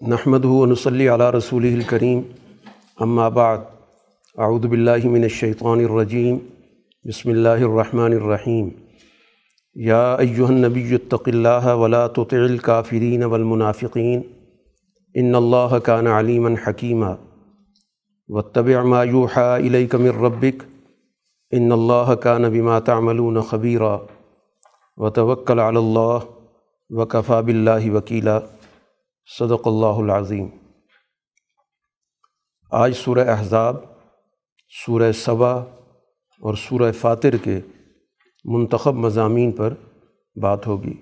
نحمد ونصلی علی رسول الکریم اما بعد اعوذ باللہ من الشیطان الرجیم بسم اللہ الرحمن الرحیم یا ایہا النبی اتق اللہ ولا تطع الكافرین والمنافقین ان اللہ کان علیما حکیما واتبع ما یوحى الیک من ربک ان اللہ کان بما تعملون خبیرا وتوکل علی اللہ وکفا باللہ وکیلا صدق اللہ العظیم۔ آج سورہ احزاب، سورہ صبا اور سورہ فاتر کے منتخب مضامین پر بات ہوگی۔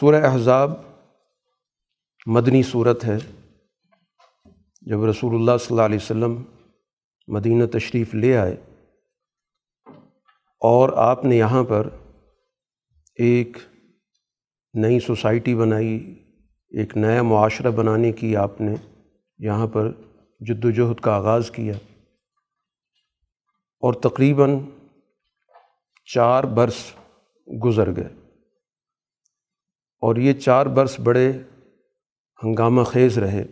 سورہ احزاب مدنی صورت ہے۔ جب رسول اللہ صلی اللہ علیہ وسلم مدینہ تشریف لے آئے اور آپ نے یہاں پر ایک نئی سوسائٹی بنائی، ایک نیا معاشرہ بنانے کی آپ نے یہاں پر جد وجہد کا آغاز کیا۔ اور تقریباً چار برس گزر گئے۔ اور یہ چار برس بڑے ہنگامہ خیز رہے۔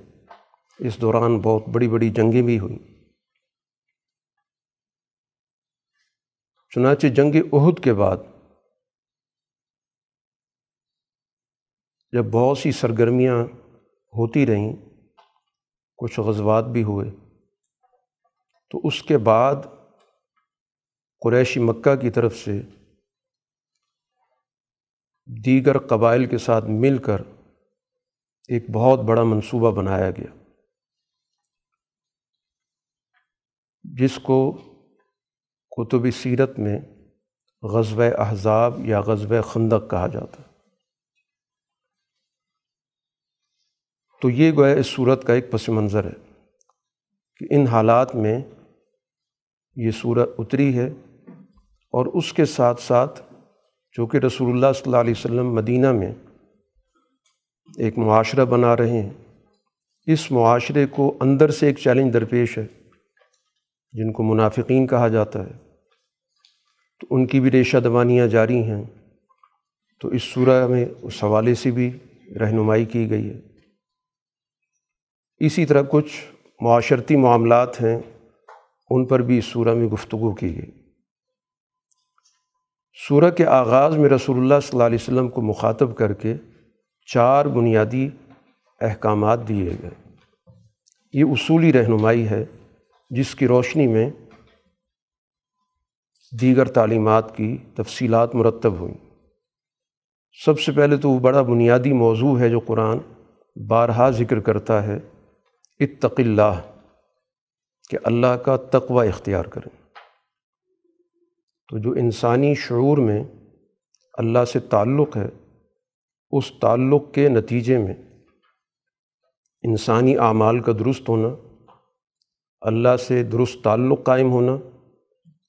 اس دوران بہت بڑی بڑی جنگیں بھی ہوئیں۔ چنانچہ جنگ عہد کے بعد جب بہت سی سرگرمیاں ہوتی رہیں، کچھ غزوات بھی ہوئے، تو اس کے بعد قریشی مکہ کی طرف سے دیگر قبائل کے ساتھ مل کر ایک بہت بڑا منصوبہ بنایا گیا، جس کو کتب سیرت میں غزوہ احزاب یا غزوہ خندق کہا جاتا ہے۔ تو یہ گویا اس صورت کا ایک پس منظر ہے کہ ان حالات میں یہ صورت اتری ہے اور اس کے ساتھ ساتھ چونکہ رسول اللہ صلی اللہ علیہ وسلم مدینہ میں ایک معاشرہ بنا رہے ہیں، اس معاشرے کو اندر سے ایک چیلنج درپیش ہے، جن کو منافقین کہا جاتا ہے۔ تو ان کی بھی ریشہ دوانیاں جاری ہیں۔ تو اس سورہ میں اس حوالے سے بھی رہنمائی کی گئی ہے۔ اسی طرح کچھ معاشرتی معاملات ہیں، ان پر بھی اس سورہ میں گفتگو کی گئی۔ سورہ کے آغاز میں رسول اللہ صلی اللہ علیہ وسلم کو مخاطب کر کے چار بنیادی احکامات دیے گئے۔ یہ اصولی رہنمائی ہے جس کی روشنی میں دیگر تعلیمات کی تفصیلات مرتب ہوئیں۔ سب سے پہلے تو وہ بڑا بنیادی موضوع ہے جو قرآن بارہا ذکر کرتا ہے۔ اتق اللہ، کہ اللہ کا تقوی اختیار کریں۔ تو جو انسانی شعور میں اللہ سے تعلق ہے، اس تعلق کے نتیجے میں انسانی اعمال کا درست ہونا، اللہ سے درست تعلق قائم ہونا،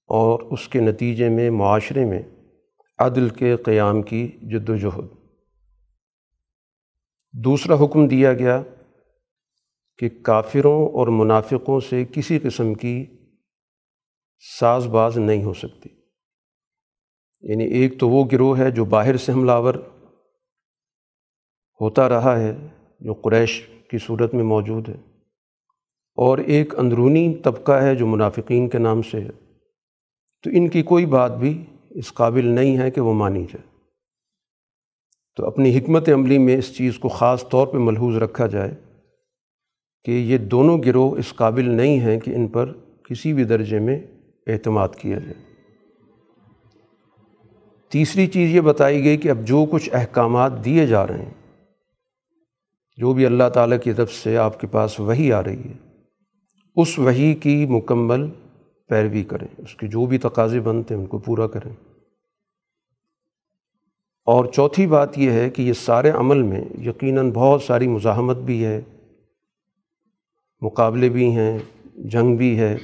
اور اس کے نتیجے میں معاشرے میں عدل کے قیام کی جد و جہد دوسرا حکم دیا گیا کہ کافروں اور منافقوں سے کسی قسم کی ساز باز نہیں ہو سکتی۔ یعنی ایک تو وہ گروہ ہے جو باہر سے حملہ آور ہوتا رہا ہے، جو قریش کی صورت میں موجود ہے۔ اور ایک اندرونی طبقہ ہے جو منافقین کے نام سے ہے۔ تو ان کی کوئی بات بھی اس قابل نہیں ہے کہ وہ مانی جائے۔ تو اپنی حکمت عملی میں اس چیز کو خاص طور پہ ملحوظ رکھا جائے۔ کہ یہ دونوں گروہ اس قابل نہیں ہیں کہ ان پر کسی بھی درجے میں اعتماد کیا جائے۔ تیسری چیز یہ بتائی گئی کہ اب جو کچھ احکامات دیے جا رہے ہیں، جو بھی اللہ تعالیٰ کی طرف سے آپ کے پاس وہی آ رہی ہے، اس وہی کی مکمل پیروی کریں۔ اس کے جو بھی تقاضے بنتے ہیں، ان کو پورا کریں۔ اور چوتھی بات یہ ہے کہ یہ سارے عمل میں یقیناً بہت ساری مزاحمت بھی ہے۔ مقابلے بھی ہیں، جنگ بھی ہے۔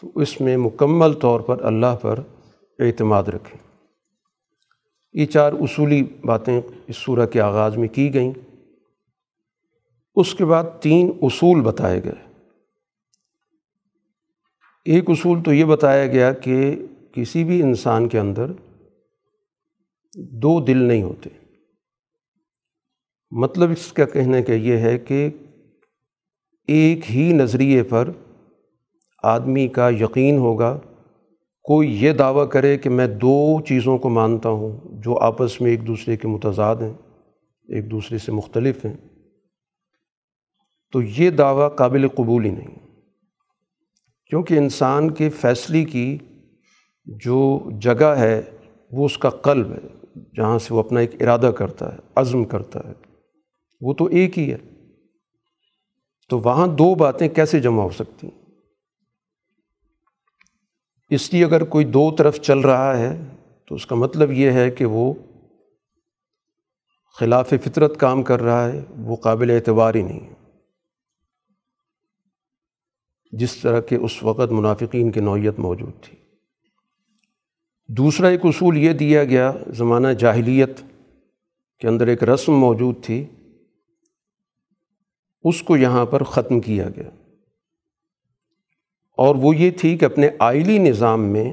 تو اس میں مکمل طور پر اللہ پر اعتماد رکھیں۔ یہ چار اصولی باتیں اس صورح کے آغاز میں کی گئیں۔ اس کے بعد تین اصول بتائے گئے۔ ایک اصول تو یہ بتایا گیا کہ کسی بھی انسان کے اندر دو دل نہیں ہوتے۔ مطلب اس کا کہنے کا یہ ہے کہ ایک ہی نظریے پر آدمی کا یقین ہوگا، کوئی یہ دعویٰ کرے کہ میں دو چیزوں کو مانتا ہوں جو آپس میں ایک دوسرے کے متضاد ہیں، ایک دوسرے سے مختلف ہیں۔ تو یہ دعویٰ قابل قبول ہی نہیں۔ کیونکہ انسان کے فیصلے کی جو جگہ ہے، وہ اس کا قلب ہے، جہاں سے وہ اپنا ایک ارادہ کرتا ہے، عزم کرتا ہے۔ وہ تو ایک ہی ہے۔ تو وہاں دو باتیں کیسے جمع ہو سکتی ہیں؟ اس لیے اگر کوئی دو طرف چل رہا ہے، تو اس کا مطلب یہ ہے کہ وہ خلاف فطرت کام کر رہا ہے، وہ قابل اعتبار ہی نہیں جس طرح کے اس وقت منافقین کی نوعیت موجود تھی۔ دوسرا ایک اصول یہ دیا گیا، زمانہ جاہلیت کے اندر ایک رسم موجود تھی اس کو یہاں پر ختم کیا گیا۔ اور وہ یہ تھی کہ اپنے آئلی نظام میں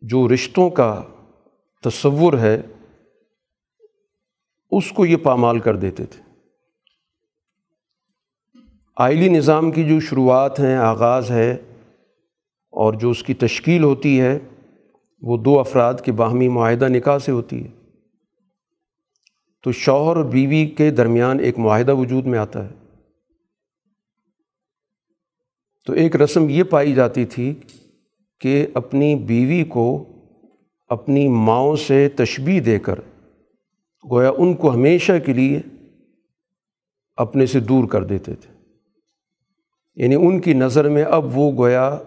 جو رشتوں کا تصور ہے، اس کو یہ پامال کر دیتے تھے۔ آئلی نظام کی جو شروعات ہیں، آغاز ہے اور جو اس کی تشکیل ہوتی ہے، وہ دو افراد کے باہمی معاہدہ نکاح سے ہوتی ہے۔ تو شوہر اور بیوی کے درمیان ایک معاہدہ وجود میں آتا ہے۔ تو ایک رسم یہ پائی جاتی تھی کہ اپنی بیوی کو اپنی ماؤں سے تشبیح دے کر، گویا ان کو ہمیشہ کے لیے اپنے سے دور کر دیتے تھے۔ یعنی ان کی نظر میں اب وہ گویا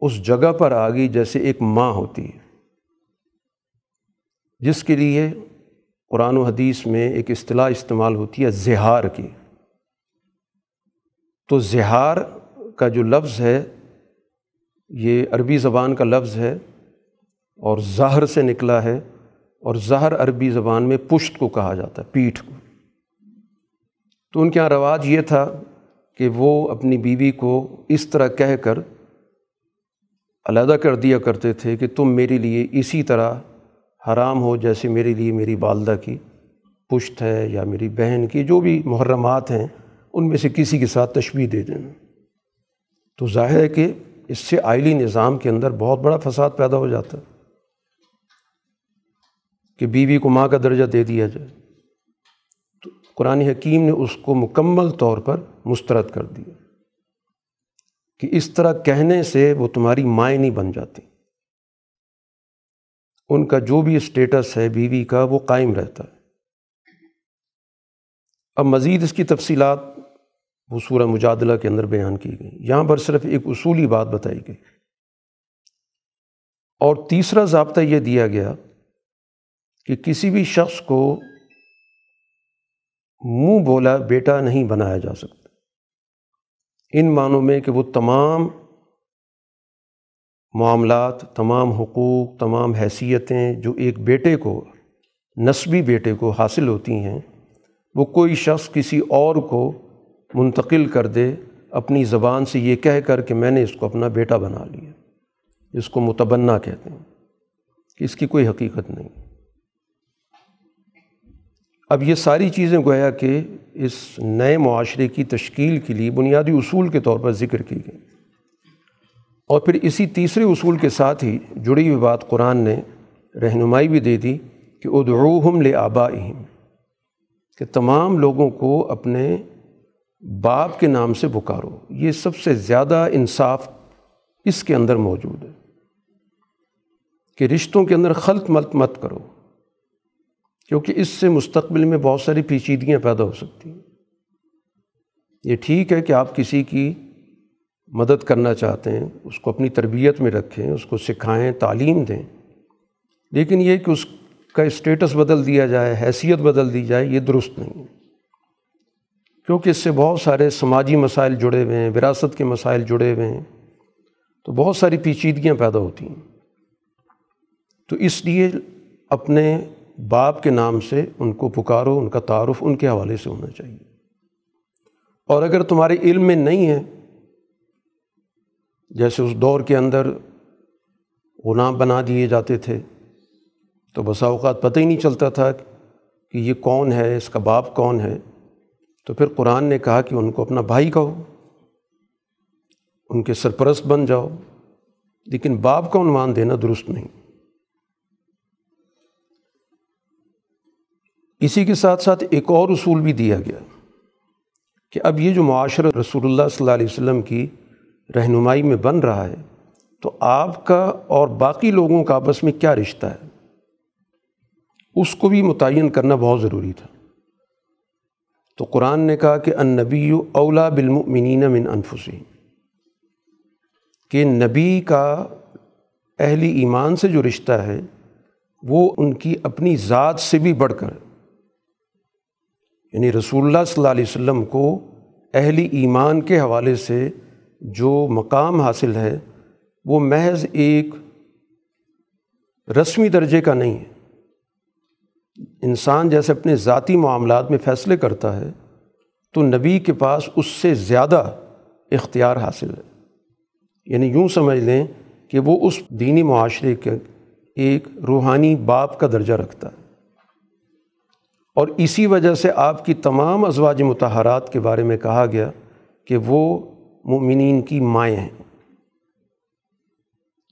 اس جگہ پر آ گئی جیسے ایک ماں ہوتی ہے، جس کے لیے قرآن و حدیث میں ایک اصطلاح استعمال ہوتی ہے زہار کی۔ تو زہار کا جو لفظ ہے، یہ عربی زبان کا لفظ ہے اور زہر سے نکلا ہے اور زہر عربی زبان میں پشت کو کہا جاتا ہے، پیٹھ کو۔ تو ان کے یہاں رواج یہ تھا کہ وہ اپنی بیوی کو اس طرح کہہ کر علیحدہ کر دیا کرتے تھے کہ تم میرے لیے اسی طرح حرام ہو جیسے میرے لیے میری والدہ کی، پشت ہے یا میری بہن کی، جو بھی محرمات ہیں، ان میں سے کسی کے ساتھ تشویح دے دینا۔ تو ظاہر ہے کہ اس سے آئلی نظام کے اندر بہت بڑا فساد پیدا ہو جاتا۔ ہے کہ بیوی کو ماں کا درجہ دے دیا جائے۔ تو قرآن حکیم نے اس کو مکمل طور پر مسترد کر دیا۔ کہ اس طرح کہنے سے وہ تمہاری مائیں نہیں بن جاتی۔ ان کا جو بھی اسٹیٹس ہے بیوی کا وہ قائم رہتا ہے۔ اب مزید اس کی تفصیلات وہ سورہ مجادلہ کے اندر بیان کی گئی۔ یہاں پر صرف ایک اصولی بات بتائی گئی۔ اور تیسرا ضابطہ یہ دیا گیا کہ کسی بھی شخص کو منہ بولا بیٹا نہیں بنایا جا سکتا۔ ان معنوں میں کہ وہ تمام معاملات، تمام حقوق، تمام حیثیتیں جو ایک بیٹے کو، نسبی بیٹے کو حاصل ہوتی ہیں، وہ کوئی شخص کسی اور کو منتقل کر دے، اپنی زبان سے یہ کہہ کر کہ میں نے اس کو اپنا بیٹا بنا لیا۔ اس کو متبنہ کہتے ہیں۔ کہ اس کی کوئی حقیقت نہیں۔ اب یہ ساری چیزیں گویا کہ اس نئے معاشرے کی تشکیل کے لیے بنیادی اصول کے طور پر ذکر کی گئی اور پھر اسی تیسرے اصول کے ساتھ ہی جڑی ہوئی بات قرآن نے رہنمائی بھی دے دی کہ ادعوہم لے آبا کہ تمام لوگوں کو اپنے باپ کے نام سے پکارو۔ یہ سب سے زیادہ انصاف اس کے اندر موجود ہے کہ رشتوں کے اندر خلط ملت مت کرو، کیونکہ اس سے مستقبل میں بہت ساری پیچیدگیاں پیدا ہو سکتی ہیں۔ یہ ٹھیک ہے کہ آپ کسی کی مدد کرنا چاہتے ہیں، اس کو اپنی تربیت میں رکھیں، اس کو سکھائیں، تعلیم دیں۔ لیکن یہ کہ اس کا اسٹیٹس بدل دیا جائے، حیثیت بدل دی جائے، یہ درست نہیں ہے۔ کیونکہ اس سے بہت سارے سماجی مسائل جڑے ہوئے ہیں، وراثت کے مسائل جڑے ہوئے ہیں، تو بہت ساری پیچیدگیاں پیدا ہوتی ہیں۔ تو اس لیے اپنے باپ کے نام سے ان کو پکارو، ان کا تعارف ان کے حوالے سے ہونا چاہیے۔ اور اگر تمہارے علم میں نہیں ہے جیسے اس دور کے اندر غلام بنا دیے جاتے تھے، تو بسا اوقات پتہ ہی نہیں چلتا تھا کہ یہ کون ہے، اس کا باپ کون ہے۔ تو پھر قرآن نے کہا کہ ان کو اپنا بھائی کہو، ان کے سرپرست بن جاؤ، لیکن باپ کا عنوان دینا درست نہیں۔ اسی کے ساتھ ساتھ ایک اور اصول بھی دیا گیا کہ اب یہ جو معاشرہ رسول اللہ صلی اللہ علیہ وسلم کی رہنمائی میں بن رہا ہے، تو آپ کا اور باقی لوگوں کا آپس میں کیا رشتہ ہے؟ اس کو بھی متعین کرنا بہت ضروری تھا۔ تو قرآن نے کہا کہ ان نبی اولا بالمؤمنین من انفسین کہ نبی کا اہل ایمان سے جو رشتہ ہے، وہ ان کی اپنی ذات سے بھی بڑھ کر۔ یعنی رسول اللہ صلی اللہ علیہ وسلم کو اہل ایمان کے حوالے سے جو مقام حاصل ہے، وہ محض ایک رسمی درجے کا نہیں ہے۔ انسان جیسے اپنے ذاتی معاملات میں فیصلے کرتا ہے، تو نبی کے پاس اس سے زیادہ اختیار حاصل ہے۔ یعنی یوں سمجھ لیں کہ وہ اس دینی معاشرے کے ایک روحانی باپ کا درجہ رکھتا ہے۔ اور اسی وجہ سے آپ کی تمام ازواج متحرات کے بارے میں کہا گیا کہ وہ مومنین کی مائیں ہیں۔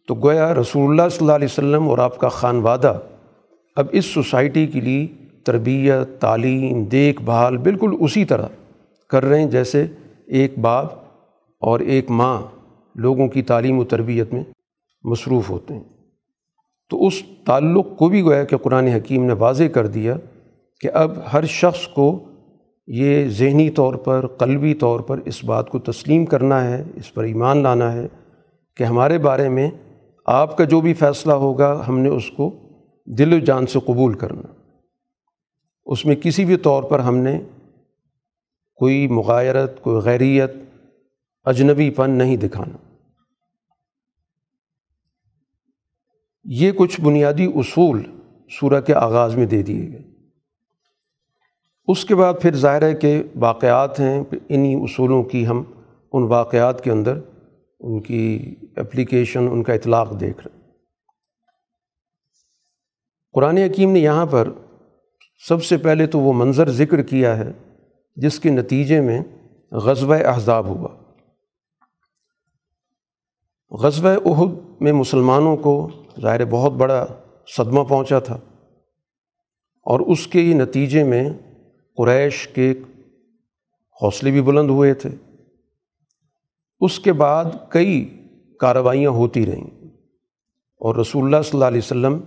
تو گویا رسول اللہ صلی اللہ علیہ وسلم اور آپ کا خانوادہ اب اس سوسائٹی کے لیے تربیت، تعلیم، دیکھ بھال بالکل اسی طرح کر رہے ہیں جیسے ایک باپ اور ایک ماں لوگوں کی تعلیم و تربیت میں مصروف ہوتے ہیں۔ تو اس تعلق کو بھی گویا کہ قرآن حکیم نے واضح کر دیا کہ اب ہر شخص کو یہ ذہنی طور پر، قلبی طور پر اس بات کو تسلیم کرنا ہے، اس پر ایمان لانا ہے کہ ہمارے بارے میں آپ کا جو بھی فیصلہ ہوگا، ہم نے اس کو دل و جان سے قبول کرنا۔ اس میں کسی بھی طور پر ہم نے کوئی مغایرت، کوئی غیریت، اجنبی پن نہیں دکھانا۔ یہ کچھ بنیادی اصول سورہ کے آغاز میں دے دیے گئے۔ اس کے بعد پھر ظاہر ہے کہ واقعات ہیں، انہی اصولوں کی ہم ان واقعات کے اندر ان کی اپلیکیشن ان کا اطلاق دیکھ رہے ہیں۔ قرآن حکیم نے یہاں پر سب سے پہلے تو وہ منظر ذکر کیا ہے جس کے نتیجے میں غزوہ احزاب ہوا۔ غزوہ عہد میں مسلمانوں کو ظاہر بہت بڑا صدمہ پہنچا تھا اور اس کے نتیجے میں قریش کے حوصلے بھی بلند ہوئے تھے۔ اس کے بعد کئی کارروائیاں ہوتی رہیں اور رسول اللہ صلی اللہ علیہ وسلم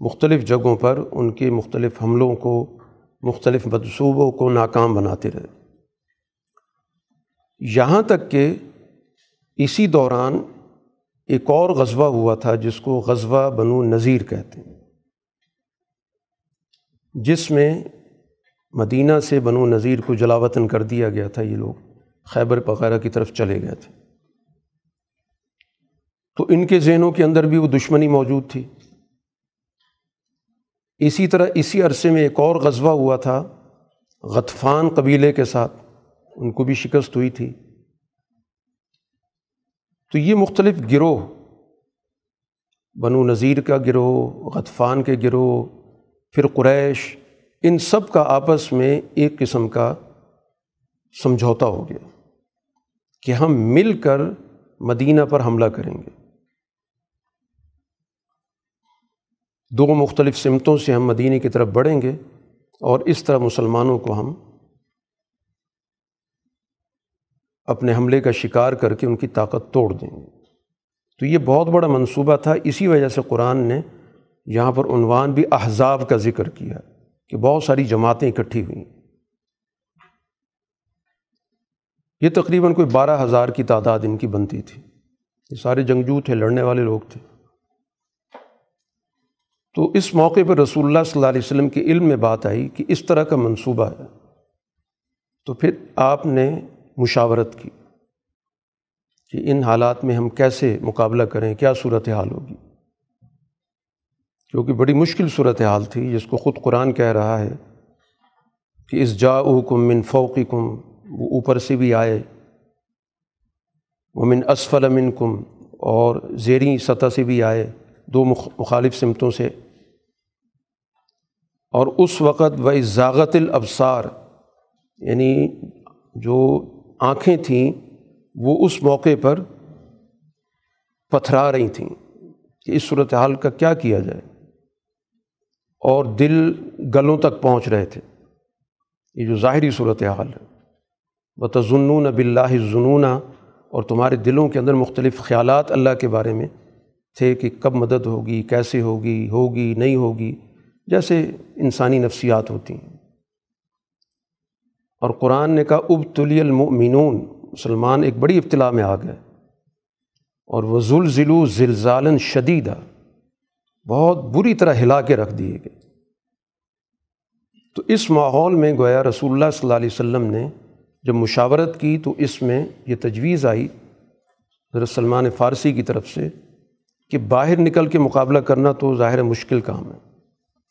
مختلف جگہوں پر ان کے مختلف حملوں کو، مختلف منصوبوں کو ناکام بناتے رہے۔ یہاں تک کہ اسی دوران ایک اور غزوہ ہوا تھا جس کو غزوہ بنو نذیر کہتے ہیں، جس میں مدینہ سے بنو نذیر کو جلاوطن کر دیا گیا تھا یہ لوگ۔ خیبر وغیرہ کی طرف چلے گئے تھے۔ تو ان کے ذہنوں کے اندر بھی وہ دشمنی موجود تھی۔ اسی طرح اسی عرصے میں ایک اور غزوہ ہوا تھا، غطفان قبیلے کے ساتھ۔ ان کو بھی شکست ہوئی تھی۔ تو یہ مختلف گروہ، بنو نذیر کا گروہ، غطفان کے گروہ، پھر قریش ان سب کا آپس میں ایک قسم کا سمجھوتا ہو گیا کہ ہم مل کر مدینہ پر حملہ کریں گے۔ دو مختلف سمتوں سے ہم مدینہ کی طرف بڑھیں گے اور اس طرح مسلمانوں کو ہم اپنے حملے کا شکار کر کے ان کی طاقت توڑ دیں گے۔ تو یہ بہت بڑا منصوبہ تھا، اسی وجہ سے قرآن نے یہاں پر عنوان بھی احزاب کا ذکر کیا۔ کہ بہت ساری جماعتیں اکٹھی ہوئیں۔ یہ تقریباً کوئی بارہ ہزار کی تعداد ان کی بنتی تھی۔ یہ سارے جنگجو تھے، لڑنے والے لوگ تھے۔ تو اس موقع پر رسول اللہ صلی اللہ علیہ وسلم کے علم میں بات آئی کہ اس طرح کا منصوبہ ہے۔ تو پھر آپ نے مشاورت کی کہ ان حالات میں ہم کیسے مقابلہ کریں، کیا صورت حال ہوگی؟ کیونکہ بڑی مشکل صورت حال تھی، جس کو خود قرآن کہہ رہا ہے کہ اس جا کم من فوقی کم وہ اوپر سے بھی آئے۔ وہ من اسفل امن کم اور زیریں سطح سے بھی آئے، دو مخالف سمتوں سے۔ اور اس وقت وہ ذاغت الابصار یعنی جو آنکھیں تھیں، وہ اس موقع پر پتھرا رہی تھیں کہ اس صورت حال کا کیا کیا جائے۔ اور دل گلوں تک پہنچ رہے تھے۔ یہ جو ظاہری صورت حال ہے۔ بتظنون اب اللہ ظنون اور تمہارے دلوں کے اندر مختلف خیالات اللہ کے بارے میں تھے کہ کب مدد ہوگی، کیسے ہوگی ہوگی، نہیں ہوگی۔ جیسے انسانی نفسیات ہوتی ہیں۔ اور قرآن نے کہا اب تلی المؤمنون مسلمان ایک بڑی ابتلاع میں آ گئے۔ اور وہ ذلزلو زلزالن شدیدہ بہت بری طرح ہلا کے رکھ دیے گئے۔ تو اس ماحول میں گویا رسول اللہ صلی اللہ علیہ وسلم نے جب مشاورت کی تو اس میں یہ تجویز آئی حضرت سلمان فارسی کی طرف سے کہ باہر نکل کے مقابلہ کرنا تو ظاہر مشکل کام ہے،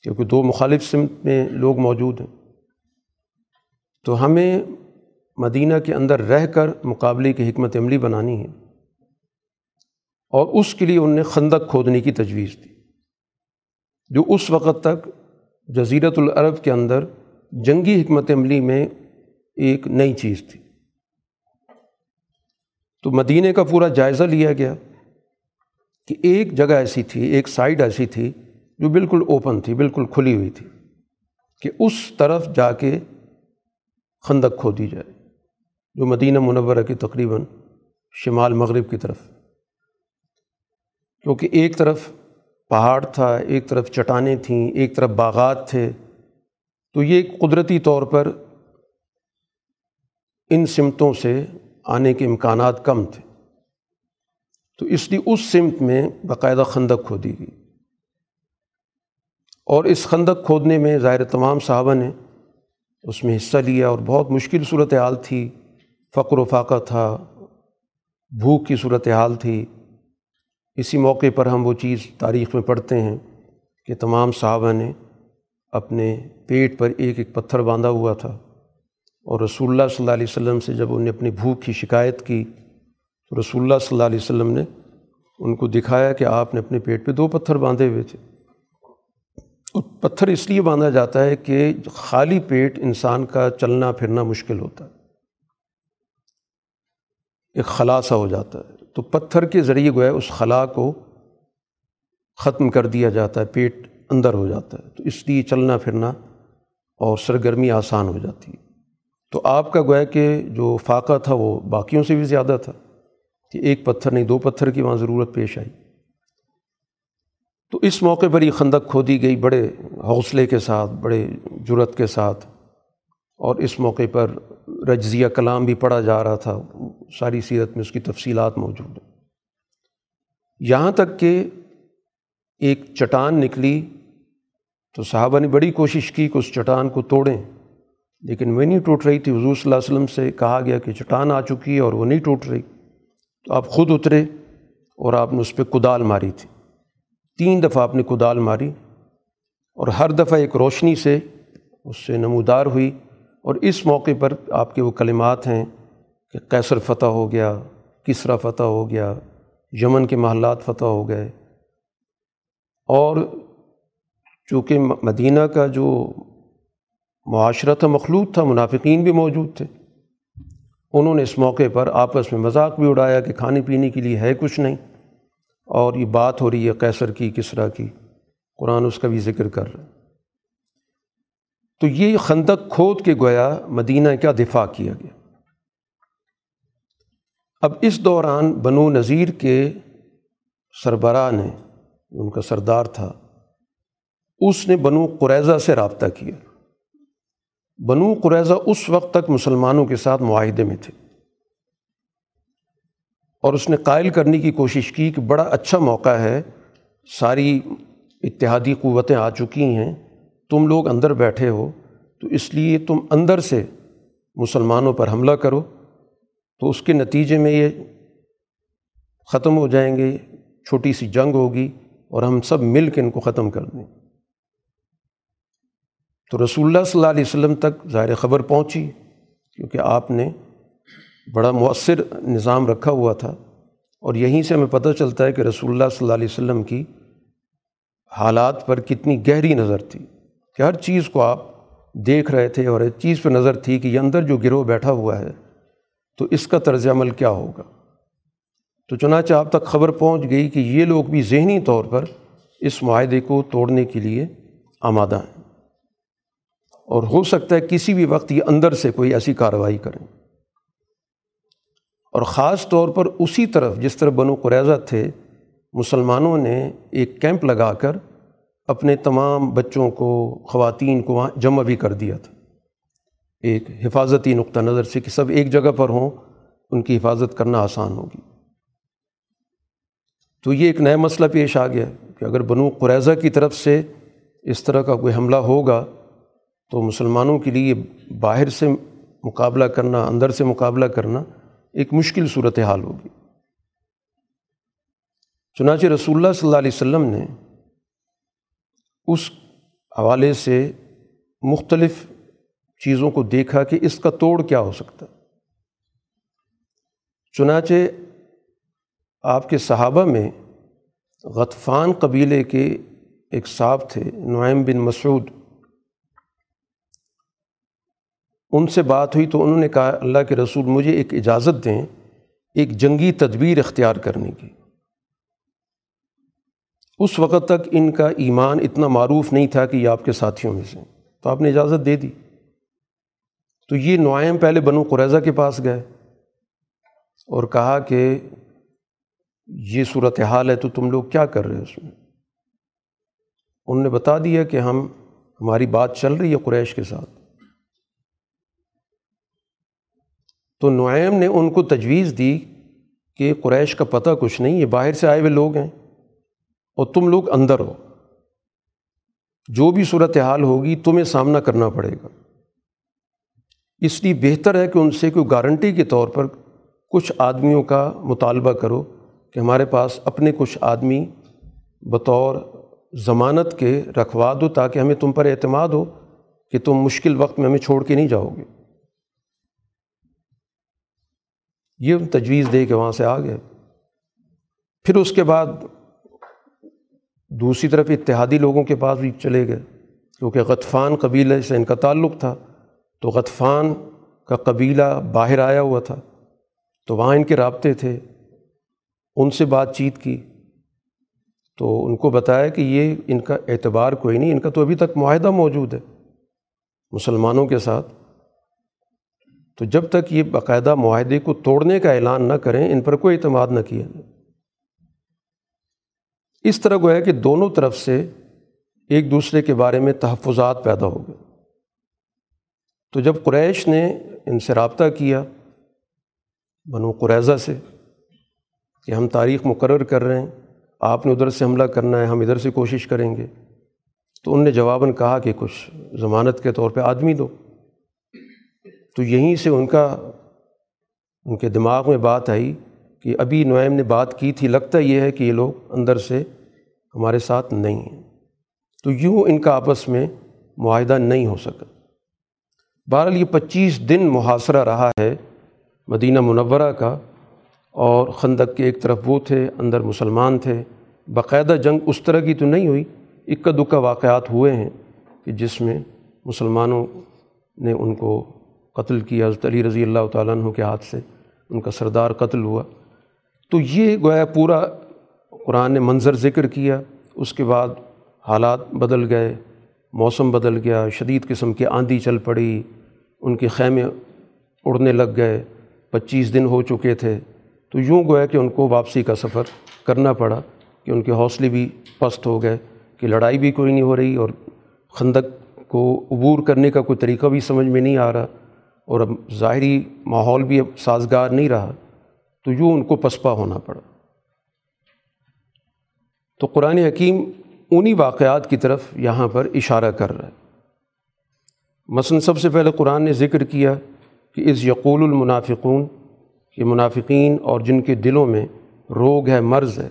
کیونکہ دو مخالف سمت میں لوگ موجود ہیں۔ تو ہمیں مدینہ کے اندر رہ کر مقابلے کی حکمت عملی بنانی ہے اور اس کے لیے ان نے خندق کھودنے کی تجویز دی۔ جو اس وقت تک جزیرت العرب کے اندر جنگی حکمت عملی میں ایک نئی چیز تھی۔ تو مدینہ کا پورا جائزہ لیا گیا کہ ایک جگہ ایسی تھی، ایک سائڈ ایسی تھی جو بالکل اوپن تھی، بالکل کھلی ہوئی تھی کہ اس طرف جا کے خندق کھو دی جائے، جو مدینہ منورہ کی تقریباً شمال مغرب کی طرف۔ کیونکہ ایک طرف پہاڑ تھا، ایک طرف چٹانیں تھیں، ایک طرف باغات تھے۔ تو یہ قدرتی طور پر ان سمتوں سے آنے کے امکانات کم تھے۔ تو اس لیے اس سمت میں باقاعدہ خندق کھودی گئی۔ اور اس خندق کھودنے میں ظاہر تمام صحابہ نے اس میں حصہ لیا اور بہت مشکل صورت حال تھی۔ فقر و فاقہ تھا، بھوک کی صورت حال تھی۔ اسی موقع پر ہم وہ چیز تاریخ میں پڑھتے ہیں کہ تمام صحابہ نے اپنے پیٹ پر ایک ایک پتھر باندھا ہوا تھا اور رسول اللہ صلی اللہ علیہ وسلم سے جب انہوں نے اپنی بھوک کی شکایت کی تو رسول اللہ صلی اللہ علیہ وسلم نے ان کو دکھایا کہ آپ نے اپنے پیٹ پہ دو پتھر باندھے ہوئے تھے۔ اور پتھر اس لیے باندھا جاتا ہے کہ خالی پیٹ انسان کا چلنا پھرنا مشکل ہوتا ہے، ایک خلاصہ ہو جاتا ہے۔ تو پتھر کے ذریعے گویا اس خلا کو ختم کر دیا جاتا ہے، پیٹ اندر ہو جاتا ہے۔ تو اس لیے چلنا پھرنا اور سرگرمی آسان ہو جاتی ہے۔ تو آپ کا گویا کہ جو فاقہ تھا وہ باقیوں سے بھی زیادہ تھا کہ ایک پتھر نہیں، دو پتھر کی وہاں ضرورت پیش آئی۔ تو اس موقع پر یہ خندق کھودی گئی بڑے حوصلے کے ساتھ، بڑے جرت کے ساتھ۔ اور اس موقع پر رجزیہ کلام بھی پڑھا جا رہا تھا، ساری سیرت میں اس کی تفصیلات موجود ہیں۔ یہاں تک کہ ایک چٹان نکلی تو صحابہ نے بڑی کوشش کی کہ اس چٹان کو توڑیں، لیکن وہ نہیں ٹوٹ رہی تھی۔ حضور صلی اللہ علیہ وسلم سے کہا گیا کہ چٹان آ چکی ہے اور وہ نہیں ٹوٹ رہی۔ تو آپ خود اترے اور آپ نے اس پہ کدال ماری تھی۔ تین دفعہ آپ نے کدال ماری اور ہر دفعہ ایک روشنی سے اس سے نمودار ہوئی۔ اور اس موقع پر آپ کے وہ کلمات ہیں کہ کیسر فتح ہو گیا، کسرا فتح ہو گیا، یمن کے محلات فتح ہو گئے۔ اور چونکہ مدینہ کا جو معاشرہ تھا مخلوط تھا، منافقین بھی موجود تھے، انہوں نے اس موقع پر آپس میں مذاق بھی اڑایا کہ کھانے پینے کے لیے ہے کچھ نہیں۔ اور یہ بات ہو رہی ہے کیسر کی، کسرا کی، قرآن اس کا بھی ذکر کر رہا ہے۔ تو یہ خندق کھود کے گویا مدینہ کا دفاع کیا گیا۔ اب اس دوران بنو نذیر کے سربراہ نے، ان کا سردار تھا، اس نے بنو قریضہ سے رابطہ کیا۔ بنو قریضہ اس وقت تک مسلمانوں کے ساتھ معاہدے میں تھے۔ اور اس نے قائل کرنے کی کوشش کی کہ بڑا اچھا موقع ہے، ساری اتحادی قوتیں آ چکی ہیں۔ تم لوگ اندر بیٹھے ہو، تو اس لیے تم اندر سے مسلمانوں پر حملہ کرو، تو اس کے نتیجے میں یہ ختم ہو جائیں گے، چھوٹی سی جنگ ہوگی اور ہم سب مل کے ان کو ختم کر دیں۔ تو رسول اللہ صلی اللہ علیہ وسلم تک ظاہر خبر پہنچی، کیونکہ آپ نے بڑا مؤثر نظام رکھا ہوا تھا۔ اور یہیں سے ہمیں پتہ چلتا ہے کہ رسول اللہ صلی اللہ علیہ وسلم کی حالات پر کتنی گہری نظر تھی۔ کہ ہر چیز کو آپ دیکھ رہے تھے اور ایک چیز پہ نظر تھی کہ یہ اندر جو گروہ بیٹھا ہوا ہے، تو اس کا طرز عمل کیا ہوگا؟ تو چنانچہ آپ تک خبر پہنچ گئی کہ یہ لوگ بھی ذہنی طور پر اس معاہدے کو توڑنے کے لیے آمادہ ہیں۔ اور ہو سکتا ہے کسی بھی وقت یہ اندر سے کوئی ایسی کارروائی کریں۔ اور خاص طور پر اسی طرف جس طرح بنو قریضہ تھے، مسلمانوں نے ایک کیمپ لگا کر اپنے تمام بچوں کو، خواتین کو وہاں جمع بھی کر دیا تھا۔ ایک حفاظتی نقطہ نظر سے کہ سب ایک جگہ پر ہوں، ان کی حفاظت کرنا آسان ہوگی۔ تو یہ ایک نیا مسئلہ پیش آ گیا کہ اگر بنو قریضہ کی طرف سے اس طرح کا کوئی حملہ ہوگا، تو مسلمانوں کے لیے باہر سے مقابلہ کرنا، اندر سے مقابلہ کرنا ایک مشکل صورت حال ہوگی۔ چنانچہ رسول اللہ صلی اللہ علیہ وسلم نے اس حوالے سے مختلف چیزوں کو دیکھا کہ اس کا توڑ کیا ہو سکتا۔ چنانچہ آپ کے صحابہ میں غطفان قبیلے کے ایک صاحب تھے، نعیم بن مسعود۔ ان سے بات ہوئی تو انہوں نے کہا، اللہ کے رسول مجھے ایک اجازت دیں، ایک جنگی تدبیر اختیار کرنے کی۔ اس وقت تک ان کا ایمان اتنا معروف نہیں تھا کہ یہ آپ کے ساتھیوں میں سے تو آپ نے اجازت دے دی۔ تو یہ نعیم پہلے بنو قریضہ کے پاس گئے اور کہا کہ یہ صورت حال ہے تو تم لوگ کیا کر رہے ہو اس میں؟ انہوں نے بتا دیا کہ ہم، ہماری بات چل رہی ہے قریش کے ساتھ۔ تو نعیم نے ان کو تجویز دی کہ قریش کا پتہ کچھ نہیں، یہ باہر سے آئے ہوئے لوگ ہیں۔ اور تم لوگ اندر ہو۔ جو بھی صورت حال ہوگی تمہیں سامنا کرنا پڑے گا۔ اس لیے بہتر ہے کہ ان سے کوئی گارنٹی کے طور پر کچھ آدمیوں کا مطالبہ کرو کہ ہمارے پاس اپنے کچھ آدمی بطور ضمانت کے رکھوا دو تاکہ ہمیں تم پر اعتماد ہو کہ تم مشکل وقت میں ہمیں چھوڑ کے نہیں جاؤ گے۔ یہ تجویز دے کے وہاں سے آ گئے پھر اس کے بعد دوسری طرف اتحادی لوگوں کے پاس بھی چلے گئے، کیونکہ غطفان قبیلے سے ان کا تعلق تھا، تو غطفان کا قبیلہ باہر آیا ہوا تھا، تو وہاں ان کے رابطے تھے، ان سے بات چیت کی، تو ان کو بتایا کہ یہ ان کا اعتبار کوئی نہیں، ان کا تو ابھی تک معاہدہ موجود ہے مسلمانوں کے ساتھ۔ تو جب تک یہ باقاعدہ معاہدے کو توڑنے کا اعلان نہ کریں، ان پر کوئی اعتماد نہ کیا جائے۔ اس طرح گویا کہ دونوں طرف سے ایک دوسرے کے بارے میں تحفظات پیدا ہو گئے۔ تو جب قریش نے ان سے رابطہ کیا، بنو قریضہ سے کہ ہم تاریخ مقرر کر رہے ہیں، آپ نے ادھر سے حملہ کرنا ہے، ہم ادھر سے کوشش کریں گے۔ تو ان نے جواباً کہا کہ کچھ ضمانت کے طور پہ آدمی دو۔ تو یہیں سے ان کا، ان کے دماغ میں بات آئی کہ ابھی نعیم نے بات کی تھی، لگتا یہ ہے کہ یہ لوگ اندر سے ہمارے ساتھ نہیں ہیں تو یوں ان کا آپس میں معاہدہ نہیں ہو سکا۔ بہرحال یہ پچیس دن محاصرہ رہا ہے مدینہ منورہ کا، اور خندق کے ایک طرف وہ تھے، اندر مسلمان تھے۔ باقاعدہ جنگ اس طرح کی تو نہیں ہوئی، اکا دکا واقعات ہوئے ہیں کہ جس میں مسلمانوں نے ان کو قتل کیا۔ حضرت علی رضی اللہ تعالیٰ عنہ کے ہاتھ سے ان کا سردار قتل ہوا۔ تو یہ گویا پورا قرآن نے منظر ذکر کیا، اس کے بعد حالات بدل گئے، موسم بدل گیا، شدید قسم کی آندھی چل پڑی، ان کے خیمے اڑنے لگ گئے، پچیس دن ہو چکے تھے۔ تو یوں گویا کہ ان کو واپسی کا سفر کرنا پڑا، کہ ان کے حوصلے بھی پست ہو گئے، کہ لڑائی بھی کوئی نہیں ہو رہی اور خندق کو عبور کرنے کا کوئی طریقہ بھی سمجھ میں نہیں آ رہا اور اب ظاہری ماحول بھی اب سازگار نہیں رہا۔ تو یوں ان کو پسپا ہونا پڑا۔ تو قرآن حکیم انہی واقعات کی طرف یہاں پر اشارہ کر رہا ہے۔ مثلاً سب سے پہلے قرآن نے ذکر کیا کہ اس یقول المنافقون، یہ منافقین اور جن کے دلوں میں روگ ہے، مرض ہے،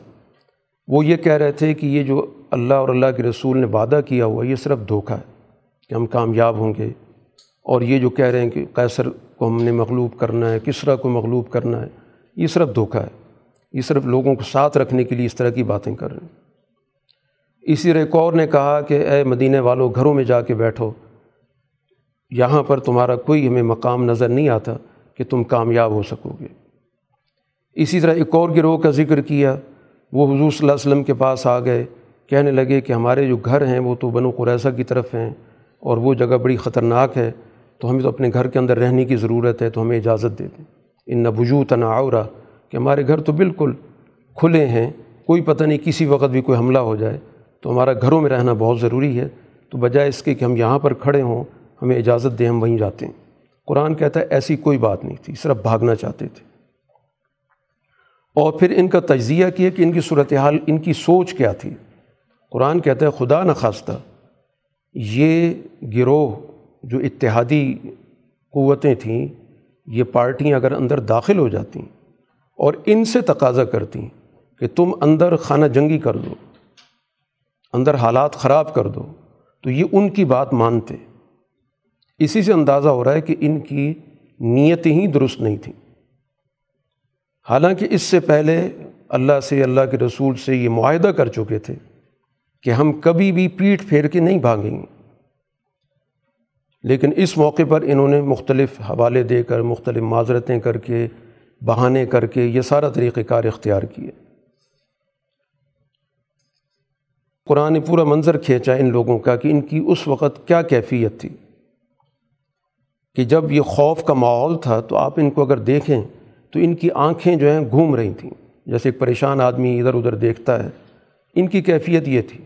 وہ یہ کہہ رہے تھے کہ یہ جو اللہ اور اللہ کے رسول نے وعدہ کیا ہوا، یہ صرف دھوکہ ہے کہ ہم کامیاب ہوں گے۔ اور یہ جو کہہ رہے ہیں کہ قیصر کو ہم نے مغلوب کرنا ہے، کسرا کو مغلوب کرنا ہے، یہ صرف دھوکہ ہے۔ یہ صرف لوگوں کو ساتھ رکھنے کے لیے اس طرح کی باتیں کر رہے ہیں۔ اسی طرح ایک اور نے کہا کہ اے مدینہ والوں گھروں میں جا کے بیٹھو۔ یہاں پر تمہارا کوئی ہمیں مقام نظر نہیں آتا کہ تم کامیاب ہو سکو گے۔ اسی طرح ایک اور گروہ کا ذکر کیا، وہ حضور صلی اللہ علیہ وسلم کے پاس آ گئے، کہنے لگے کہ ہمارے جو گھر ہیں وہ تو بنو قریضہ کی طرف ہیں اور وہ جگہ بڑی خطرناک ہے، تو ہمیں تو اپنے گھر کے اندر رہنے کی ضرورت ہے، تو ہمیں اجازت دے دیں۔ ان نبجو تناورا کہ ہمارے گھر تو بالکل کھلے ہیں، کوئی پتہ نہیں کسی وقت بھی کوئی حملہ ہو جائے۔ تو ہمارا گھروں میں رہنا بہت ضروری ہے۔ تو بجائے اس کے کہ ہم یہاں پر کھڑے ہوں، ہمیں اجازت دیں ہم وہیں جاتے ہیں۔ قرآن کہتا ہے ایسی کوئی بات نہیں تھی، صرف بھاگنا چاہتے تھے۔ اور پھر ان کا تجزیہ کیا کہ ان کی صورتحال، ان کی سوچ کیا تھی۔ قرآن کہتا ہے، خدا نخواستہ یہ گروہ جو اتحادی قوتیں تھیں، یہ پارٹیاں اگر اندر داخل ہو جاتی اور ان سے تقاضا کرتی کہ تم اندر خانہ جنگی کر دو، اندر حالات خراب کر دو۔ تو یہ ان کی بات مانتے۔ اسی سے اندازہ ہو رہا ہے کہ ان کی نیتیں ہی درست نہیں تھیں۔ حالانکہ اس سے پہلے اللہ سے، اللہ کے رسول سے یہ معاہدہ کر چکے تھے کہ ہم کبھی بھی پیٹھ پھیر کے نہیں بھاگیں۔ گے لیکن اس موقع پر انہوں نے مختلف حوالے دے کر، مختلف معذرتیں کر کے بہانے کر کے یہ سارا طریقہ کار اختیار کیے۔ قرآن نے پورا منظر کھینچا ان لوگوں کا کہ ان کی اس وقت کیا کیفیت تھی کہ جب یہ خوف کا ماحول تھا تو آپ ان کو اگر دیکھیں تو ان کی آنکھیں جو ہیں گھوم رہی تھیں۔ جیسے ایک پریشان آدمی ادھر ادھر دیکھتا ہے، ان کی کیفیت یہ تھی۔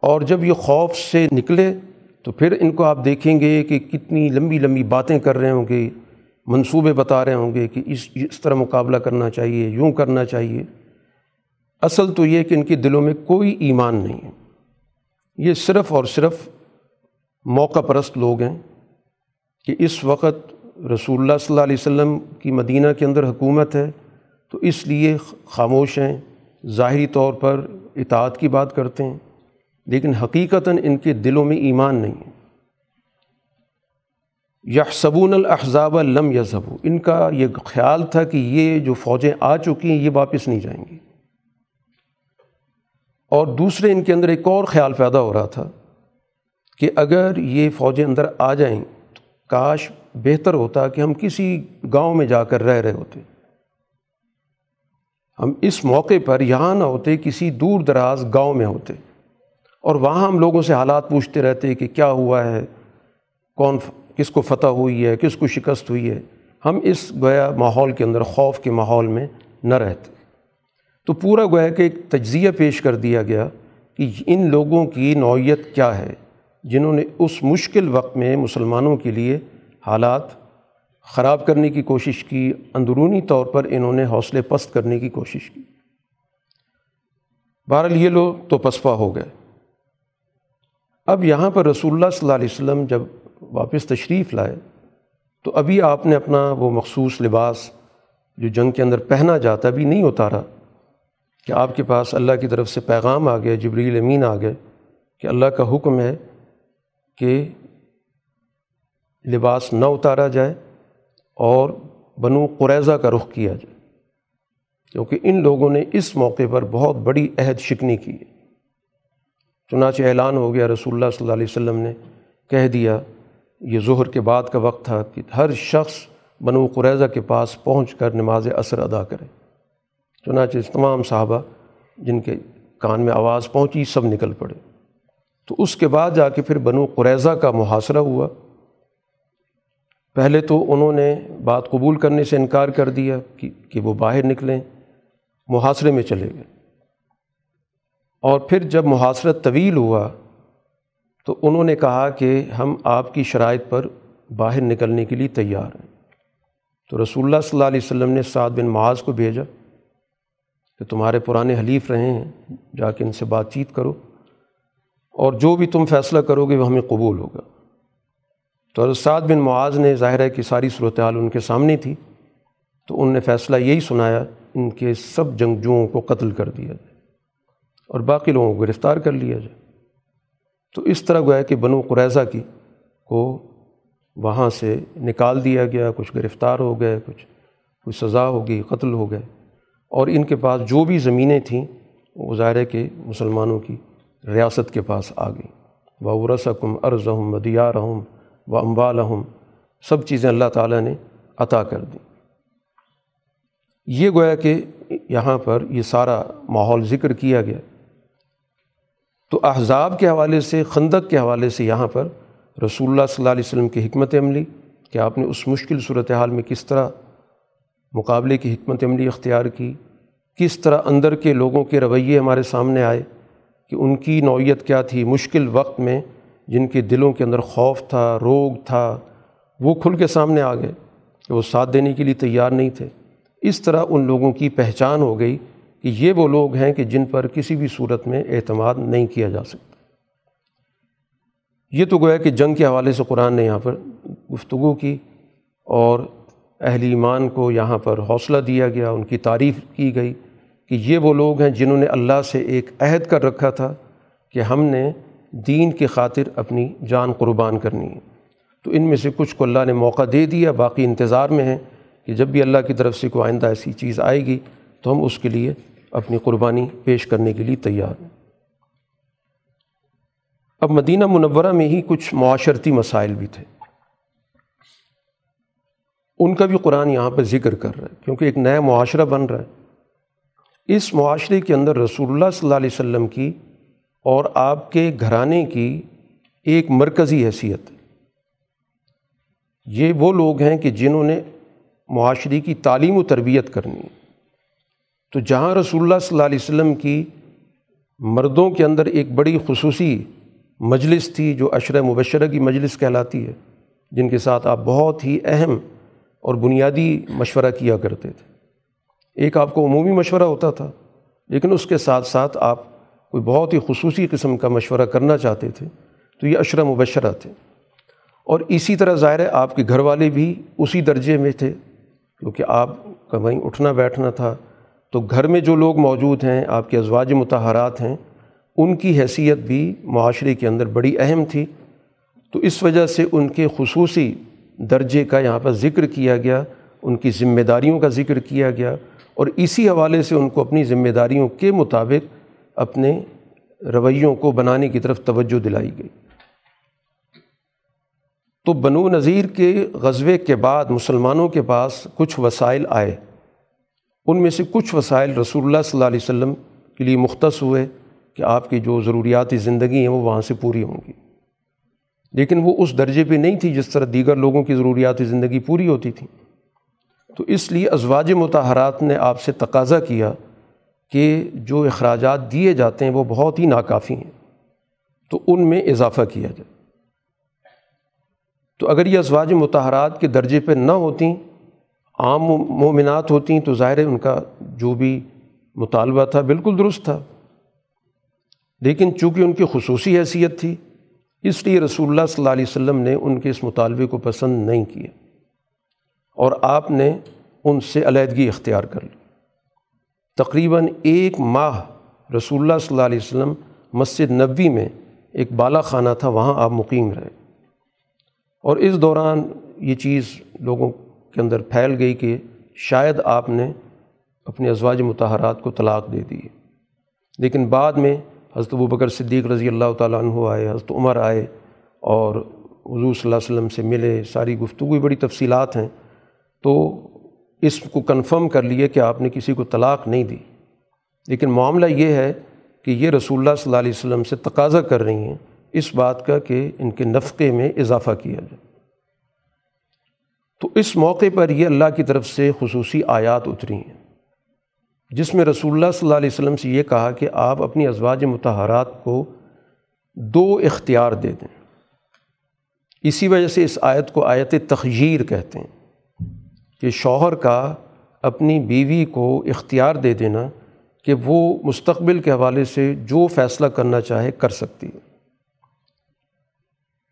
اور جب یہ خوف سے نکلے تو پھر ان کو آپ دیکھیں گے کہ کتنی لمبی لمبی باتیں کر رہے ہوں گے۔ منصوبے بتا رہے ہوں گے کہ اس اس طرح مقابلہ کرنا چاہیے، یوں کرنا چاہیے۔ اصل تو یہ کہ ان کے دلوں میں کوئی ایمان نہیں ہے۔ یہ صرف اور صرف موقع پرست لوگ ہیں کہ اس وقت رسول اللہ صلی اللہ علیہ وسلم کی مدینہ کے اندر حکومت ہے، تو اس لیے خاموش ہیں۔ ظاہری طور پر اطاعت کی بات کرتے ہیں، لیکن حقیقتاً ان کے دلوں میں ایمان نہیں ہے۔ یہ صبون الحضاب لم یذہبو ان کا یہ خیال تھا کہ یہ جو فوجیں آ چکی ہیں، یہ واپس نہیں جائیں گی۔ اور دوسرے ان کے اندر ایک اور خیال پیدا ہو رہا تھا کہ اگر یہ فوجیں اندر آ جائیں تو کاش بہتر ہوتا کہ ہم کسی گاؤں میں جا کر رہ رہے ہوتے۔ ہم اس موقع پر یہاں نہ ہوتے، کسی دور دراز گاؤں میں ہوتے۔ اور وہاں ہم لوگوں سے حالات پوچھتے رہتے کہ کیا ہوا ہے، کون کس کو فتح ہوئی ہے، کس کو شکست ہوئی ہے، ہم اس گویا ماحول کے اندر، خوف کے ماحول میں نہ رہتے۔ تو پورا گویا کہ ایک تجزیہ پیش کر دیا گیا کہ ان لوگوں کی نوعیت کیا ہے، جنہوں نے اس مشکل وقت میں مسلمانوں کے لیے حالات خراب کرنے کی کوشش کی، اندرونی طور پر انہوں نے حوصلے پست کرنے کی کوشش کی۔ بہرحال یہ لوگ تو پسپا ہو گئے۔ اب یہاں پر رسول اللہ صلی اللہ علیہ وسلم جب واپس تشریف لائے، تو ابھی آپ نے اپنا وہ مخصوص لباس جو جنگ کے اندر پہنا جاتا ابھی نہیں اتارا۔ کہ آپ کے پاس اللہ کی طرف سے پیغام آ گیا، جبریل امین آ گئے کہ اللہ کا حکم ہے کہ لباس نہ اتارا جائے اور بنو قریضہ کا رخ کیا جائے۔ کیونکہ ان لوگوں نے اس موقع پر بہت بڑی عہد شکنی کی۔ ہے چنانچہ اعلان ہو گیا، رسول اللہ صلی اللہ علیہ وسلم نے کہہ دیا یہ ظہر کے بعد کا وقت تھا کہ ہر شخص بنو قریضہ کے پاس پہنچ کر نماز اثر ادا کرے۔ چنانچہ تمام صحابہ جن کے کان میں آواز پہنچی سب نکل پڑے۔ تو اس کے بعد جا کے پھر بنو قریضہ کا محاصرہ ہوا۔ پہلے تو انہوں نے بات قبول کرنے سے انکار کر دیا کہ کہ وہ باہر نکلیں، محاصرے میں چلے گئے۔ اور پھر جب محاصرت طویل ہوا تو انہوں نے کہا کہ ہم آپ کی شرائط پر باہر نکلنے کے لیے تیار ہیں۔ تو رسول اللہ صلی اللہ علیہ وسلم نے سعد بن معاذ کو بھیجا کہ تمہارے پرانے حلیف رہے ہیں، جا کے ان سے بات چیت کرو اور جو بھی تم فیصلہ کرو گے وہ ہمیں قبول ہوگا۔ تو سعد بن معاذ نے ظاہر ہے کہ ساری صورتحال ان کے سامنے تھی، تو ان نے فیصلہ یہی سنایا، ان کے سب جنگجوؤں کو قتل کر دیا جائے اور باقی لوگوں کو گرفتار کر لیا جائے۔ تو اس طرح گویا کہ بنو قریضہ کی کو وہاں سے نکال دیا گیا، کچھ گرفتار ہو گئے، کچھ کچھ سزا ہوگی قتل ہو گئے۔ اور ان کے پاس جو بھی زمینیں تھیں، وہ ظاہر کے مسلمانوں کی ریاست کے پاس آ گئی و رسکم عرض ہم مدیار ہوں و امبال سب چیزیں اللہ تعالیٰ نے عطا کر دیں۔ یہ گویا کہ یہاں پر یہ سارا ماحول ذکر کیا گیا۔ تو احزاب کے حوالے سے، خندق کے حوالے سے یہاں پر رسول اللہ صلی اللہ علیہ وسلم کی حکمت عملی، کہ آپ نے اس مشکل صورت حال میں کس طرح مقابلے کی حکمت عملی اختیار کی، کس طرح اندر کے لوگوں کے رویے ہمارے سامنے آئے کہ ان کی نوعیت کیا تھی؟ مشکل وقت میں جن کے دلوں کے اندر خوف تھا، روگ تھا، وہ کھل کے سامنے آ گئے کہ وہ ساتھ دینے کے لیے تیار نہیں تھے۔ اس طرح ان لوگوں کی پہچان ہو گئی کہ یہ وہ لوگ ہیں کہ جن پر کسی بھی صورت میں اعتماد نہیں کیا جا سکتا۔ یہ تو گویا کہ جنگ کے حوالے سے قرآن نے یہاں پر گفتگو کی اور اہل ایمان کو یہاں پر حوصلہ دیا گیا، ان کی تعریف کی گئی کہ یہ وہ لوگ ہیں جنہوں نے اللہ سے ایک عہد کر رکھا تھا کہ ہم نے دین کی خاطر اپنی جان قربان کرنی ہے۔ تو ان میں سے کچھ کو اللہ نے موقع دے دیا، باقی انتظار میں ہیں کہ جب بھی اللہ کی طرف سے کوئی آئندہ ایسی چیز آئے گی تو ہم اس کے لیے اپنی قربانی پیش کرنے کے لیے تیار ہیں۔ اب مدینہ منورہ میں ہی کچھ معاشرتی مسائل بھی تھے۔ ان کا بھی قرآن یہاں پہ ذکر کر رہا ہے، کیونکہ ایک نیا معاشرہ بن رہا ہے۔ اس معاشرے کے اندر رسول اللہ صلی اللہ علیہ وسلم کی اور آپ کے گھرانے کی ایک مرکزی حیثیت یہ وہ لوگ ہیں کہ جنہوں نے معاشرے کی تعلیم و تربیت کرنی ہے۔ تو جہاں رسول اللہ صلی اللہ علیہ وسلم کی مردوں کے اندر ایک بڑی خصوصی مجلس تھی جو عشرہ مبشرہ کی مجلس کہلاتی ہے، جن کے ساتھ آپ بہت ہی اہم اور بنیادی مشورہ کیا کرتے تھے۔ ایک آپ کو عمومی مشورہ ہوتا تھا، لیکن اس کے ساتھ ساتھ آپ کوئی بہت ہی خصوصی قسم کا مشورہ کرنا چاہتے تھے، تو یہ عشرہ مبشرہ تھے۔ اور اسی طرح ظاہر ہے، آپ کے گھر والے بھی اسی درجے میں تھے، کیونکہ آپ کا وہیں اٹھنا بیٹھنا تھا تو گھر میں جو لوگ موجود ہیں، آپ کے ازواج متحرات ہیں، ان کی حیثیت بھی معاشرے کے اندر بڑی اہم تھی۔ تو اس وجہ سے ان کے خصوصی درجے کا یہاں پر ذکر کیا گیا، ان کی ذمہ داریوں کا ذکر کیا گیا اور اسی حوالے سے ان کو اپنی ذمہ داریوں کے مطابق اپنے رویوں کو بنانے کی طرف توجہ دلائی گئی۔ تو بنو نذیر کے غزوے کے بعد مسلمانوں کے پاس کچھ وسائل آئے۔ ان میں سے کچھ وسائل رسول اللہ صلی اللہ علیہ وسلم کے لیے مختص ہوئے کہ آپ کی جو ضروریاتی زندگی ہیں وہ وہاں سے پوری ہوں گی۔ لیکن وہ اس درجے پہ نہیں تھی جس طرح دیگر لوگوں کی ضروریاتی زندگی پوری ہوتی تھی۔ تو اس لیے ازواج متحرات نے آپ سے تقاضا کیا کہ جو اخراجات دیے جاتے ہیں وہ بہت ہی ناکافی ہیں۔ تو ان میں اضافہ کیا جائے۔ تو اگر یہ ازواج متحرات کے درجے پہ نہ ہوتیں عام مومنات ہوتیں تو ظاہر ہے ان کا جو بھی مطالبہ تھا بالکل درست تھا۔ لیکن چونکہ ان کی خصوصی حیثیت تھی، اس لیے رسول اللہ صلی اللہ علیہ وسلم نے ان کے اس مطالبے کو پسند نہیں کیا اور آپ نے ان سے علیحدگی اختیار کر لی۔ تقریباً ایک ماہ رسول اللہ صلی اللہ علیہ وسلم مسجد نبوی میں ایک بالا خانہ تھا، وہاں آپ مقیم رہے۔ اور اس دوران یہ چیز لوگوں کے اندر پھیل گئی کہ شاید آپ نے اپنے ازواج متحرات کو طلاق دے دی لیکن بعد میں حضرت ابو بکر صدیق رضی اللہ تعالیٰ عنہ آئے، حضرت عمر آئے اور حضور صلی اللہ علیہ وسلم سے ملے، ساری گفتگو بڑی تفصیلات ہیں۔ تو اس کو کنفرم کر لیے کہ آپ نے کسی کو طلاق نہیں دی۔ لیکن معاملہ یہ ہے کہ یہ رسول اللہ صلی اللہ علیہ وسلم سے تقاضا کر رہی ہیں اس بات کا کہ ان کے نفقے میں اضافہ کیا جائے۔ تو اس موقع پر یہ اللہ کی طرف سے خصوصی آیات اتری ہیں۔ جس میں رسول اللہ صلی اللہ علیہ وسلم سے یہ کہا کہ آپ اپنی ازواج متحرات کو دو اختیار دے دیں۔ اسی وجہ سے اس آیت کو آیت تخیر کہتے ہیں کہ شوہر کا اپنی بیوی کو اختیار دے دینا کہ وہ مستقبل کے حوالے سے جو فیصلہ کرنا چاہے کر سکتی ہے۔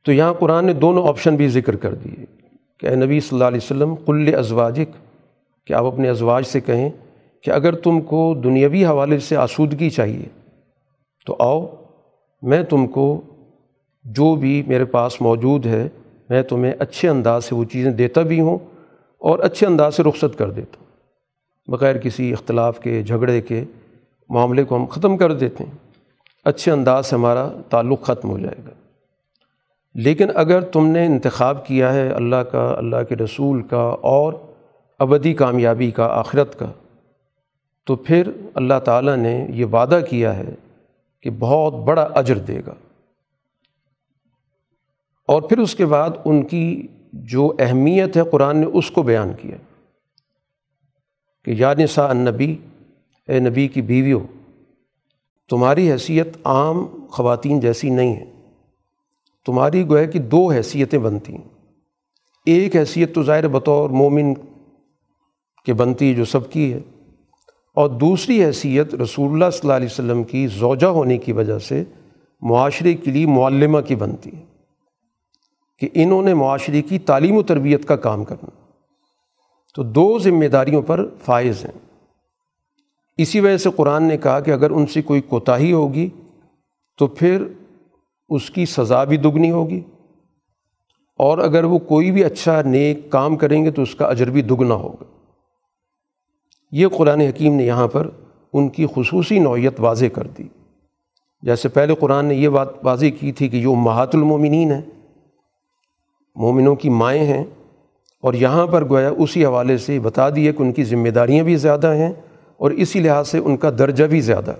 تو یہاں قرآن نے دونوں آپشن بھی ذکر کر دیے۔ کہ اے نبی صلی اللہ علیہ وسلم کل ازواجک کہ آپ اپنے ازواج سے کہیں کہ اگر تم کو دنیاوی حوالے سے آسودگی چاہیے، تو آؤ، میں تم کو جو بھی میرے پاس موجود ہے، میں تمہیں اچھے انداز سے وہ چیزیں دیتا بھی ہوں اور اچھے انداز سے رخصت کر دیتا ہوں۔ بغیر کسی اختلاف کے، جھگڑے کے معاملے کو ہم ختم کر دیتے ہیں۔ اچھے انداز سے ہمارا تعلق ختم ہو جائے گا۔ لیکن اگر تم نے انتخاب کیا ہے اللہ کا، اللہ کے رسول کا اور ابدی کامیابی کا، آخرت کا، تو پھر اللہ تعالیٰ نے یہ وعدہ کیا ہے کہ بہت بڑا اجر دے گا۔ اور پھر اس کے بعد ان کی جو اہمیت ہے قرآن نے اس کو بیان کیا کہ یا نساء النبی، اے نبی کی بیویوں، تمہاری حیثیت عام خواتین جیسی نہیں ہے تمہاری گویا کہ دو حیثیتیں بنتی ہیں۔ ایک حیثیت تو ظاہر بطور مومن کے بنتی جو سب کی ہے، اور دوسری حیثیت رسول اللہ صلی اللہ علیہ وسلم کی زوجہ ہونے کی وجہ سے معاشرے کے لیے معلمہ کی بنتی ہے۔ کہ انہوں نے معاشرے کی تعلیم و تربیت کا کام کرنا۔ تو دو ذمہ داریوں پر فائز ہیں۔ اسی وجہ سے قرآن نے کہا کہ اگر ان سے کوئی کوتاہی ہوگی تو پھر اس کی سزا بھی دگنی ہوگی۔ اور اگر وہ کوئی بھی اچھا نیک کام کریں گے تو اس کا اجر بھی دگنا ہوگا۔ یہ قرآن حکیم نے یہاں پر ان کی خصوصی نوعیت واضح کر دی۔ جیسے پہلے قرآن نے یہ بات واضح کی تھی کہ یہ امہات المومنین ہیں۔ مومنوں کی مائیں ہیں۔ اور یہاں پر گویا اسی حوالے سے بتا دیے کہ ان کی ذمہ داریاں بھی زیادہ ہیں اور اسی لحاظ سے ان کا درجہ بھی زیادہ۔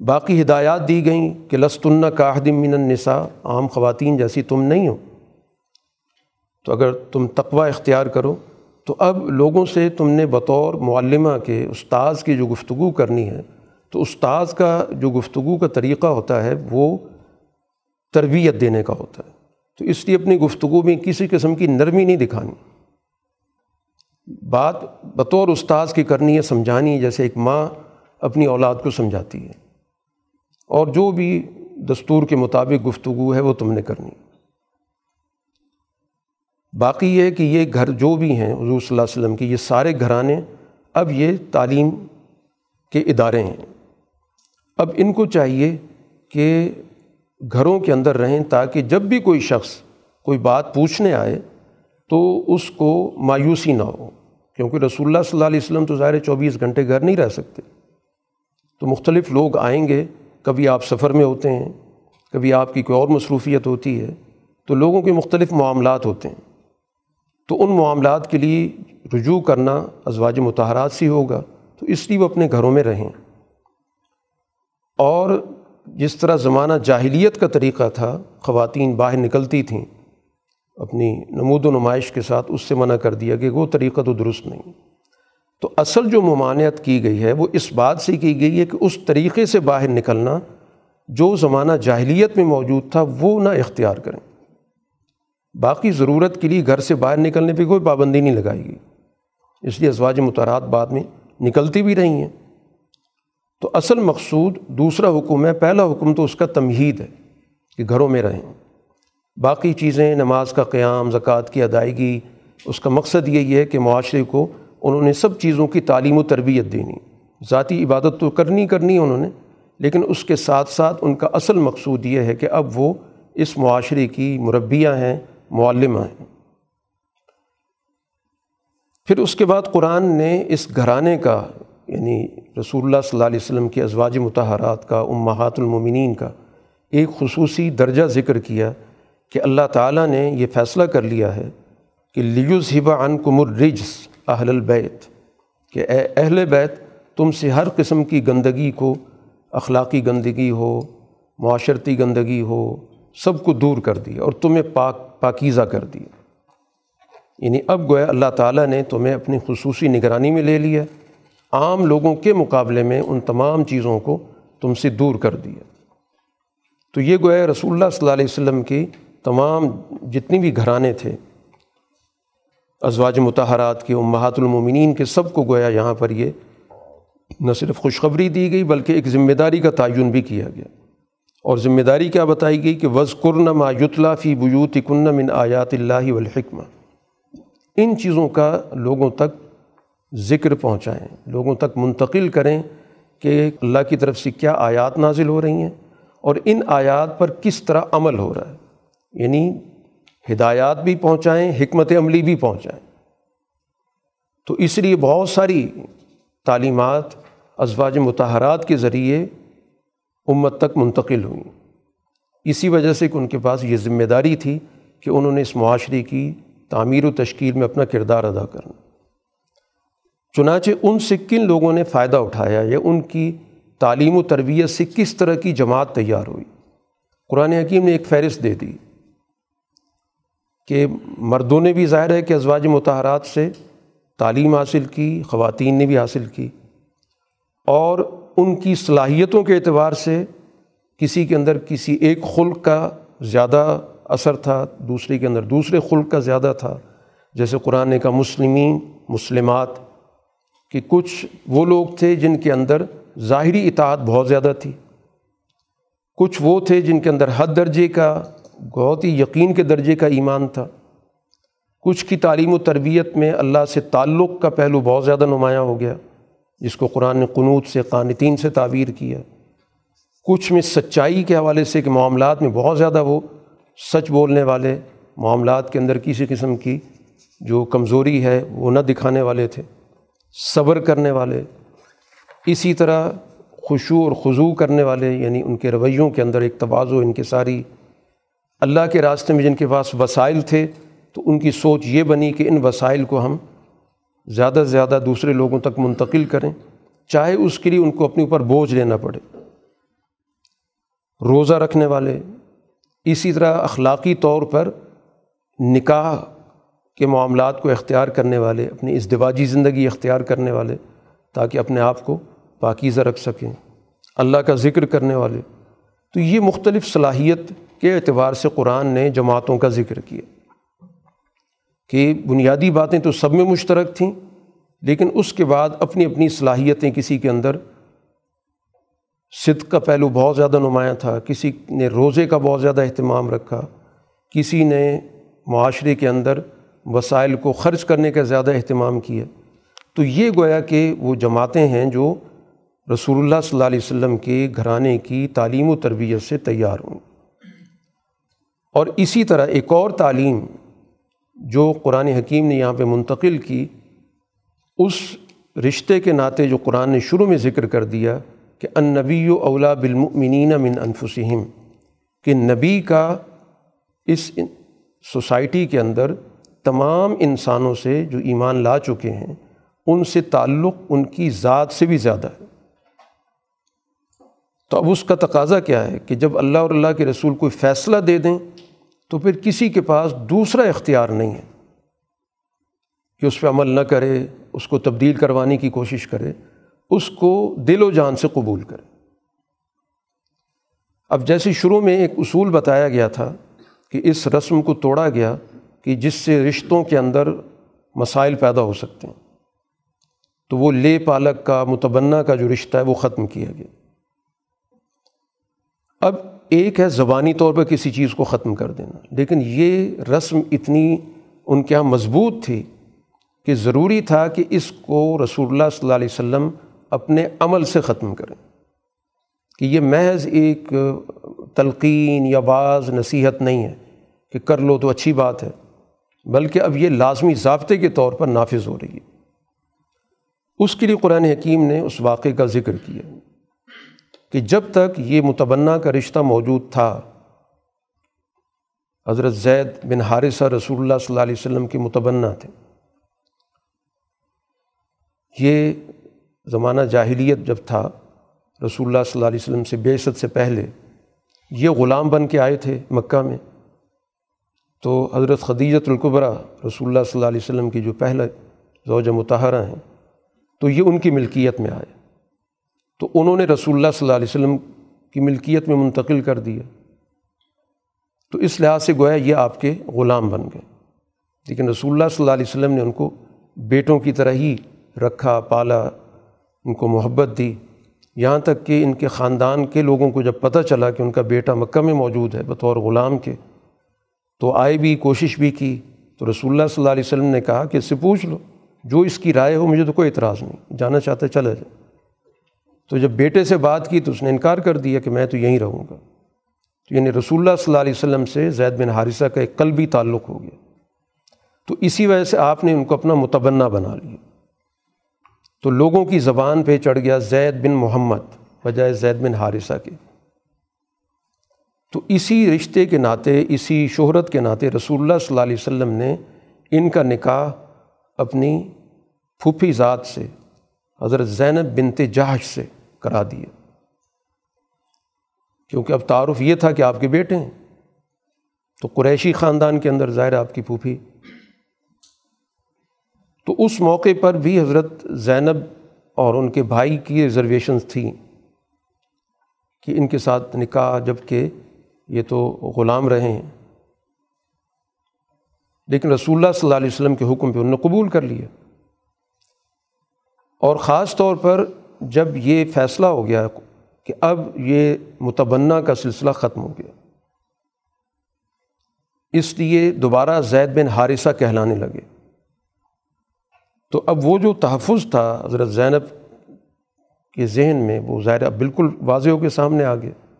باقی ہدایات دی گئیں کہ لستن کاہدم من النساء، عام خواتین جیسی تم نہیں ہو۔ تو اگر تم تقوی اختیار کرو، تو اب لوگوں سے تم نے بطور معلمہ کے استاذ کی جو گفتگو کرنی ہے، تو استاذ کا جو گفتگو کا طریقہ ہوتا ہے، وہ تربیت دینے کا ہوتا ہے۔ تو اس لیے اپنی گفتگو میں کسی قسم کی نرمی نہیں دکھانی۔ بات بطور استاذ کی کرنی ہے، سمجھانی ہے، جیسے ایک ماں اپنی اولاد کو سمجھاتی ہے۔ اور جو بھی دستور کے مطابق گفتگو ہے وہ تم نے کرنی۔ باقی یہ کہ یہ گھر جو بھی ہیں، حضور صلی اللہ علیہ وسلم کی، یہ سارے گھرانے اب یہ تعلیم کے ادارے ہیں۔ اب ان کو چاہیے کہ گھروں کے اندر رہیں تاکہ جب بھی کوئی شخص کوئی بات پوچھنے آئے تو اس کو مایوسی نہ ہو۔ کیونکہ رسول اللہ صلی اللہ علیہ وسلم تو ظاہر چوبیس گھنٹے گھر نہیں رہ سکتے۔ تو مختلف لوگ آئیں گے کبھی آپ سفر میں ہوتے ہیں، کبھی آپ کی کوئی اور مصروفیت ہوتی ہے، تو لوگوں کے مختلف معاملات ہوتے ہیں۔ تو ان معاملات کے لیے رجوع کرنا ازواج متحرات سے ہوگا۔ تو اس لیے وہ اپنے گھروں میں رہیں۔ اور جس طرح زمانہ جاہلیت کا طریقہ تھا، خواتین باہر نکلتی تھیں، اپنی نمود و نمائش کے ساتھ اس سے منع کر دیا کہ وہ طریقہ تو درست نہیں۔ تو اصل جو ممانعت کی گئی ہے وہ اس بات سے کی گئی ہے کہ اس طریقے سے باہر نکلنا جو زمانہ جاہلیت میں موجود تھا وہ نہ اختیار کریں۔ باقی ضرورت کے لیے گھر سے باہر نکلنے پہ کوئی پابندی نہیں لگائی گئی۔ اس لیے ازواج متحرات بعد میں نکلتی بھی رہی ہیں۔ تو اصل مقصود دوسرا حکم ہے، پہلا حکم تو اس کا تمہید ہے کہ گھروں میں رہیں۔ باقی چیزیں، نماز کا قیام، زکوٰۃ کی ادائیگی، اس کا مقصد یہی ہے کہ معاشرے کو انہوں نے سب چیزوں کی تعلیم و تربیت دینی۔ ذاتی عبادت تو کرنی کرنی انہوں نے، لیکن اس کے ساتھ ساتھ ان کا اصل مقصود یہ ہے کہ اب وہ اس معاشرے کی مربیاں ہیں، معلمہ ہیں۔ پھر اس کے بعد قرآن نے اس گھرانے کا یعنی رسول اللہ صلی اللہ علیہ وسلم کی ازواج متحرات کا، امہات المومنین کا ایک خصوصی درجہ ذکر کیا کہ اللہ تعالیٰ نے یہ فیصلہ کر لیا ہے کہ لیوز ہبا ان کمر رجس اہل البیت کہ اے اہل بیت، تم سے ہر قسم کی گندگی کو، اخلاقی گندگی ہو، معاشرتی گندگی ہو، سب کو دور کر دیا اور تمہیں پاک، پاکیزہ کر دیا یعنی اب گویا اللہ تعالیٰ نے تمہیں اپنی خصوصی نگرانی میں لے لیا۔ عام لوگوں کے مقابلے میں ان تمام چیزوں کو تم سے دور کر دیا تو یہ گویا رسول اللہ صلی اللہ علیہ وسلم کی تمام جتنی بھی گھرانے تھے ازواج متحرات کے امہات المومنین کے سب کو گویا یہاں پر یہ نہ صرف خوشخبری دی گئی بلکہ ایک ذمہ داری کا تعین بھی کیا گیا۔ اور ذمہ داری کیا بتائی گئی کہ وز قرن ما یتلا فی بیوت کن من آیات اللہ والحکمہ۔ ان چیزوں کا لوگوں تک ذکر پہنچائیں، لوگوں تک منتقل کریں کہ اللہ کی طرف سے کیا آیات نازل ہو رہی ہیں اور ان آیات پر کس طرح عمل ہو رہا ہے۔ یعنی ہدایات بھی پہنچائیں، حکمت عملی بھی پہنچائیں۔ تو اس لیے بہت ساری تعلیمات ازواج متحرات کے ذریعے امت تک منتقل ہوئیں۔ اسی وجہ سے کہ ان کے پاس یہ ذمہ داری تھی کہ انہوں نے اس معاشرے کی تعمیر و تشکیل میں اپنا کردار ادا کرنا۔ چنانچہ ان سے کن لوگوں نے فائدہ اٹھایا یا ان کی تعلیم و تربیت سے کس طرح کی جماعت تیار ہوئی۔ قرآن حکیم نے ایک فہرست دے دی۔ کہ مردوں نے بھی ظاہر ہے کہ ازواج متحرات سے تعلیم حاصل کی، خواتین نے بھی حاصل کی اور ان کی صلاحیتوں کے اعتبار سے کسی کے اندر کسی ایک خلق کا زیادہ اثر تھا، دوسرے کے اندر دوسرے خلق کا زیادہ تھا۔ جیسے قرآن کا مسلمین، مسلمات، کہ کچھ وہ لوگ تھے جن کے اندر ظاہری اطاعت بہت زیادہ تھی۔ کچھ وہ تھے جن کے اندر حد درجے کا بہت ہی یقین کے درجے کا ایمان تھا۔ کچھ کی تعلیم و تربیت میں اللہ سے تعلق کا پہلو بہت زیادہ نمایاں ہو گیا، جس کو قرآن نے قنوط سے، قانتین سے تعبیر کیا۔ کچھ میں سچائی کے حوالے سے کہ معاملات میں بہت زیادہ وہ سچ بولنے والے معاملات کے اندر کسی قسم کی جو کمزوری ہے وہ نہ دکھانے والے تھے، صبر کرنے والے، اسی طرح خوشو اور خضو کرنے والے یعنی ان کے رویوں کے اندر ایک توازو ان کے ساری اللہ کے راستے میں جن کے پاس وسائل تھے، تو ان کی سوچ یہ بنی کہ ان وسائل کو ہم زیادہ سے زیادہ دوسرے لوگوں تک منتقل کریں، چاہے اس کے لیے ان کو اپنے اوپر بوجھ لینا پڑے۔ روزہ رکھنے والے، اسی طرح اخلاقی طور پر نکاح کے معاملات کو اختیار کرنے والے، اپنی ازدواجی زندگی اختیار کرنے والے، تاکہ اپنے آپ کو پاکیزہ رکھ سکیں۔ اللہ کا ذکر کرنے والے۔ تو یہ مختلف صلاحیت کے اعتبار سے قرآن نے جماعتوں کا ذکر کیا کہ بنیادی باتیں تو سب میں مشترک تھیں، لیکن اس کے بعد اپنی اپنی صلاحیتیں کسی کے اندر، صدق کا پہلو بہت زیادہ نمایاں تھا، کسی نے روزے کا بہت زیادہ اہتمام رکھا، کسی نے معاشرے کے اندر وسائل کو خرچ کرنے کا زیادہ اہتمام کیا۔ تو یہ گویا کہ وہ جماعتیں ہیں جو رسول اللہ صلی اللہ علیہ وسلم کے گھرانے کی تعلیم و تربیت سے تیار ہوں۔ اور اسی طرح ایک اور تعلیم جو قرآن حکیم نے یہاں پہ منتقل کی، اس رشتے کے ناطے جو قرآن نے شروع میں ذکر کر دیا کہ ان نبی و اولا بالمؤمنین من انفسہم، کہ نبی کا اس سوسائٹی کے اندر تمام انسانوں سے جو ایمان لا چکے ہیں، ان سے تعلق ان کی ذات سے بھی زیادہ ہے۔ تو اب اس کا تقاضا کیا ہے کہ جب اللہ اور اللہ کے رسول کوئی فیصلہ دے دیں تو پھر کسی کے پاس دوسرا اختیار نہیں ہے کہ اس پہ عمل نہ کرے، اس کو تبدیل کروانے کی کوشش کرے، اس کو دل و جان سے قبول کرے۔ اب جیسے شروع میں ایک اصول بتایا گیا تھا کہ اس رسم کو توڑا گیا کہ جس سے رشتوں کے اندر مسائل پیدا ہو سکتے ہیں۔ تو وہ لے پالک کا، متبنہ کا جو رشتہ ہے وہ ختم کیا گیا۔ اب ایک ہے زبانی طور پر کسی چیز کو ختم کر دینا۔ لیکن یہ رسم اتنی ان کے یہاں مضبوط تھی کہ ضروری تھا کہ اس کو رسول اللہ صلی اللہ علیہ وسلم اپنے عمل سے ختم کریں۔ کہ یہ محض ایک تلقین یا بعض نصیحت نہیں ہے کہ کر لو تو اچھی بات ہے، بلکہ اب یہ لازمی ضابطے کے طور پر نافذ ہو رہی ہے۔ اس کے لیے قرآن حکیم نے اس واقعے کا ذکر کیا۔ کہ جب تک یہ متبنہ کا رشتہ موجود تھا، حضرت زید بن حارثہ رسول اللہ صلی اللہ علیہ وسلم کے متبنہ تھے۔ یہ زمانہ جاہلیت جب تھا، رسول اللہ صلی اللہ علیہ وسلم سے بیست سے پہلے یہ غلام بن کے آئے تھے مکہ میں۔ تو حضرت خدیجت القبرہ رسول اللہ صلی اللہ علیہ وسلم کی جو پہلے زوج متحرہ ہیں، تو یہ ان کی ملکیت میں آئے۔ تو انہوں نے رسول اللہ صلی اللہ علیہ وسلم کی ملکیت میں منتقل کر دیا۔ تو اس لحاظ سے گویا یہ آپ کے غلام بن گئے۔ لیکن رسول اللہ صلی اللہ علیہ وسلم نے ان کو بیٹوں کی طرح ہی رکھا، پالا، ان کو محبت دی۔ یہاں تک کہ ان کے خاندان کے لوگوں کو جب پتہ چلا کہ ان کا بیٹا مکہ میں موجود ہے بطور غلام کے، تو آئے بھی، کوشش بھی کی۔ تو رسول اللہ صلی اللہ علیہ وسلم نے کہا کہ اس سے پوچھ لو، جو اس کی رائے ہو مجھے تو کوئی اعتراض نہیں، جانا چاہتے چلے جائے۔ تو جب بیٹے سے بات کی تو اس نے انکار کر دیا کہ میں تو یہیں رہوں گا۔ تو یعنی رسول اللہ صلی اللہ علیہ وسلم سے زید بن حارثہ کا ایک قلبی تعلق ہو گیا۔ تو اسی وجہ سے آپ نے ان کو اپنا متبنہ بنا لیا۔ تو لوگوں کی زبان پہ چڑھ گیا زید بن محمد، بجائے زید بن حارثہ کے۔ تو اسی رشتے کے ناطے، اسی شہرت کے ناطے رسول اللہ صلی اللہ علیہ وسلم نے ان کا نکاح اپنی پھوپھی ذات سے، حضرت زینب بنت جہش سے کرا دیا کیونکہ اب تعارف یہ تھا کہ آپ کے بیٹے ہیں۔ تو قریشی خاندان کے اندر ظاہر آپ کی پھوپھی۔ تو اس موقع پر بھی حضرت زینب اور ان کے بھائی کی ریزرویشنز تھیں کہ ان کے ساتھ نکاح جبکہ یہ تو غلام رہے ہیں۔ لیکن رسول اللہ صلی اللہ علیہ وسلم کے حکم پہ انہوں نے قبول کر لیا۔ اور خاص طور پر جب یہ فیصلہ ہو گیا کہ اب یہ متبنہ کا سلسلہ ختم ہو گیا، اس لیے دوبارہ زید بن حارثہ کہلانے لگے۔ تو اب وہ جو تحفظ تھا حضرت زینب کے ذہن میں، وہ ظاہر بالکل واضح ہو کے سامنے آ گیا۔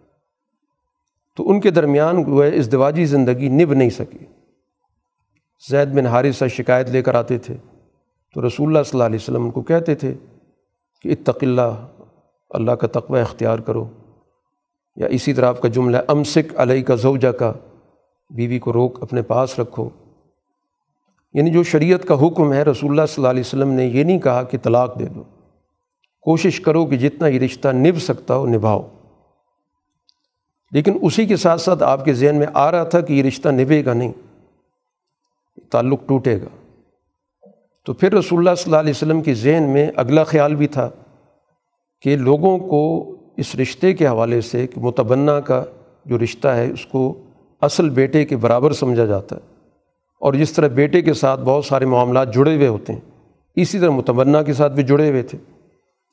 تو ان کے درمیان وہ اس دواجی زندگی نبھ نہیں سکی۔ زید بن حارثہ شکایت لے کر آتے تھے۔ تو رسول اللہ صلی اللہ علیہ وسلم ان کو کہتے تھے کہ اتق اللہ اللہ کا تقوی اختیار کرو۔ یا اسی طرح آپ کا جملہ امسک علیہ کا زوجہ کا بیوی کو روک اپنے پاس رکھو۔ یعنی جو شریعت کا حکم ہے، رسول اللہ صلی اللہ علیہ وسلم نے یہ نہیں کہا کہ طلاق دے دو۔ کوشش کرو کہ جتنا یہ رشتہ نبھ سکتا ہو، نبھاؤ۔ لیکن اسی کے ساتھ ساتھ آپ کے ذہن میں آ رہا تھا کہ یہ رشتہ نبھے گا نہیں تعلق ٹوٹے گا۔ تو پھر رسول اللہ صلی اللہ علیہ وسلم کے ذہن میں اگلا خیال بھی تھا کہ لوگوں کو اس رشتے کے حوالے سے کہ متبنہ کا جو رشتہ ہے، اس کو اصل بیٹے کے برابر سمجھا جاتا ہے۔ اور جس طرح بیٹے کے ساتھ بہت سارے معاملات جڑے ہوئے ہوتے ہیں، اسی طرح متمنہ کے ساتھ بھی جڑے ہوئے تھے۔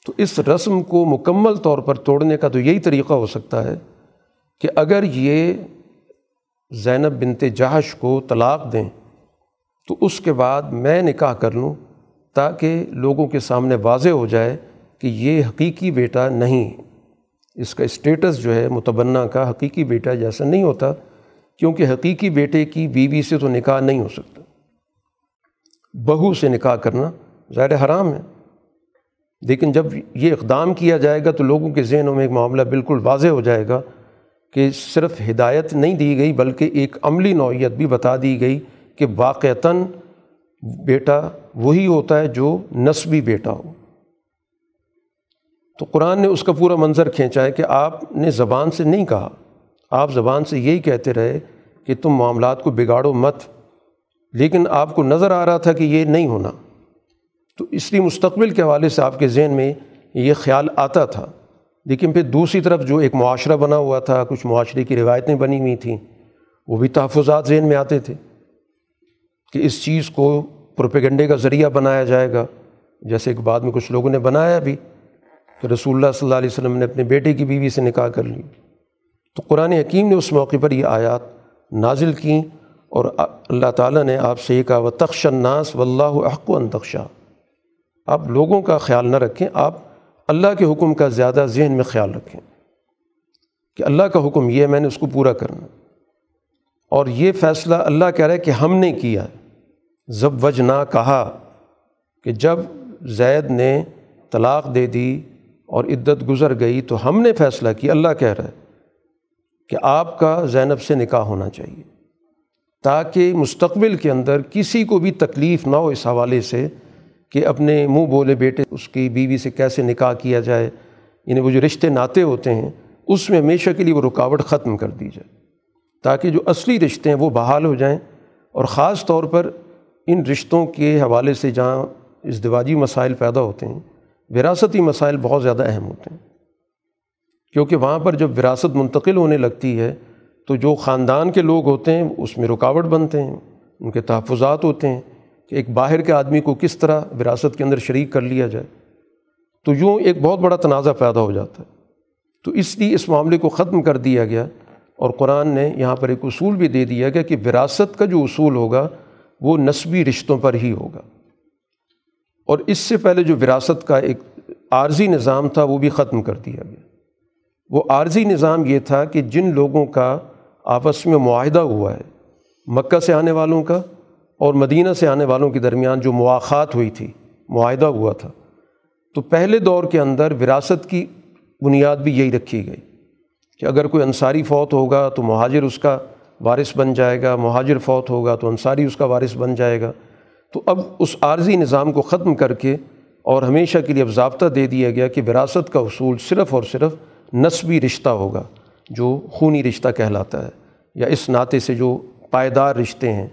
تو اس رسم کو مکمل طور پر توڑنے کا تو یہی طریقہ ہو سکتا ہے کہ اگر یہ زینب بنت جہش کو طلاق دیں تو اس کے بعد میں نکاح کر لوں تاکہ لوگوں کے سامنے واضح ہو جائے کہ یہ حقیقی بیٹا نہیں۔ اس کا اسٹیٹس جو ہے متبنہ کا حقیقی بیٹا جیسا نہیں ہوتا، کیونکہ حقیقی بیٹے کی بیوی سے تو نکاح نہیں ہو سکتا۔ بہو سے نکاح کرنا ظاہر حرام ہے، لیکن جب یہ اقدام کیا جائے گا تو لوگوں کے ذہنوں میں ایک معاملہ بالکل واضح ہو جائے گا کہ صرف ہدایت نہیں دی گئی، بلکہ ایک عملی نوعیت بھی بتا دی گئی کہ واقعتاً بیٹا وہی ہوتا ہے جو نسبی بیٹا ہو۔ تو قرآن نے اس کا پورا منظر کھینچا ہے کہ آپ نے زبان سے نہیں کہا۔ آپ زبان سے یہی کہتے رہے کہ تم معاملات کو بگاڑو مت، لیکن آپ کو نظر آ رہا تھا کہ یہ نہیں ہونا۔ تو اس لیے مستقبل کے حوالے سے آپ کے ذہن میں یہ خیال آتا تھا۔ لیکن پھر دوسری طرف جو ایک معاشرہ بنا ہوا تھا، کچھ معاشرے کی روایتیں بنی ہوئی تھیں، وہ بھی تحفظات ذہن میں آتے تھے۔ کہ اس چیز کو پروپیگنڈے کا ذریعہ بنایا جائے گا۔ جیسے کہ بعد میں کچھ لوگوں نے بنایا بھی کہ رسول اللہ صلی اللہ علیہ وسلم نے اپنے بیٹے کی بیوی سے نکاح کر لی۔ تو قرآن حکیم نے اس موقع پر یہ آیات نازل کیں اور اللہ تعالیٰ نے آپ سے یہ کہا و تخش الناس و اللہ حق و انتخشا آپ لوگوں کا خیال نہ رکھیں، آپ اللہ کے حکم کا زیادہ ذہن میں خیال رکھیں کہ اللہ کا حکم یہ ہے، میں نے اس کو پورا کرنا۔ اور یہ فیصلہ اللہ کہہ رہا ہے کہ ہم نے کیا۔ ہے ضب وج نہ کہا کہ جب زید نے طلاق دے دی اور عدت گزر گئی تو ہم نے فیصلہ کیا، اللہ کہہ رہا ہے کہ آپ کا زینب سے نکاح ہونا چاہیے تاکہ مستقبل کے اندر کسی کو بھی تکلیف نہ ہو اس حوالے سے کہ اپنے منہ بولے بیٹے اس کی بیوی سے کیسے نکاح کیا جائے۔ یعنی وہ جو رشتے ناطے ہوتے ہیں، اس میں ہمیشہ کے لیے وہ رکاوٹ ختم کر دی جائے تاکہ جو اصلی رشتے ہیں وہ بحال ہو جائیں اور خاص طور پر ان رشتوں کے حوالے سے جہاں ازدواجی مسائل پیدا ہوتے ہیں، وراثتی مسائل بہت زیادہ اہم ہوتے ہیں۔ کیونکہ وہاں پر جب وراثت منتقل ہونے لگتی ہے، تو جو خاندان کے لوگ ہوتے ہیں، اس میں رکاوٹ بنتے ہیں، ان کے تحفظات ہوتے ہیں کہ ایک باہر کے آدمی کو کس طرح وراثت کے اندر شریک کر لیا جائے۔ تو یوں ایک بہت بڑا تنازع پیدا ہو جاتا ہے۔ تو اس لیے اس معاملے کو ختم کر دیا گیا، اور قرآن نے یہاں پر ایک اصول بھی دے دیا گیا کہ وراثت کا جو اصول ہوگا وہ نسبی رشتوں پر ہی ہوگا۔ اور اس سے پہلے جو وراثت کا ایک عارضی نظام تھا، وہ بھی ختم کر دیا گیا۔ وہ عارضی نظام یہ تھا کہ جن لوگوں کا آپس میں معاہدہ ہوا ہے، مکہ سے آنے والوں کا اور مدینہ سے آنے والوں کے درمیان جو مواقعات ہوئی تھی، معاہدہ ہوا تھا۔ تو پہلے دور کے اندر وراثت کی بنیاد بھی یہی رکھی گئی کہ اگر کوئی انصاری فوت ہوگا تو مہاجر اس کا وارث بن جائے گا، مہاجر فوت ہوگا تو انصاری اس کا وارث بن جائے گا۔ تو اب اس عارضی نظام کو ختم کر کے اور ہمیشہ کے لیے اب ضابطہ دے دیا گیا کہ وراثت کا اصول صرف اور صرف نسبی رشتہ ہوگا، جو خونی رشتہ کہلاتا ہے یا اس ناطے سے جو پائیدار رشتے ہیں،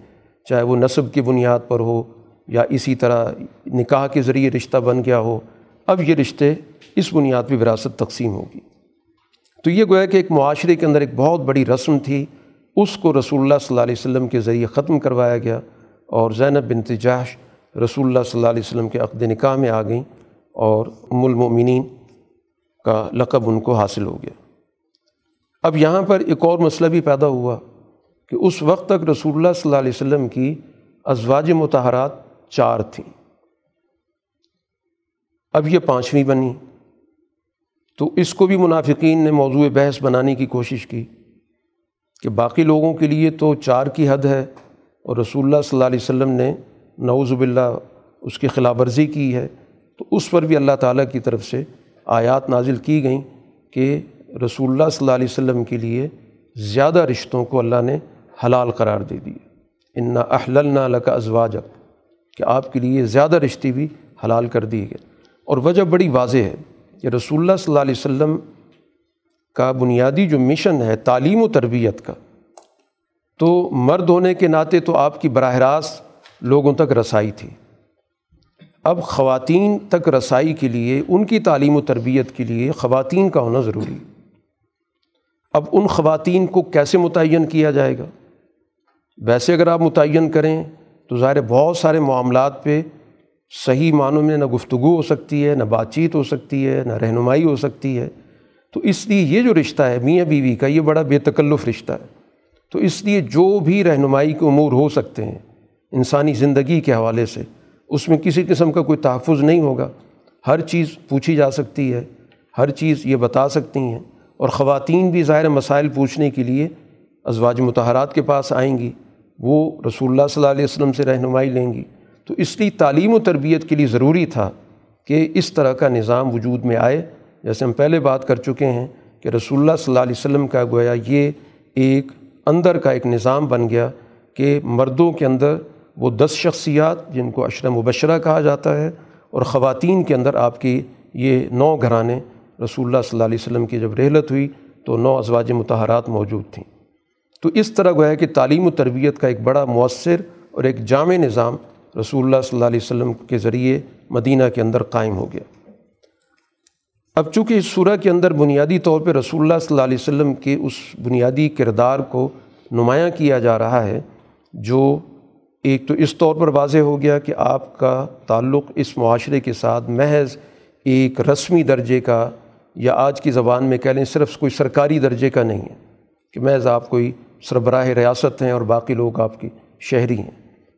چاہے وہ نصب کی بنیاد پر ہو یا اسی طرح نکاح کے ذریعے رشتہ بن گیا ہو، اب یہ رشتے اس بنیاد پہ وراثت تقسیم ہوگی۔ تو یہ گویا کہ ایک معاشرے کے اندر ایک بہت بڑی رسم تھی۔ اس کو رسول اللہ صلی اللہ علیہ وسلم کے ذریعے ختم کروایا گیا اور زینب بنت جاش رسول اللہ صلی اللہ علیہ وسلم کے عقد نکاح میں آ گئیں اور ام المؤمنین کا لقب ان کو حاصل ہو گیا۔ اب یہاں پر ایک اور مسئلہ بھی پیدا ہوا کہ اس وقت تک رسول اللہ صلی اللہ علیہ وسلم کی ازواج متحرات چار تھیں۔ اب یہ پانچویں بنی۔ تو اس کو بھی منافقین نے موضوع بحث بنانے کی کوشش کی۔ کہ باقی لوگوں کے لیے تو چار کی حد ہے اور رسول اللہ صلی اللہ علیہ وسلم نے نعوذ باللہ اس کی خلاف ورزی کی ہے، تو اس پر بھی اللہ تعالیٰ کی طرف سے آیات نازل کی گئیں کہ رسول اللہ صلی اللہ علیہ وسلم کے لیے زیادہ رشتوں کو اللہ نے حلال قرار دے دی۔ انا احللنا لک ازواجک کہ آپ کے لیے زیادہ رشتے بھی حلال کر دیے گئے۔ اور وجہ بڑی واضح ہے کہ رسول اللہ صلی اللہ علیہ وسلم کا بنیادی جو مشن ہے تعلیم و تربیت کا، تو مرد ہونے کے ناطے تو آپ کی براہ راست لوگوں تک رسائی تھی۔ اب خواتین تک رسائی کے لیے، ان کی تعلیم و تربیت کے لیے خواتین کا ہونا ضروری۔ اب ان خواتین کو کیسے متعین کیا جائے گا؟ ویسے اگر آپ متعین کریں تو ظاہر بہت سارے معاملات پہ صحیح معنوں میں نہ گفتگو ہو سکتی ہے، نہ بات چیت ہو سکتی ہے، نہ رہنمائی ہو سکتی ہے۔ تو اس لیے یہ جو رشتہ ہے، میاں بیوی کا، یہ بڑا بے تکلف رشتہ ہے۔ تو اس لیے جو بھی رہنمائی کے امور ہو سکتے ہیں، انسانی زندگی کے حوالے سے، اس میں کسی قسم کا کوئی تحفظ نہیں ہوگا۔ ہر چیز پوچھی جا سکتی ہے، ہر چیز یہ بتا سکتی ہیں۔ اور خواتین بھی ظاہر مسائل پوچھنے کے لیے ازواج متحرات کے پاس آئیں گی، وہ رسول اللہ صلی اللہ علیہ وسلم سے رہنمائی لیں گی۔ تو اس لیے تعلیم و تربیت کے لیے ضروری تھا کہ اس طرح کا نظام وجود میں آئے۔ جیسے ہم پہلے بات کر چکے ہیں کہ رسول اللہ صلی اللہ علیہ وسلم کا گویا یہ ایک اندر کا ایک نظام بن گیا کہ مردوں کے اندر وہ دس شخصیات جن کو اشر مبشرہ کہا جاتا ہے اور خواتین کے اندر آپ کی یہ نو گھرانے رسول اللہ صلی اللہ علیہ وسلم کی جب رحلت ہوئی تو نو ازواج متحرات موجود تھیں۔ تو اس طرح گویا کہ تعلیم و تربیت کا ایک بڑا مؤثر اور ایک جامع نظام رسول اللہ صلی اللہ علیہ وسلم کے ذریعے مدینہ کے اندر قائم ہو گیا۔ اب چونکہ اس سورہ کے اندر بنیادی طور پہ رسول اللہ صلی اللہ علیہ وسلم کے اس بنیادی کردار کو نمایاں کیا جا رہا ہے، جو ایک تو اس طور پر واضح ہو گیا کہ آپ کا تعلق اس معاشرے کے ساتھ محض ایک رسمی درجے کا یا آج کی زبان میں کہہ لیں صرف کوئی سرکاری درجے کا نہیں ہے کہ محض آپ کوئی سربراہ ریاست ہیں اور باقی لوگ آپ کی شہری ہیں۔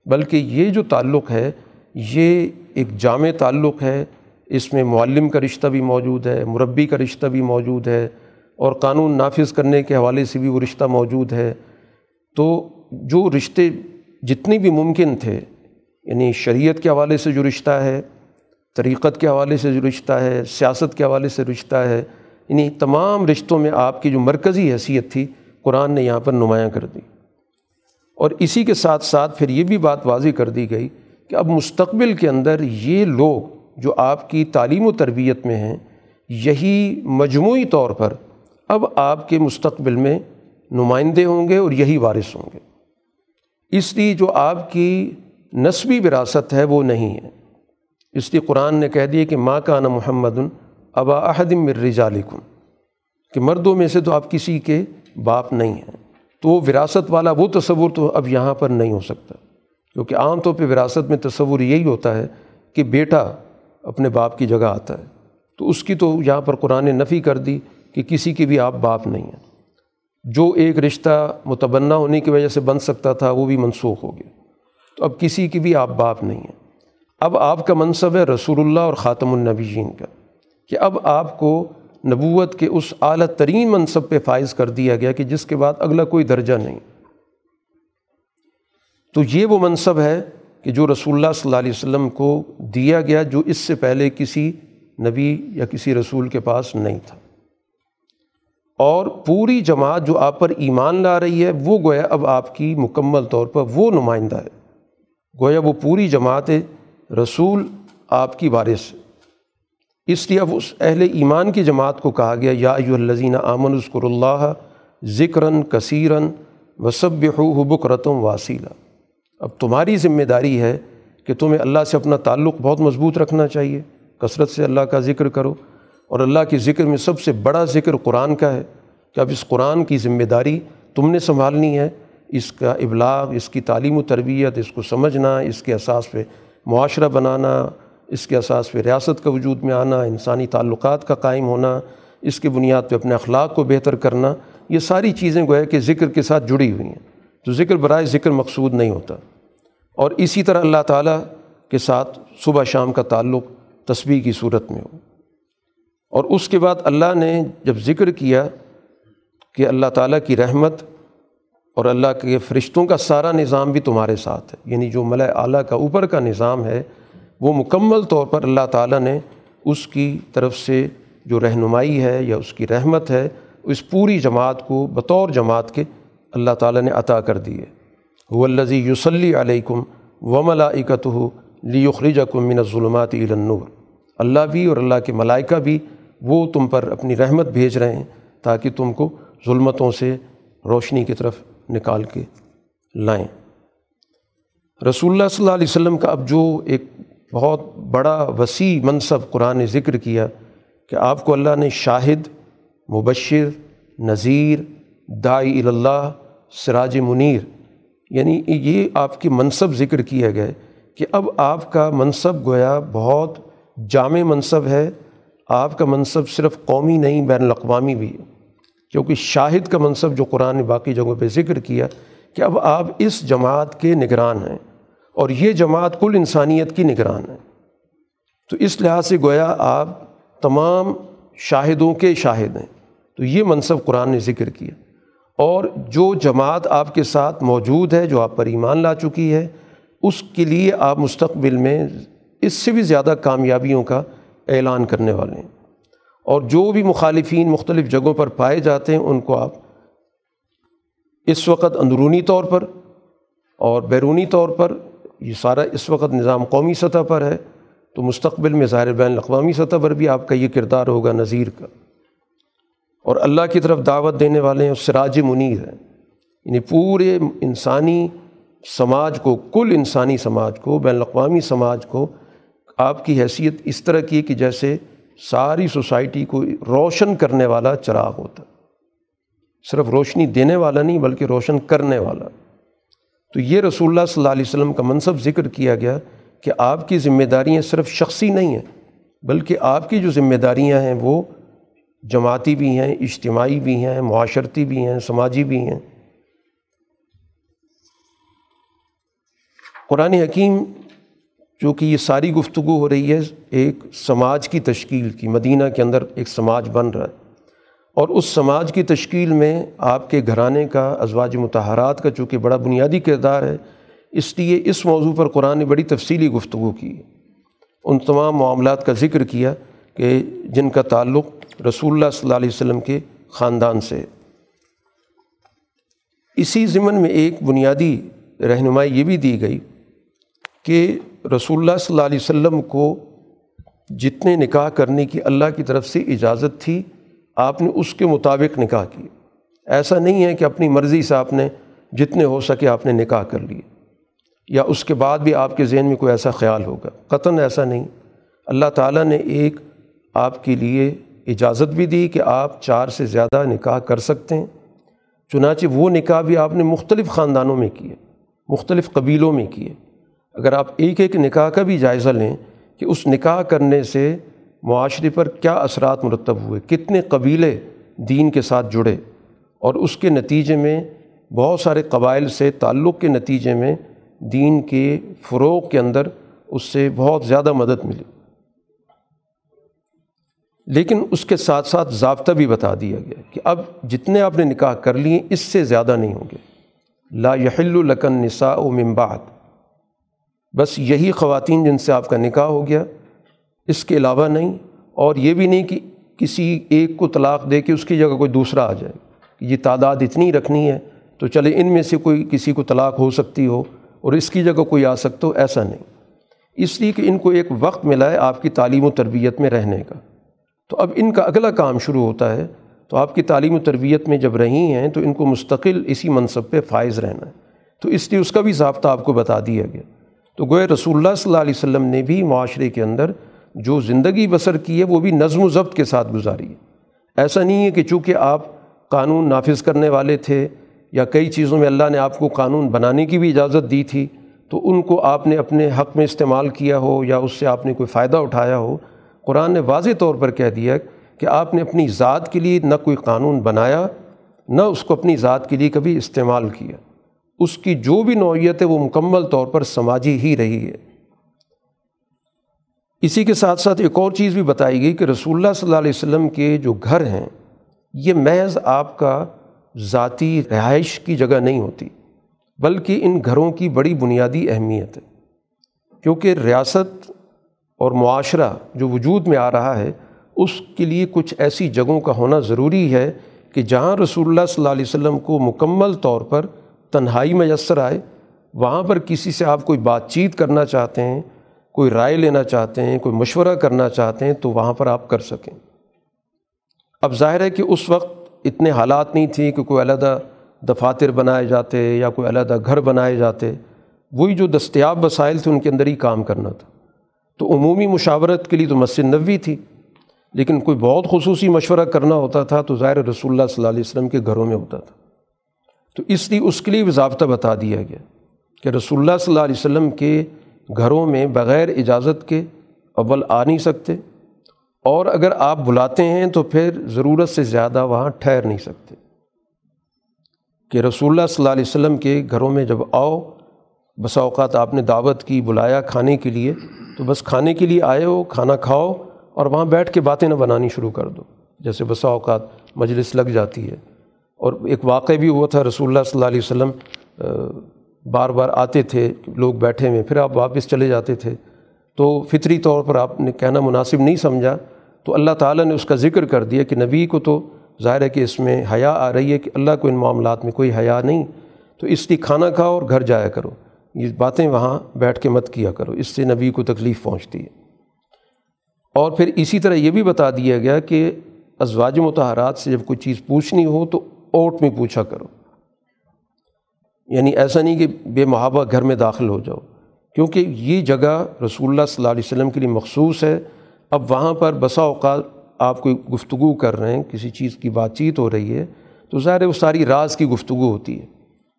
بلکہ یہ جو تعلق ہے، یہ ایک جامع تعلق ہے اس میں معلم کا رشتہ بھی موجود ہے، مربی کا رشتہ بھی موجود ہے اور قانون نافذ کرنے کے حوالے سے بھی وہ رشتہ موجود ہے۔ تو جو رشتے جتنی بھی ممکن تھے یعنی شریعت کے حوالے سے جو رشتہ ہے، طریقت کے حوالے سے جو رشتہ ہے، سیاست کے حوالے سے رشتہ ہے یعنی تمام رشتوں میں آپ کی جو مرکزی حیثیت تھی، قرآن نے یہاں پر نمایاں کر دی۔ اور اسی کے ساتھ ساتھ پھر یہ بھی بات واضح کر دی گئی کہ اب مستقبل کے اندر یہ لوگ جو آپ کی تعلیم و تربیت میں ہیں، یہی مجموعی طور پر اب آپ کے مستقبل میں نمائندے ہوں گے اور یہی وارث ہوں گے۔ اس لیے جو آپ کی نسبی وراثت ہے وہ نہیں ہے۔ اس لیے قرآن نے کہہ دیا کہ ماں کا نا محمد ابا احدم مرجالکم کہ مردوں میں سے تو آپ کسی کے باپ نہیں ہیں۔ تو وہ وراثت والا وہ تصور تو اب یہاں پر نہیں ہو سکتا۔ کیونکہ عام طور پہ وراثت میں تصور یہی ہوتا ہے کہ بیٹا اپنے باپ کی جگہ آتا ہے۔ تو اس کی تو یہاں پر قرآن نفی کر دی کہ کسی کے بھی آپ باپ نہیں ہیں۔ جو ایک رشتہ متبنہ ہونے کی وجہ سے بن سکتا تھا وہ بھی منسوخ ہو گیا۔ تو اب کسی کی بھی آپ باپ نہیں ہیں۔ اب آپ کا منصب ہے رسول اللہ اور خاتم النبیین کا کہ اب آپ کو نبوت کے اس اعلیٰ ترین منصب پہ فائز کر دیا گیا کہ جس کے بعد اگلا کوئی درجہ نہیں۔ تو یہ وہ منصب ہے کہ جو رسول اللہ صلی اللہ علیہ وسلم کو دیا گیا جو اس سے پہلے کسی نبی یا کسی رسول کے پاس نہیں تھا۔ اور پوری جماعت جو آپ پر ایمان لا رہی ہے، وہ گویا اب آپ کی مکمل طور پر وہ نمائندہ ہے۔ گویا وہ پوری جماعت رسول آپ کی وارث اس لیے اب اس اہل ایمان کی جماعت کو کہا گیا، یا الزین آمن اسکر اللہ ذکراً کثیراً وصب بکرتم واسیلہ اب تمہاری ذمہ داری ہے کہ تمہیں اللہ سے اپنا تعلق بہت مضبوط رکھنا چاہیے۔ کثرت سے اللہ کا ذکر کرو۔ اور اللہ کے ذکر میں سب سے بڑا ذکر قرآن کا ہے کہ اب اس قرآن کی ذمہ داری تم نے سنبھالنی ہے۔ اس کا ابلاغ، اس کی تعلیم و تربیت، اس کو سمجھنا، اس کے اساس پہ معاشرہ بنانا، اس کے اساس پہ ریاست کا وجود میں آنا، انسانی تعلقات کا قائم ہونا، اس کے بنیاد پہ اپنے اخلاق کو بہتر کرنا، یہ ساری چیزیں گویا کہ ذکر کے ساتھ جڑی ہوئی ہیں۔ تو ذکر برائے ذکر مقصود نہیں ہوتا۔ اور اسی طرح اللہ تعالیٰ کے ساتھ صبح شام کا تعلق تسبیح کی صورت میں ہو۔ اور اس کے بعد اللہ نے جب ذکر کیا کہ اللہ تعالیٰ کی رحمت اور اللہ کے فرشتوں کا سارا نظام بھی تمہارے ساتھ ہے یعنی جو ملۂ اعلیٰ کا اوپر کا نظام ہے، وہ مکمل طور پر اللہ تعالیٰ نے اس کی طرف سے جو رہنمائی ہے یا اس کی رحمت ہے، اس پوری جماعت کو بطور جماعت کے اللہ تعالیٰ نے عطا کر دی ہے۔ وہ یوسلی علیکم و ملاکت ہو لیخرج کم من ظلمات النور. اللہ بھی اور اللہ کے ملائکہ بھی وہ تم پر اپنی رحمت بھیج رہے ہیں تاکہ تم کو ظلمتوں سے روشنی کی طرف نکال کے لائیں۔ رسول اللہ صلی اللہ علیہ وسلم کا اب جو ایک بہت بڑا وسیع منصب قرآن نے ذکر کیا کہ آپ کو اللہ نے شاہد، مبشر، نذیر دائی اللہ، سراج منیر یعنی یہ آپ کی منصب ذکر کیا گیا کہ اب آپ کا منصب گویا بہت جامع منصب ہے، آپ کا منصب صرف قومی نہیں، بین الاقوامی بھی ہے۔ کیونکہ شاہد کا منصب جو قرآن نے باقی جگہوں پہ ذکر کیا کہ اب آپ اس جماعت کے نگران ہیں اور یہ جماعت کل انسانیت کی نگران ہے۔ تو اس لحاظ سے گویا آپ تمام شاہدوں کے شاہد ہیں۔ تو یہ منصب قرآن نے ذکر کیا۔ اور جو جماعت آپ کے ساتھ موجود ہے، جو آپ پر ایمان لا چکی ہے، اس کے لیے آپ مستقبل میں اس سے بھی زیادہ کامیابیوں کا اعلان کرنے والے ہیں۔ اور جو بھی مخالفین مختلف جگہوں پر پائے جاتے ہیں، ان کو آپ اس وقت اندرونی طور پر اور بیرونی طور پر، یہ سارا اس وقت نظام قومی سطح پر ہے، تو مستقبل میں ظاہر بین الاقوامی سطح پر بھی آپ کا یہ کردار ہوگا نظیر کا۔ اور اللہ کی طرف دعوت دینے والے ہیں سراج منیر ہیں۔ یعنی پورے انسانی سماج کو، کل انسانی سماج کو، بین الاقوامی سماج کو آپ کی حیثیت اس طرح کی کہ جیسے ساری سوسائٹی کو روشن کرنے والا چراغ ہوتا۔ صرف روشنی دینے والا نہیں، بلکہ روشن کرنے والا۔ تو یہ رسول اللہ صلی اللہ علیہ وسلم کا منصب ذکر کیا گیا کہ آپ کی ذمہ داریاں صرف شخصی نہیں ہیں، بلکہ آپ کی جو ذمہ داریاں ہیں وہ جماعتی بھی ہیں، اجتماعی بھی ہیں، معاشرتی بھی ہیں، سماجی بھی ہیں۔ قرآن حکیم جو کہ یہ ساری گفتگو ہو رہی ہے، ایک سماج کی تشکیل کی، مدینہ کے اندر ایک سماج بن رہا ہے۔ اور اس سماج کی تشکیل میں آپ کے گھرانے کا، ازواج متحرات کا، چونکہ بڑا بنیادی کردار ہے، اس لیے اس موضوع پر قرآن نے بڑی تفصیلی گفتگو کی۔ ان تمام معاملات کا ذکر کیا۔ کہ جن کا تعلق رسول اللہ صلی اللہ علیہ وسلم کے خاندان سے اسی ضمن میں ایک بنیادی رہنمائی یہ بھی دی گئی کہ رسول اللہ صلی اللہ علیہ وسلم کو جتنے نکاح کرنے کی اللہ کی طرف سے اجازت تھی، آپ نے اس کے مطابق نکاح کی ایسا نہیں ہے کہ اپنی مرضی سے آپ نے جتنے ہو سکے آپ نے نکاح کر لیے۔ یا اس کے بعد بھی آپ کے ذہن میں کوئی ایسا خیال ہوگا۔ قطن ایسا نہیں۔ اللہ تعالیٰ نے ایک آپ کے لیے اجازت بھی دی کہ آپ چار سے زیادہ نکاح کر سکتے ہیں۔ چنانچہ وہ نکاح بھی آپ نے مختلف خاندانوں میں کیے، مختلف قبیلوں میں کیے۔ اگر آپ ایک ایک نکاح کا بھی جائزہ لیں کہ اس نکاح کرنے سے معاشرے پر کیا اثرات مرتب ہوئے، کتنے قبیلے دین کے ساتھ جڑے، اور اس کے نتیجے میں بہت سارے قبائل سے تعلق کے نتیجے میں دین کے فروغ کے اندر اس سے بہت زیادہ مدد ملی۔ لیکن اس کے ساتھ ساتھ ضابطہ بھی بتا دیا گیا کہ اب جتنے آپ نے نکاح کر لیے اس سے زیادہ نہیں ہوں گے۔ لا یحل الکن نساء و ممبات بس یہی خواتین جن سے آپ کا نکاح ہو گیا، اس کے علاوہ نہیں، اور یہ بھی نہیں کہ کسی ایک کو طلاق دے کے اس کی جگہ کوئی دوسرا آ جائے۔ یہ تعداد اتنی رکھنی ہے تو چلے ان میں سے کوئی کسی کو طلاق ہو سکتی ہو اور اس کی جگہ کوئی آ سکتا ہو، ایسا نہیں۔ اس لیے کہ ان کو ایک وقت ملا ہے آپ کی تعلیم و تربیت میں رہنے کا۔ تو اب ان کا اگلا کام شروع ہوتا ہے، تو آپ کی تعلیم و تربیت میں جب رہی ہیں، تو ان کو مستقل اسی منصب پہ فائز رہنا ہے۔ تو اس لیے اس کا بھی ضابطہ آپ کو بتا دیا گیا۔ تو گوئے رسول اللہ صلی اللہ علیہ وسلم نے بھی معاشرے کے اندر جو زندگی بسر کی ہے، وہ بھی نظم و ضبط کے ساتھ گزاری ہے۔ ایسا نہیں ہے کہ چونکہ آپ قانون نافذ کرنے والے تھے یا کئی چیزوں میں اللہ نے آپ کو قانون بنانے کی بھی اجازت دی تھی، تو ان کو آپ نے اپنے حق میں استعمال کیا ہو یا اس سے آپ نے کوئی فائدہ اٹھایا ہو قرآن نے واضح طور پر کہہ دیا کہ آپ نے اپنی ذات کے لیے نہ کوئی قانون بنایا، نہ اس کو اپنی ذات کے لیے کبھی استعمال کیا۔ اس کی جو بھی نوعیت ہے وہ مکمل طور پر سماجی ہی رہی ہے۔ اسی کے ساتھ ساتھ ایک اور چیز بھی بتائی گئی کہ رسول اللہ صلی اللہ علیہ وسلم کے جو گھر ہیں، یہ محض آپ کا ذاتی رہائش کی جگہ نہیں ہوتی، بلکہ ان گھروں کی بڑی بنیادی اہمیت ہے۔ کیونکہ ریاست اور معاشرہ جو وجود میں آ رہا ہے، اس کے لیے کچھ ایسی جگہوں کا ہونا ضروری ہے کہ جہاں رسول اللہ صلی اللہ علیہ وسلم کو مکمل طور پر تنہائی میسر آئے، وہاں پر کسی سے آپ کوئی بات چیت کرنا چاہتے ہیں، کوئی رائے لینا چاہتے ہیں، کوئی مشورہ کرنا چاہتے ہیں، تو وہاں پر آپ کر سکیں۔ اب ظاہر ہے کہ اس وقت اتنے حالات نہیں تھیں کہ کوئی علیحدہ دفاتر بنائے جاتے یا کوئی علیحدہ گھر بنائے جاتے۔ وہی جو دستیاب وسائل تھے، ان کے اندر ہی کام کرنا تھا۔ تو عمومی مشاورت کے لیے تو مسجد نبوی تھی، لیکن کوئی بہت خصوصی مشورہ کرنا ہوتا تھا تو ظاہر رسول اللہ صلی اللہ علیہ وسلم کے گھروں میں ہوتا تھا۔ تو اس لیے اس کے لیے بھی ضابطہ بتا دیا گیا کہ رسول اللہ صلی اللہ علیہ وسلم کے گھروں میں بغیر اجازت کے اول آ نہیں سکتے، اور اگر آپ بلاتے ہیں تو پھر ضرورت سے زیادہ وہاں ٹھہر نہیں سکتے۔ کہ رسول اللہ صلی اللہ علیہ وسلم کے گھروں میں جب آؤ، بسا اوقات آپ نے دعوت کی، بلایا کھانے کے لیے تو بس کھانے کے لیے آئے ہو، کھانا کھاؤ اور وہاں بیٹھ کے باتیں نہ بنانی شروع کر دو۔ جیسے بسا اوقات مجلس لگ جاتی ہے۔ اور ایک واقع بھی ہوا تھا، رسول اللہ صلی اللہ علیہ وسلم بار بار آتے تھے، لوگ بیٹھے ہوئے، پھر آپ واپس چلے جاتے تھے۔ تو فطری طور پر آپ نے کہنا مناسب نہیں سمجھا۔ تو اللہ تعالیٰ نے اس کا ذکر کر دیا کہ نبی کو تو ظاہر ہے کہ اس میں حیا آ رہی ہے کہ اللہ کو ان معاملات میں کوئی حیا نہیں۔ تو اس لیے کھانا کھاؤ اور گھر جایا کرو۔ یہ باتیں وہاں بیٹھ کے مت کیا کرو، اس سے نبی کو تکلیف پہنچتی ہے۔ اور پھر اسی طرح یہ بھی بتا دیا گیا کہ ازواج متحرات سے جب کوئی چیز پوچھنی ہو تو اوٹ میں پوچھا کرو۔ یعنی ایسا نہیں کہ بے محابہ گھر میں داخل ہو جاؤ، کیونکہ یہ جگہ رسول اللہ صلی اللہ علیہ وسلم کے لیے مخصوص ہے۔ اب وہاں پر بسا اوقات آپ کوئی گفتگو کر رہے ہیں، کسی چیز کی بات چیت ہو رہی ہے، تو ظاہر ہے وہ ساری راز کی گفتگو ہوتی ہے۔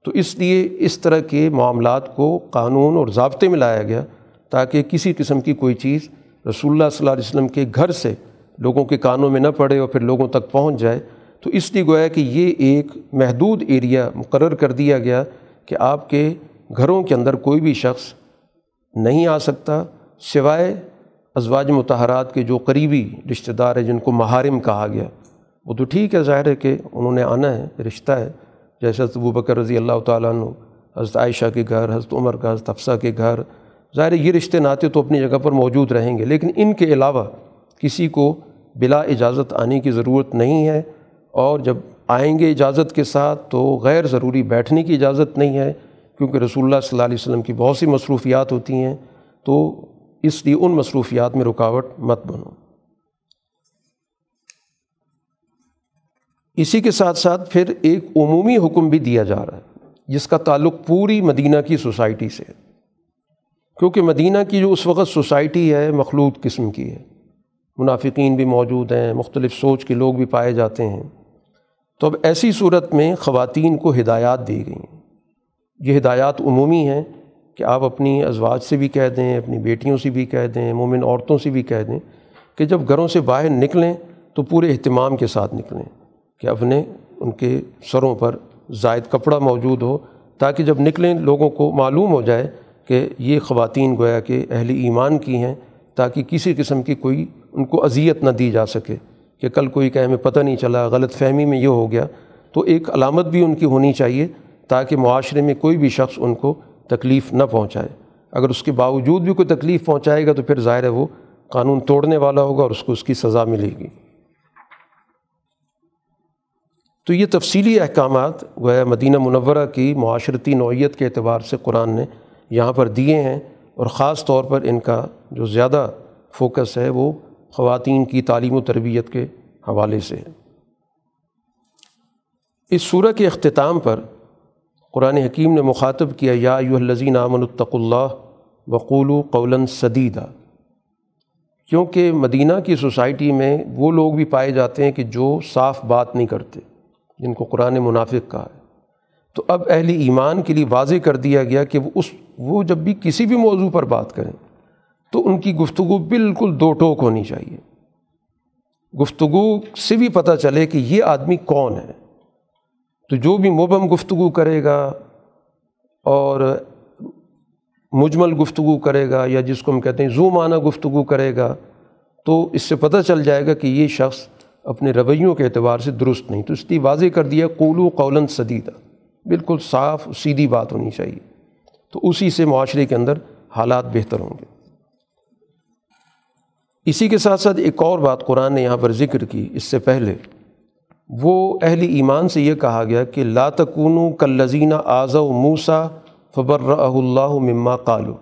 تو اس لیے اس طرح کے معاملات کو قانون اور ضابطے میں لایا گیا تاکہ کسی قسم کی کوئی چیز رسول اللہ صلی اللہ علیہ وسلم کے گھر سے لوگوں کے کانوں میں نہ پڑے اور پھر لوگوں تک پہنچ جائے، تو اس لیے گویا کہ یہ ایک محدود ایریا مقرر کر دیا گیا کہ آپ کے گھروں کے اندر کوئی بھی شخص نہیں آ سکتا سوائے ازواج متحرات کے جو قریبی رشتہ دار ہیں جن کو محارم کہا گیا۔ وہ تو ٹھیک ہے، ظاہر ہے کہ انہوں نے آنا ہے، رشتہ ہے۔ جیسے حضرت ابو بکر رضی اللہ تعالیٰ عنہ، حضرت عائشہ کے گھر، حضرت عمر کا، حضرت افسہ کے گھر۔ ظاہر یہ رشتے ناطے تو اپنی جگہ پر موجود رہیں گے، لیکن ان کے علاوہ کسی کو بلا اجازت آنے کی ضرورت نہیں ہے۔ اور جب آئیں گے اجازت کے ساتھ تو غیر ضروری بیٹھنے کی اجازت نہیں ہے، کیونکہ رسول اللہ صلی اللہ علیہ وسلم کی بہت سی مصروفیات ہوتی ہیں۔ تو اس لیے ان مصروفیات میں رکاوٹ مت بنو۔ اسی کے ساتھ ساتھ پھر ایک عمومی حکم بھی دیا جا رہا ہے، جس کا تعلق پوری مدینہ کی سوسائٹی سے کیونکہ مدینہ کی جو اس وقت سوسائٹی ہے، مخلوط قسم کی ہے۔ منافقین بھی موجود ہیں، مختلف سوچ کے لوگ بھی پائے جاتے ہیں۔ تو اب ایسی صورت میں خواتین کو ہدایات دی گئی ہیں۔ یہ ہدایات عمومی ہیں کہ آپ اپنی ازواج سے بھی کہہ دیں، اپنی بیٹیوں سے بھی کہہ دیں، مومن عورتوں سے بھی کہہ دیں کہ جب گھروں سے باہر نکلیں تو پورے اہتمام کے ساتھ نکلیں۔ کہ اپنے ان کے سروں پر زائد کپڑا موجود ہو تاکہ جب نکلیں لوگوں کو معلوم ہو جائے کہ یہ خواتین گویا کہ اہل ایمان کی ہیں، تاکہ کسی قسم کی کوئی ان کو اذیت نہ دی جا سکے کہ کل کوئی کہ ہمیں پتہ نہیں چلا، غلط فہمی میں یہ ہو گیا۔ تو ایک علامت بھی ان کی ہونی چاہیے تاکہ معاشرے میں کوئی بھی شخص ان کو تکلیف نہ پہنچائے۔ اگر اس کے باوجود بھی کوئی تکلیف پہنچائے گا تو پھر ظاہر ہے وہ قانون توڑنے والا ہوگا اور اس کو اس کی سزا ملے گی۔ تو یہ تفصیلی احکامات وہ مدینہ منورہ کی معاشرتی نوعیت کے اعتبار سے قرآن نے یہاں پر دیے ہیں اور خاص طور پر ان کا جو زیادہ فوکس ہے وہ خواتین کی تعلیم و تربیت کے حوالے سے ہے۔ اس صورح کے اختتام پر قرآن حکیم نے مخاطب کیا، یا یو الزین امن الطق اللہ وقول و قول صدیدہ کیونکہ مدینہ کی سوسائٹی میں وہ لوگ بھی پائے جاتے ہیں کہ جو صاف بات نہیں کرتے۔ جن کو قرآن منافق کہا ہے۔ تو اب اہل ایمان کے لیے واضح کر دیا گیا کہ وہ اس، وہ جب بھی کسی بھی موضوع پر بات کریں، تو ان کی گفتگو بالکل دو ٹوک ہونی چاہیے۔ گفتگو سے بھی پتہ چلے کہ یہ آدمی کون ہے۔ تو جو بھی مبم گفتگو کرے گا اور مجمل گفتگو کرے گا یا جس کو ہم کہتے ہیں زو معنی گفتگو کرے گا، تو اس سے پتہ چل جائے گا کہ یہ شخص اپنے رویوں کے اعتبار سے درست نہیں۔ تو اس لیے واضح کر دیا، قولو قولاً صدیدہ۔ بالکل صاف، سیدھی بات ہونی چاہیے۔ تو اسی سے معاشرے کے اندر حالات بہتر ہوں گے۔ اسی کے ساتھ ساتھ ایک اور بات قرآن نے یہاں پر ذکر کی۔ اس سے پہلے وہ اہل ایمان سے یہ کہا گیا کہ لا تکونو کلزینہ آز و موسا فبر اللہ مما قالو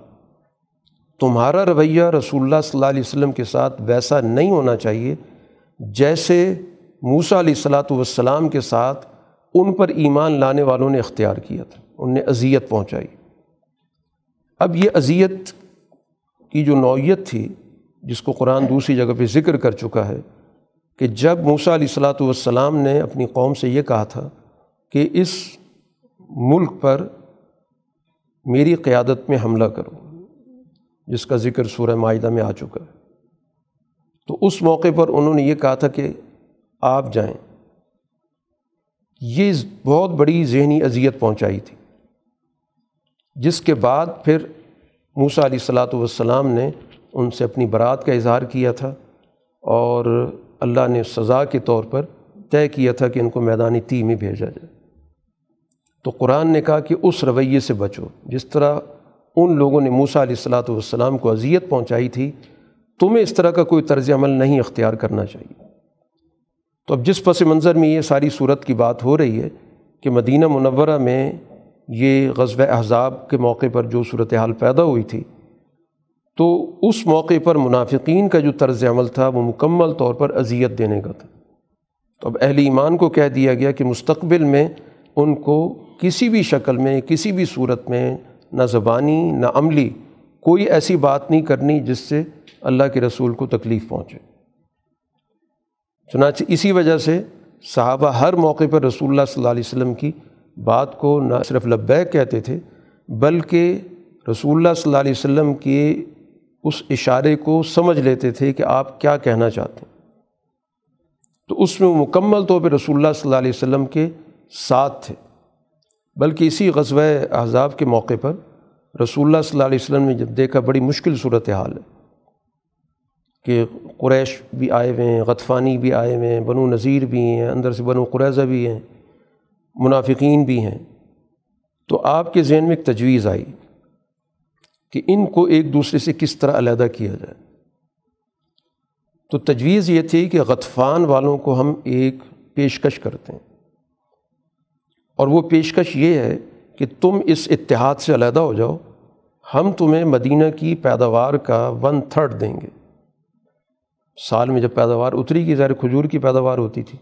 تمہارا رویہ رسول اللہ صلی اللہ علیہ وسلم کے ساتھ ویسا نہیں ہونا چاہیے جیسے موسا علیہ السلاۃ والسلام کے ساتھ ان پر ایمان لانے والوں نے اختیار کیا تھا، ان نے اذیت پہنچائی۔ اب یہ اذیت کی جو نوعیت تھی، جس کو قرآن دوسری جگہ پہ ذکر کر چکا ہے، کہ جب موسا علیہ السلاۃ والسلام نے اپنی قوم سے یہ کہا تھا کہ اس ملک پر میری قیادت میں حملہ کرو، جس کا ذکر سورہ معاہدہ میں آ چکا ہے۔ تو اس موقع پر انہوں نے یہ کہا تھا کہ آپ جائیں۔ یہ بہت بڑی ذہنی اذیت پہنچائی تھی۔ جس کے بعد پھر موسا علیہ السلاۃ والسلام نے ان سے اپنی برات کا اظہار کیا تھا اور اللہ نے سزا کے طور پر طے کیا تھا کہ ان کو میدانی تی میں بھیجا جائے۔ تو قرآن نے کہا کہ اس رویے سے بچو۔ جس طرح ان لوگوں نے موسا علیہ السلاۃ والسلام کو اذیت پہنچائی تھی تمہیں اس طرح کا کوئی طرز عمل نہیں اختیار کرنا چاہیے۔ تو اب جس پس منظر میں یہ ساری صورت کی بات ہو رہی ہے کہ مدینہ منورہ میں یہ غزب احزاب کے موقع پر جو صورت حال پیدا ہوئی تھی، تو اس موقع پر منافقین کا جو طرز عمل تھا وہ مکمل طور پر اذیت دینے کا تھا۔ تو اب اہل ایمان کو کہہ دیا گیا کہ مستقبل میں ان کو کسی بھی شکل میں، کسی بھی صورت میں نہ زبانی، نہ عملی کوئی ایسی بات نہیں کرنی جس سے اللہ کے رسول کو تکلیف پہنچے۔ چنانچہ اسی وجہ سے صحابہ ہر موقع پر رسول اللہ صلی اللہ علیہ وسلم کی بات کو نہ صرف لبیک کہتے تھے، بلکہ رسول اللہ صلی اللہ علیہ وسلم کے اس اشارے کو سمجھ لیتے تھے کہ آپ کیا کہنا چاہتے ہیں۔ تو اس میں وہ مکمل طور پہ رسول اللہ صلی اللہ علیہ وسلم کے ساتھ تھے۔ بلکہ اسی غزوہ احزاب کے موقع پر رسول اللہ صلی اللہ علیہ وسلم نے جب دیکھا، بڑی مشکل صورت حال ہے۔ کہ قریش بھی آئے ہوئے ہیں، غطفانی بھی آئے ہوئے ہیں، بنو نذیر بھی ہیں، اندر سے بنو قریضہ بھی ہیں، منافقین بھی ہیں۔ تو آپ کے ذہن میں ایک تجویز آئی کہ ان کو ایک دوسرے سے کس طرح علیحدہ کیا جائے۔ تو تجویز یہ تھی کہ غطفان والوں کو ہم ایک پیشکش کرتے ہیں۔ اور وہ پیشکش یہ ہے کہ تم اس اتحاد سے علیحدہ ہو جاؤ، ہم تمہیں مدینہ کی پیداوار کا ون تھرڈ دیں گے۔ سال میں جب پیداوار اتری گی، ظاہر کھجور کی پیداوار ہوتی تھی۔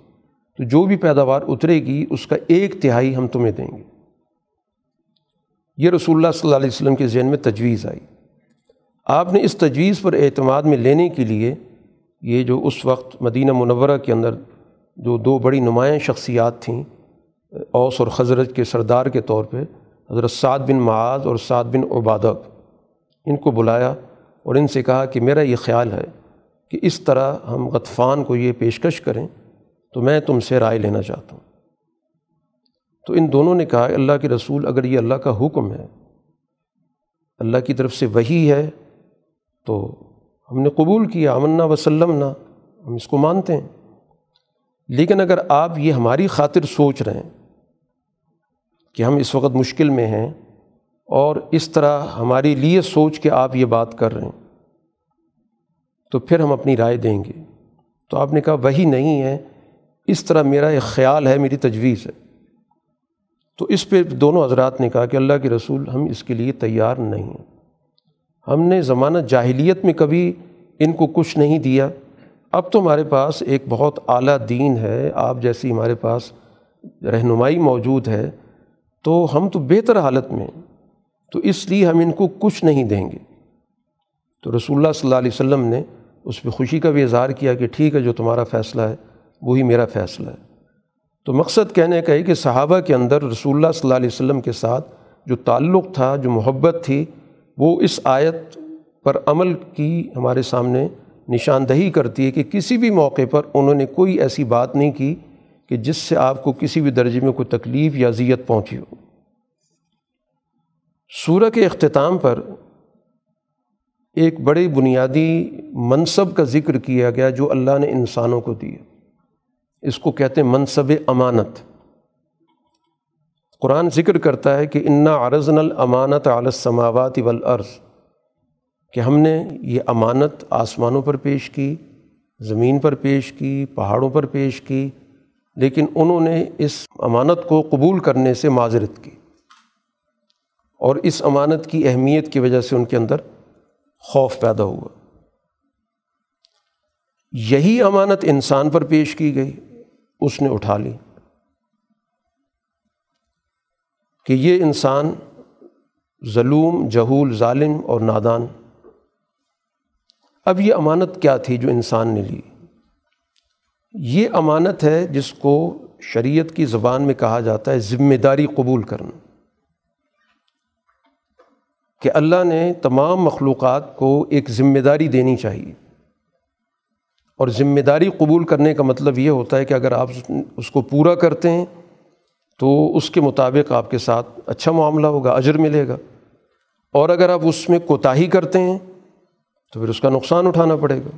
تو جو بھی پیداوار اترے گی، اس کا ایک تہائی ہم تمہیں دیں گے۔ یہ رسول اللہ صلی اللہ علیہ وسلم کے ذہن میں تجویز آئی۔ آپ نے اس تجویز پر اعتماد میں لینے کے لیے یہ جو اس وقت مدینہ منورہ کے اندر جو دو بڑی نمایاں شخصیات تھیں، اوس اور خزرت کے سردار کے طور پہ، حضرت سعد بن معاذ اور سعد بن عبادق ان کو بلایا اور ان سے کہا کہ میرا یہ خیال ہے کہ اس طرح ہم غطفان کو یہ پیشکش کریں تو میں تم سے رائے لینا چاہتا ہوں۔ تو ان دونوں نے کہا، اللہ کے رسول، اگر یہ اللہ کا حکم ہے، اللہ کی طرف سے وہی ہے، تو ہم نے قبول کیا امنا وسلم نہ ہم اس کو مانتے ہیں۔ لیکن اگر آپ یہ ہماری خاطر سوچ رہے ہیں کہ ہم اس وقت مشکل میں ہیں اور اس طرح ہمارے لیے سوچ کے آپ یہ بات کر رہے ہیں تو پھر ہم اپنی رائے دیں گے۔ تو آپ نے کہا وہی نہیں ہے، اس طرح میرا ایک خیال ہے، میری تجویز ہے۔ تو اس پہ دونوں حضرات نے کہا کہ اللہ کے رسول ہم اس کے لیے تیار نہیں ہیں۔ ہم نے زمانہ جاہلیت میں کبھی ان کو کچھ نہیں دیا۔ اب تو ہمارے پاس ایک بہت اعلیٰ دین ہے، آپ جیسی ہمارے پاس رہنمائی موجود ہے۔ تو ہم تو بہتر حالت میں تو اس لیے ہم ان کو کچھ نہیں دیں گے۔ تو رسول اللہ صلی اللہ علیہ وسلم نے اس پہ خوشی کا بھی اظہار کیا کہ ٹھیک ہے، جو تمہارا فیصلہ ہے، وہی میرا فیصلہ ہے۔ تو مقصد کہنے کا ہے کہ صحابہ کے اندر رسول اللہ صلی اللہ علیہ وسلم کے ساتھ جو تعلق تھا، جو محبت تھی، وہ اس آیت پر عمل کی ہمارے سامنے نشاندہی کرتی ہے کہ کسی بھی موقع پر انہوں نے کوئی ایسی بات نہیں کی کہ جس سے آپ کو کسی بھی درجے میں کوئی تکلیف یا اذیت پہنچی ہو۔ سورہ کے اختتام پر ایک بڑے بنیادی منصب کا ذکر کیا گیا جو اللہ نے انسانوں کو دیا اس کو کہتے ہیں منصب امانت۔ قرآن ذکر کرتا ہے کہ انا عرضن الامانت عالسماوات والارض کہ ہم نے یہ امانت آسمانوں پر پیش کی، زمین پر پیش کی، پہاڑوں پر پیش کی، لیکن انہوں نے اس امانت کو قبول کرنے سے معذرت کی۔ اور اس امانت کی اہمیت کی وجہ سے ان کے اندر خوف پیدا ہوا۔ یہی امانت انسان پر پیش کی گئی، اس نے اٹھا لی۔ کہ یہ انسان ظلوم، جہول، ظالم اور نادان۔ اب یہ امانت کیا تھی جو انسان نے لی؟ یہ امانت ہے جس کو شریعت کی زبان میں کہا جاتا ہے، ذمہ داری قبول کرنا۔ کہ اللہ نے تمام مخلوقات کو ایک ذمہ داری دینی چاہیے۔ اور ذمہ داری قبول کرنے کا مطلب یہ ہوتا ہے کہ اگر آپ اس کو پورا کرتے ہیں تو اس کے مطابق آپ کے ساتھ اچھا معاملہ ہوگا، اجر ملے گا۔ اور اگر آپ اس میں کوتاہی کرتے ہیں تو پھر اس کا نقصان اٹھانا پڑے گا۔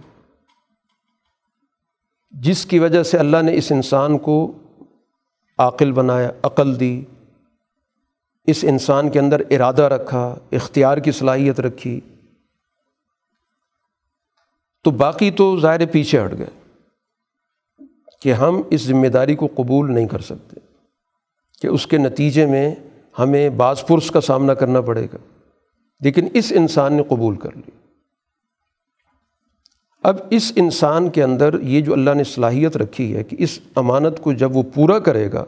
جس کی وجہ سے اللہ نے اس انسان کو عاقل بنایا، عقل دی اس انسان کے اندر ارادہ رکھا، اختیار کی صلاحیت رکھی۔ تو باقی تو ظاہر پیچھے ہٹ گئے کہ ہم اس ذمہ داری کو قبول نہیں کر سکتے، کہ اس کے نتیجے میں ہمیں بعض پرس کا سامنا کرنا پڑے گا۔ لیکن اس انسان نے قبول کر لی۔ اب اس انسان کے اندر یہ جو اللہ نے صلاحیت رکھی ہے کہ اس امانت کو جب وہ پورا کرے گا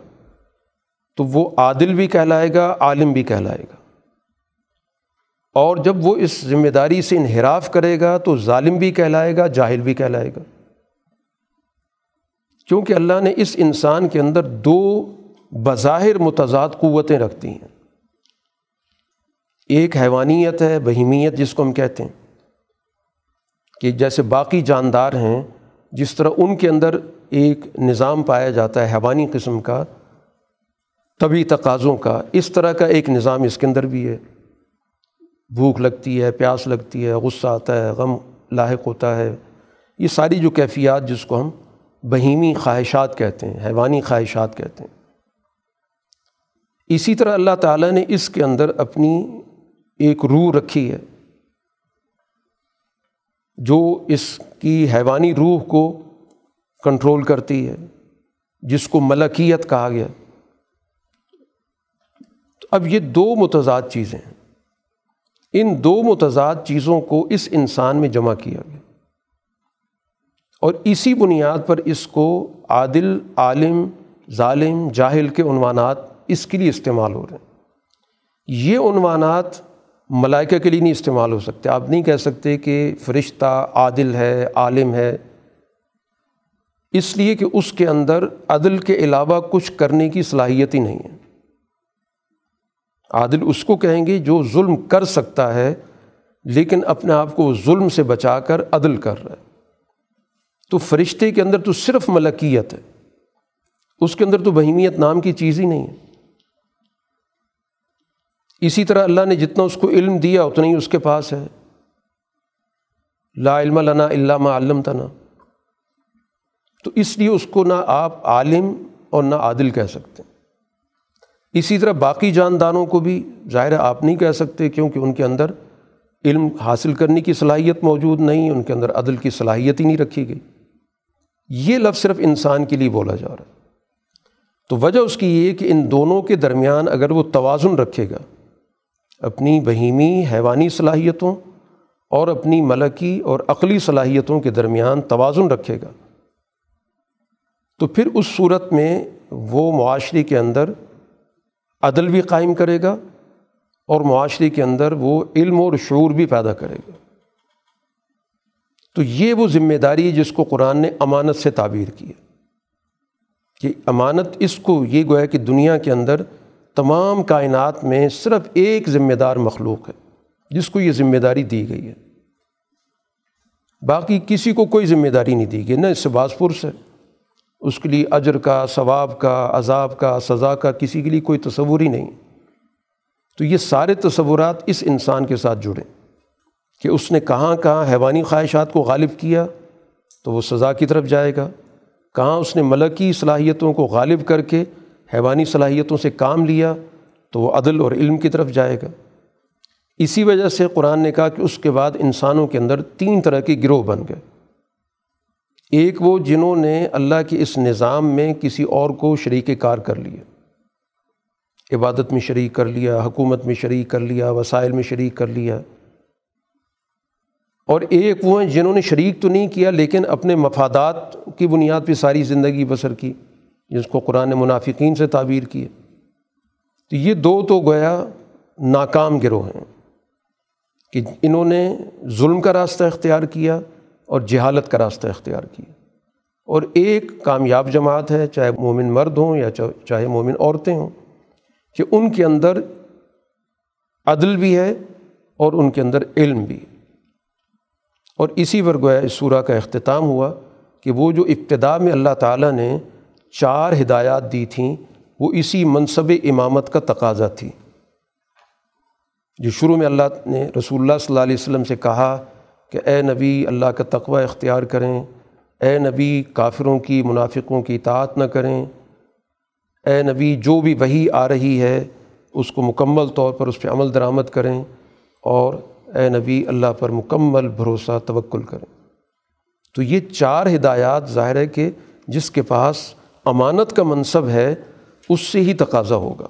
تو وہ عادل بھی کہلائے گا، عالم بھی کہلائے گا۔ اور جب وہ اس ذمہ داری سے انحراف کرے گا تو ظالم بھی کہلائے گا، جاہل بھی کہلائے گا۔ کیونکہ اللہ نے اس انسان کے اندر دو بظاہر متضاد قوتیں رکھتی ہیں۔ ایک حیوانیت ہے، بہیمیت جس کو ہم کہتے ہیں، کہ جیسے باقی جاندار ہیں، جس طرح ان کے اندر ایک نظام پایا جاتا ہے، حیوانی قسم کا طبی تقاضوں کا۔ اس طرح کا ایک نظام اس کے اندر بھی ہے۔ بھوک لگتی ہے، پیاس لگتی ہے، غصہ آتا ہے، غم لاحق ہوتا ہے۔ یہ ساری جو کیفیات جس کو ہم بہیمی خواہشات کہتے ہیں، حیوانی خواہشات کہتے ہیں۔ اسی طرح اللہ تعالیٰ نے اس کے اندر اپنی ایک روح رکھی ہے۔ جو اس کی حیوانی روح کو کنٹرول کرتی ہے، جس کو ملکیت کہا گیا۔ اب یہ دو متضاد چیزیں ہیں۔ ان دو متضاد چیزوں کو اس انسان میں جمع کیا گیا۔ اور اسی بنیاد پر اس کو عادل، عالم، ظالم، جاہل کے عنوانات اس کے لیے استعمال ہو رہے ہیں۔ یہ عنوانات ملائکہ کے لیے نہیں استعمال ہو سکتے۔ آپ نہیں کہہ سکتے کہ فرشتہ عادل ہے، عالم ہے۔ اس لیے کہ اس کے اندر عدل کے علاوہ کچھ کرنے کی صلاحیت ہی نہیں ہے۔ عادل اس کو کہیں گے جو ظلم کر سکتا ہے، لیکن اپنے آپ کو ظلم سے بچا کر عدل کر رہا ہے۔ تو فرشتے کے اندر تو صرف ملکیت ہے۔ اس کے اندر تو بہیمیت نام کی چیز ہی نہیں ہے۔ اسی طرح اللہ نے جتنا اس کو علم دیا، اتنا ہی اس کے پاس ہے۔ لا علم لنا اللہ ما علم تنا تو اس لیے اس کو نہ آپ عالم اور نہ عادل کہہ سکتے۔ اسی طرح باقی جانداروں کو بھی ظاہر آپ نہیں کہہ سکتے کیونکہ ان کے اندر علم حاصل کرنے کی صلاحیت موجود نہیں، ان کے اندر عدل کی صلاحیت ہی نہیں رکھی گئی۔ یہ لفظ صرف انسان کے لیے بولا جا رہا ہے۔ تو وجہ اس کی یہ کہ ان دونوں کے درمیان اگر وہ توازن رکھے گا، اپنی بہیمی حیوانی صلاحیتوں اور اپنی ملکی اور عقلی صلاحیتوں کے درمیان توازن رکھے گا، تو پھر اس صورت میں وہ معاشرے کے اندر عدل بھی قائم کرے گا اور معاشرے کے اندر وہ علم اور شعور بھی پیدا کرے گا۔ تو یہ وہ ذمہ داری جس کو قرآن نے امانت سے تعبیر کی ہے۔ کہ امانت اس کو یہ گویا کہ دنیا کے اندر تمام کائنات میں صرف ایک ذمہ دار مخلوق ہے، جس کو یہ ذمہ داری دی گئی ہے۔ باقی کسی کو کوئی ذمہ داری نہیں دی گئی، نہ اس سے باز پرس ہے۔ اس کے لیے اجر کا، ثواب کا، عذاب کا، سزا کا کسی کے لیے کوئی تصور ہی نہیں۔ تو یہ سارے تصورات اس انسان کے ساتھ جڑیں کہ اس نے کہاں کہاں حیوانی خواہشات کو غالب کیا تو وہ سزا کی طرف جائے گا۔ کہاں اس نے ملکی صلاحیتوں کو غالب کر کے حیوانی صلاحیتوں سے کام لیا تو وہ عدل اور علم کی طرف جائے گا۔ اسی وجہ سے قرآن نے کہا کہ اس کے بعد انسانوں کے اندر تین طرح کے گروہ بن گئے۔ ایک وہ جنہوں نے اللہ کے اس نظام میں کسی اور کو شریک کار کر لیا۔ عبادت میں شریک کر لیا، حکومت میں شریک کر لیا، وسائل میں شریک کر لیا۔ اور ایک وہ ہیں جنہوں نے شریک تو نہیں کیا لیکن اپنے مفادات کی بنیاد پہ ساری زندگی بسر کی، جس کو قرآن منافقین سے تعبیر کی تو یہ دو تو گویا ناکام گروہ ہیں کہ انہوں نے ظلم کا راستہ اختیار کیا اور جہالت کا راستہ اختیار کیا اور ایک کامیاب جماعت ہے، چاہے مومن مرد ہوں یا چاہے مومن عورتیں ہوں، کہ ان کے اندر عدل بھی ہے اور ان کے اندر علم بھی ہے۔ اور اسی پر گویا اس سورہ کا اختتام ہوا کہ وہ جو ابتدا میں اللہ تعالیٰ نے چار ہدایات دی تھیں، وہ اسی منصب امامت کا تقاضا تھی۔ جو شروع میں اللہ نے رسول اللہ صلی اللہ علیہ وسلم سے کہا کہ اے نبی اللہ کا تقوی اختیار کریں، اے نبی کافروں کی، منافقوں کی اطاعت نہ کریں۔ اے نبی جو بھی وہی آ رہی ہے، اس کو مکمل طور پر اس پہ عمل درآمد کریں اور اے نبی اللہ پر مکمل بھروسہ توکل کریں۔ تو یہ چار ہدایات ظاہر ہے کہ جس کے پاس امانت کا منصب ہے، اس سے ہی تقاضا ہوگا۔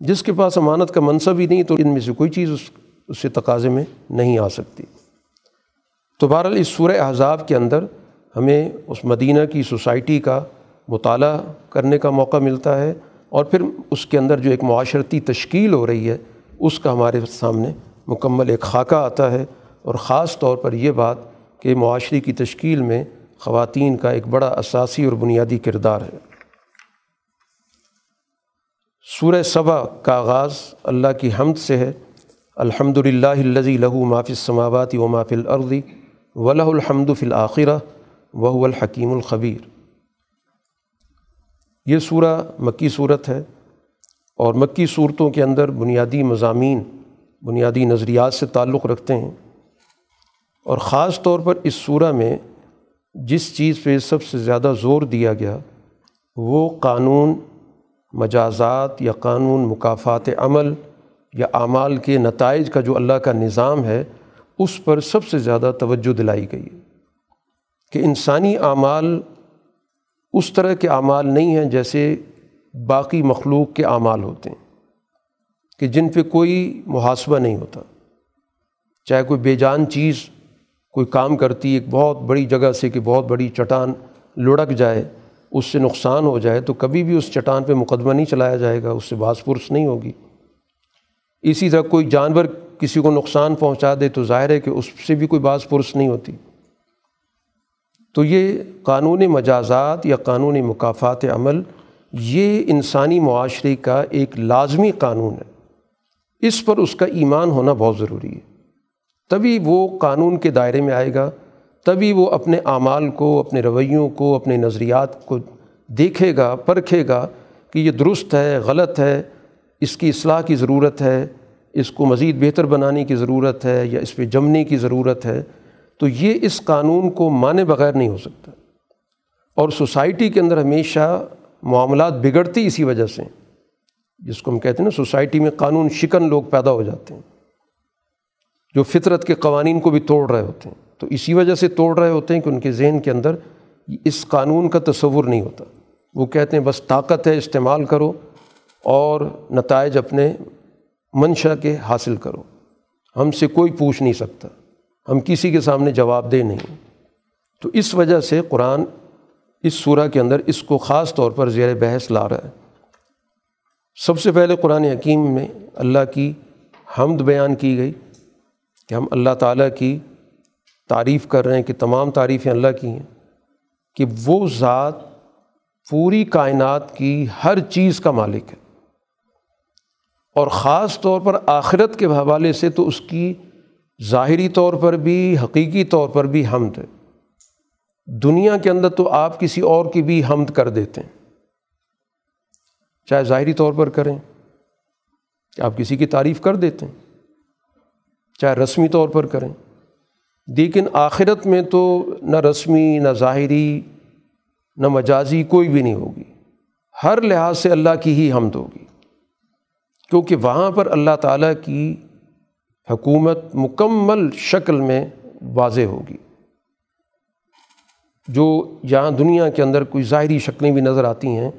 جس کے پاس امانت کا منصب ہی نہیں، تو ان میں سے کوئی چیز اس اس سے تقاضے میں نہیں آ سکتی۔ تو بہرحال اس سورہ احزاب کے اندر ہمیں اس مدینہ کی سوسائٹی کا مطالعہ کرنے کا موقع ملتا ہے اور پھر اس کے اندر جو ایک معاشرتی تشکیل ہو رہی ہے، اس کا ہمارے سامنے مکمل ایک خاکہ آتا ہے اور خاص طور پر یہ بات کہ معاشرے کی تشکیل میں خواتین کا ایک بڑا اساسی اور بنیادی کردار ہے۔ سورہ صبا کا آغاز اللہ کی حمد سے ہے۔ الحمد للہ الزی لہو مافِ السماواتی و مافِ العرضی ولہ الحمد فی الآخرہ وہ الحکیم الخبیر یہ سورہ مکی صورت ہے اور مکی صورتوں کے اندر بنیادی مضامین، بنیادی نظریات سے تعلق رکھتے ہیں۔ اور خاص طور پر اس صورہ میں جس چیز پہ سب سے زیادہ زور دیا گیا، وہ قانون، مجازات یا قانون مقافات عمل یا اعمال کے نتائج کا جو اللہ کا نظام ہے اس پر سب سے زیادہ توجہ دلائی گئی ہے کہ انسانی اعمال اس طرح کے اعمال نہیں ہیں جیسے باقی مخلوق کے اعمال ہوتے ہیں، کہ جن پہ کوئی محاسبہ نہیں ہوتا۔ چاہے کوئی بے جان چیز کوئی کام کرتی، ایک بہت بڑی جگہ سے کہ بہت بڑی چٹان لڑک جائے، اس سے نقصان ہو جائے، تو کبھی بھی اس چٹان پہ مقدمہ نہیں چلایا جائے گا، اس سے باس پرس نہیں ہوگی۔ اسی طرح کوئی جانور کسی کو نقصان پہنچا دے تو ظاہر ہے کہ اس سے بھی کوئی باس پرس نہیں ہوتی۔ تو یہ قانون مجازات یا قانون مقافات عمل، یہ انسانی معاشرے کا ایک لازمی قانون ہے۔ اس پر اس کا ایمان ہونا بہت ضروری ہے۔ تبھی وہ قانون کے دائرے میں آئے گا، تبھی وہ اپنے اعمال کو، اپنے رویوں کو، اپنے نظریات کو دیکھے گا، پرکھے گا کہ یہ درست ہے، غلط ہے، اس کی اصلاح کی ضرورت ہے۔ اس کو مزید بہتر بنانے کی ضرورت ہے یا اس پہ جمنے کی ضرورت ہے، تو یہ اس قانون کو مانے بغیر نہیں ہو سکتا۔ اور سوسائٹی کے اندر ہمیشہ معاملات بگڑتی اسی وجہ سے، جس کو ہم کہتے ہیں نا سوسائٹی میں قانون شکن لوگ پیدا ہو جاتے ہیں، جو فطرت کے قوانین کو بھی توڑ رہے ہوتے ہیں۔ تو اسی وجہ سے توڑ رہے ہوتے ہیں کہ ان کے ذہن کے اندر اس قانون کا تصور نہیں ہوتا۔ وہ کہتے ہیں بس طاقت ہے، استعمال کرو اور نتائج اپنے منشا کے حاصل کرو۔ ہم سے کوئی پوچھ نہیں سکتا۔ ہم کسی کے سامنے جواب دہ نہیں۔ تو اس وجہ سے قرآن اس صورح کے اندر اس کو خاص طور پر زیر بحث لا رہا ہے۔ سب سے پہلے قرآن حکیم میں اللہ کی حمد بیان کی گئی کہ ہم اللہ تعالیٰ کی تعریف کر رہے ہیں کہ تمام تعریفیں اللہ کی ہیں کہ وہ ذات پوری کائنات کی ہر چیز کا مالک ہے۔ اور خاص طور پر آخرت کے حوالے سے تو اس کی ظاہری طور پر بھی، حقیقی طور پر بھی حمد ہے۔ دنیا کے اندر تو آپ کسی اور کی بھی حمد کر دیتے ہیں۔ چاہے ظاہری طور پر کریں کہ آپ کسی کی تعریف کر دیتے ہیں۔ چاہے رسمی طور پر کریں۔ لیکن آخرت میں تو نہ رسمی، نہ ظاہری، نہ مجازی کوئی بھی نہیں ہوگی۔ ہر لحاظ سے اللہ کی ہی حمد ہوگی۔ کیونکہ وہاں پر اللہ تعالیٰ کی حکومت مکمل شکل میں واضح ہوگی۔ جو یہاں دنیا کے اندر کوئی ظاہری شکلیں بھی نظر آتی ہیں،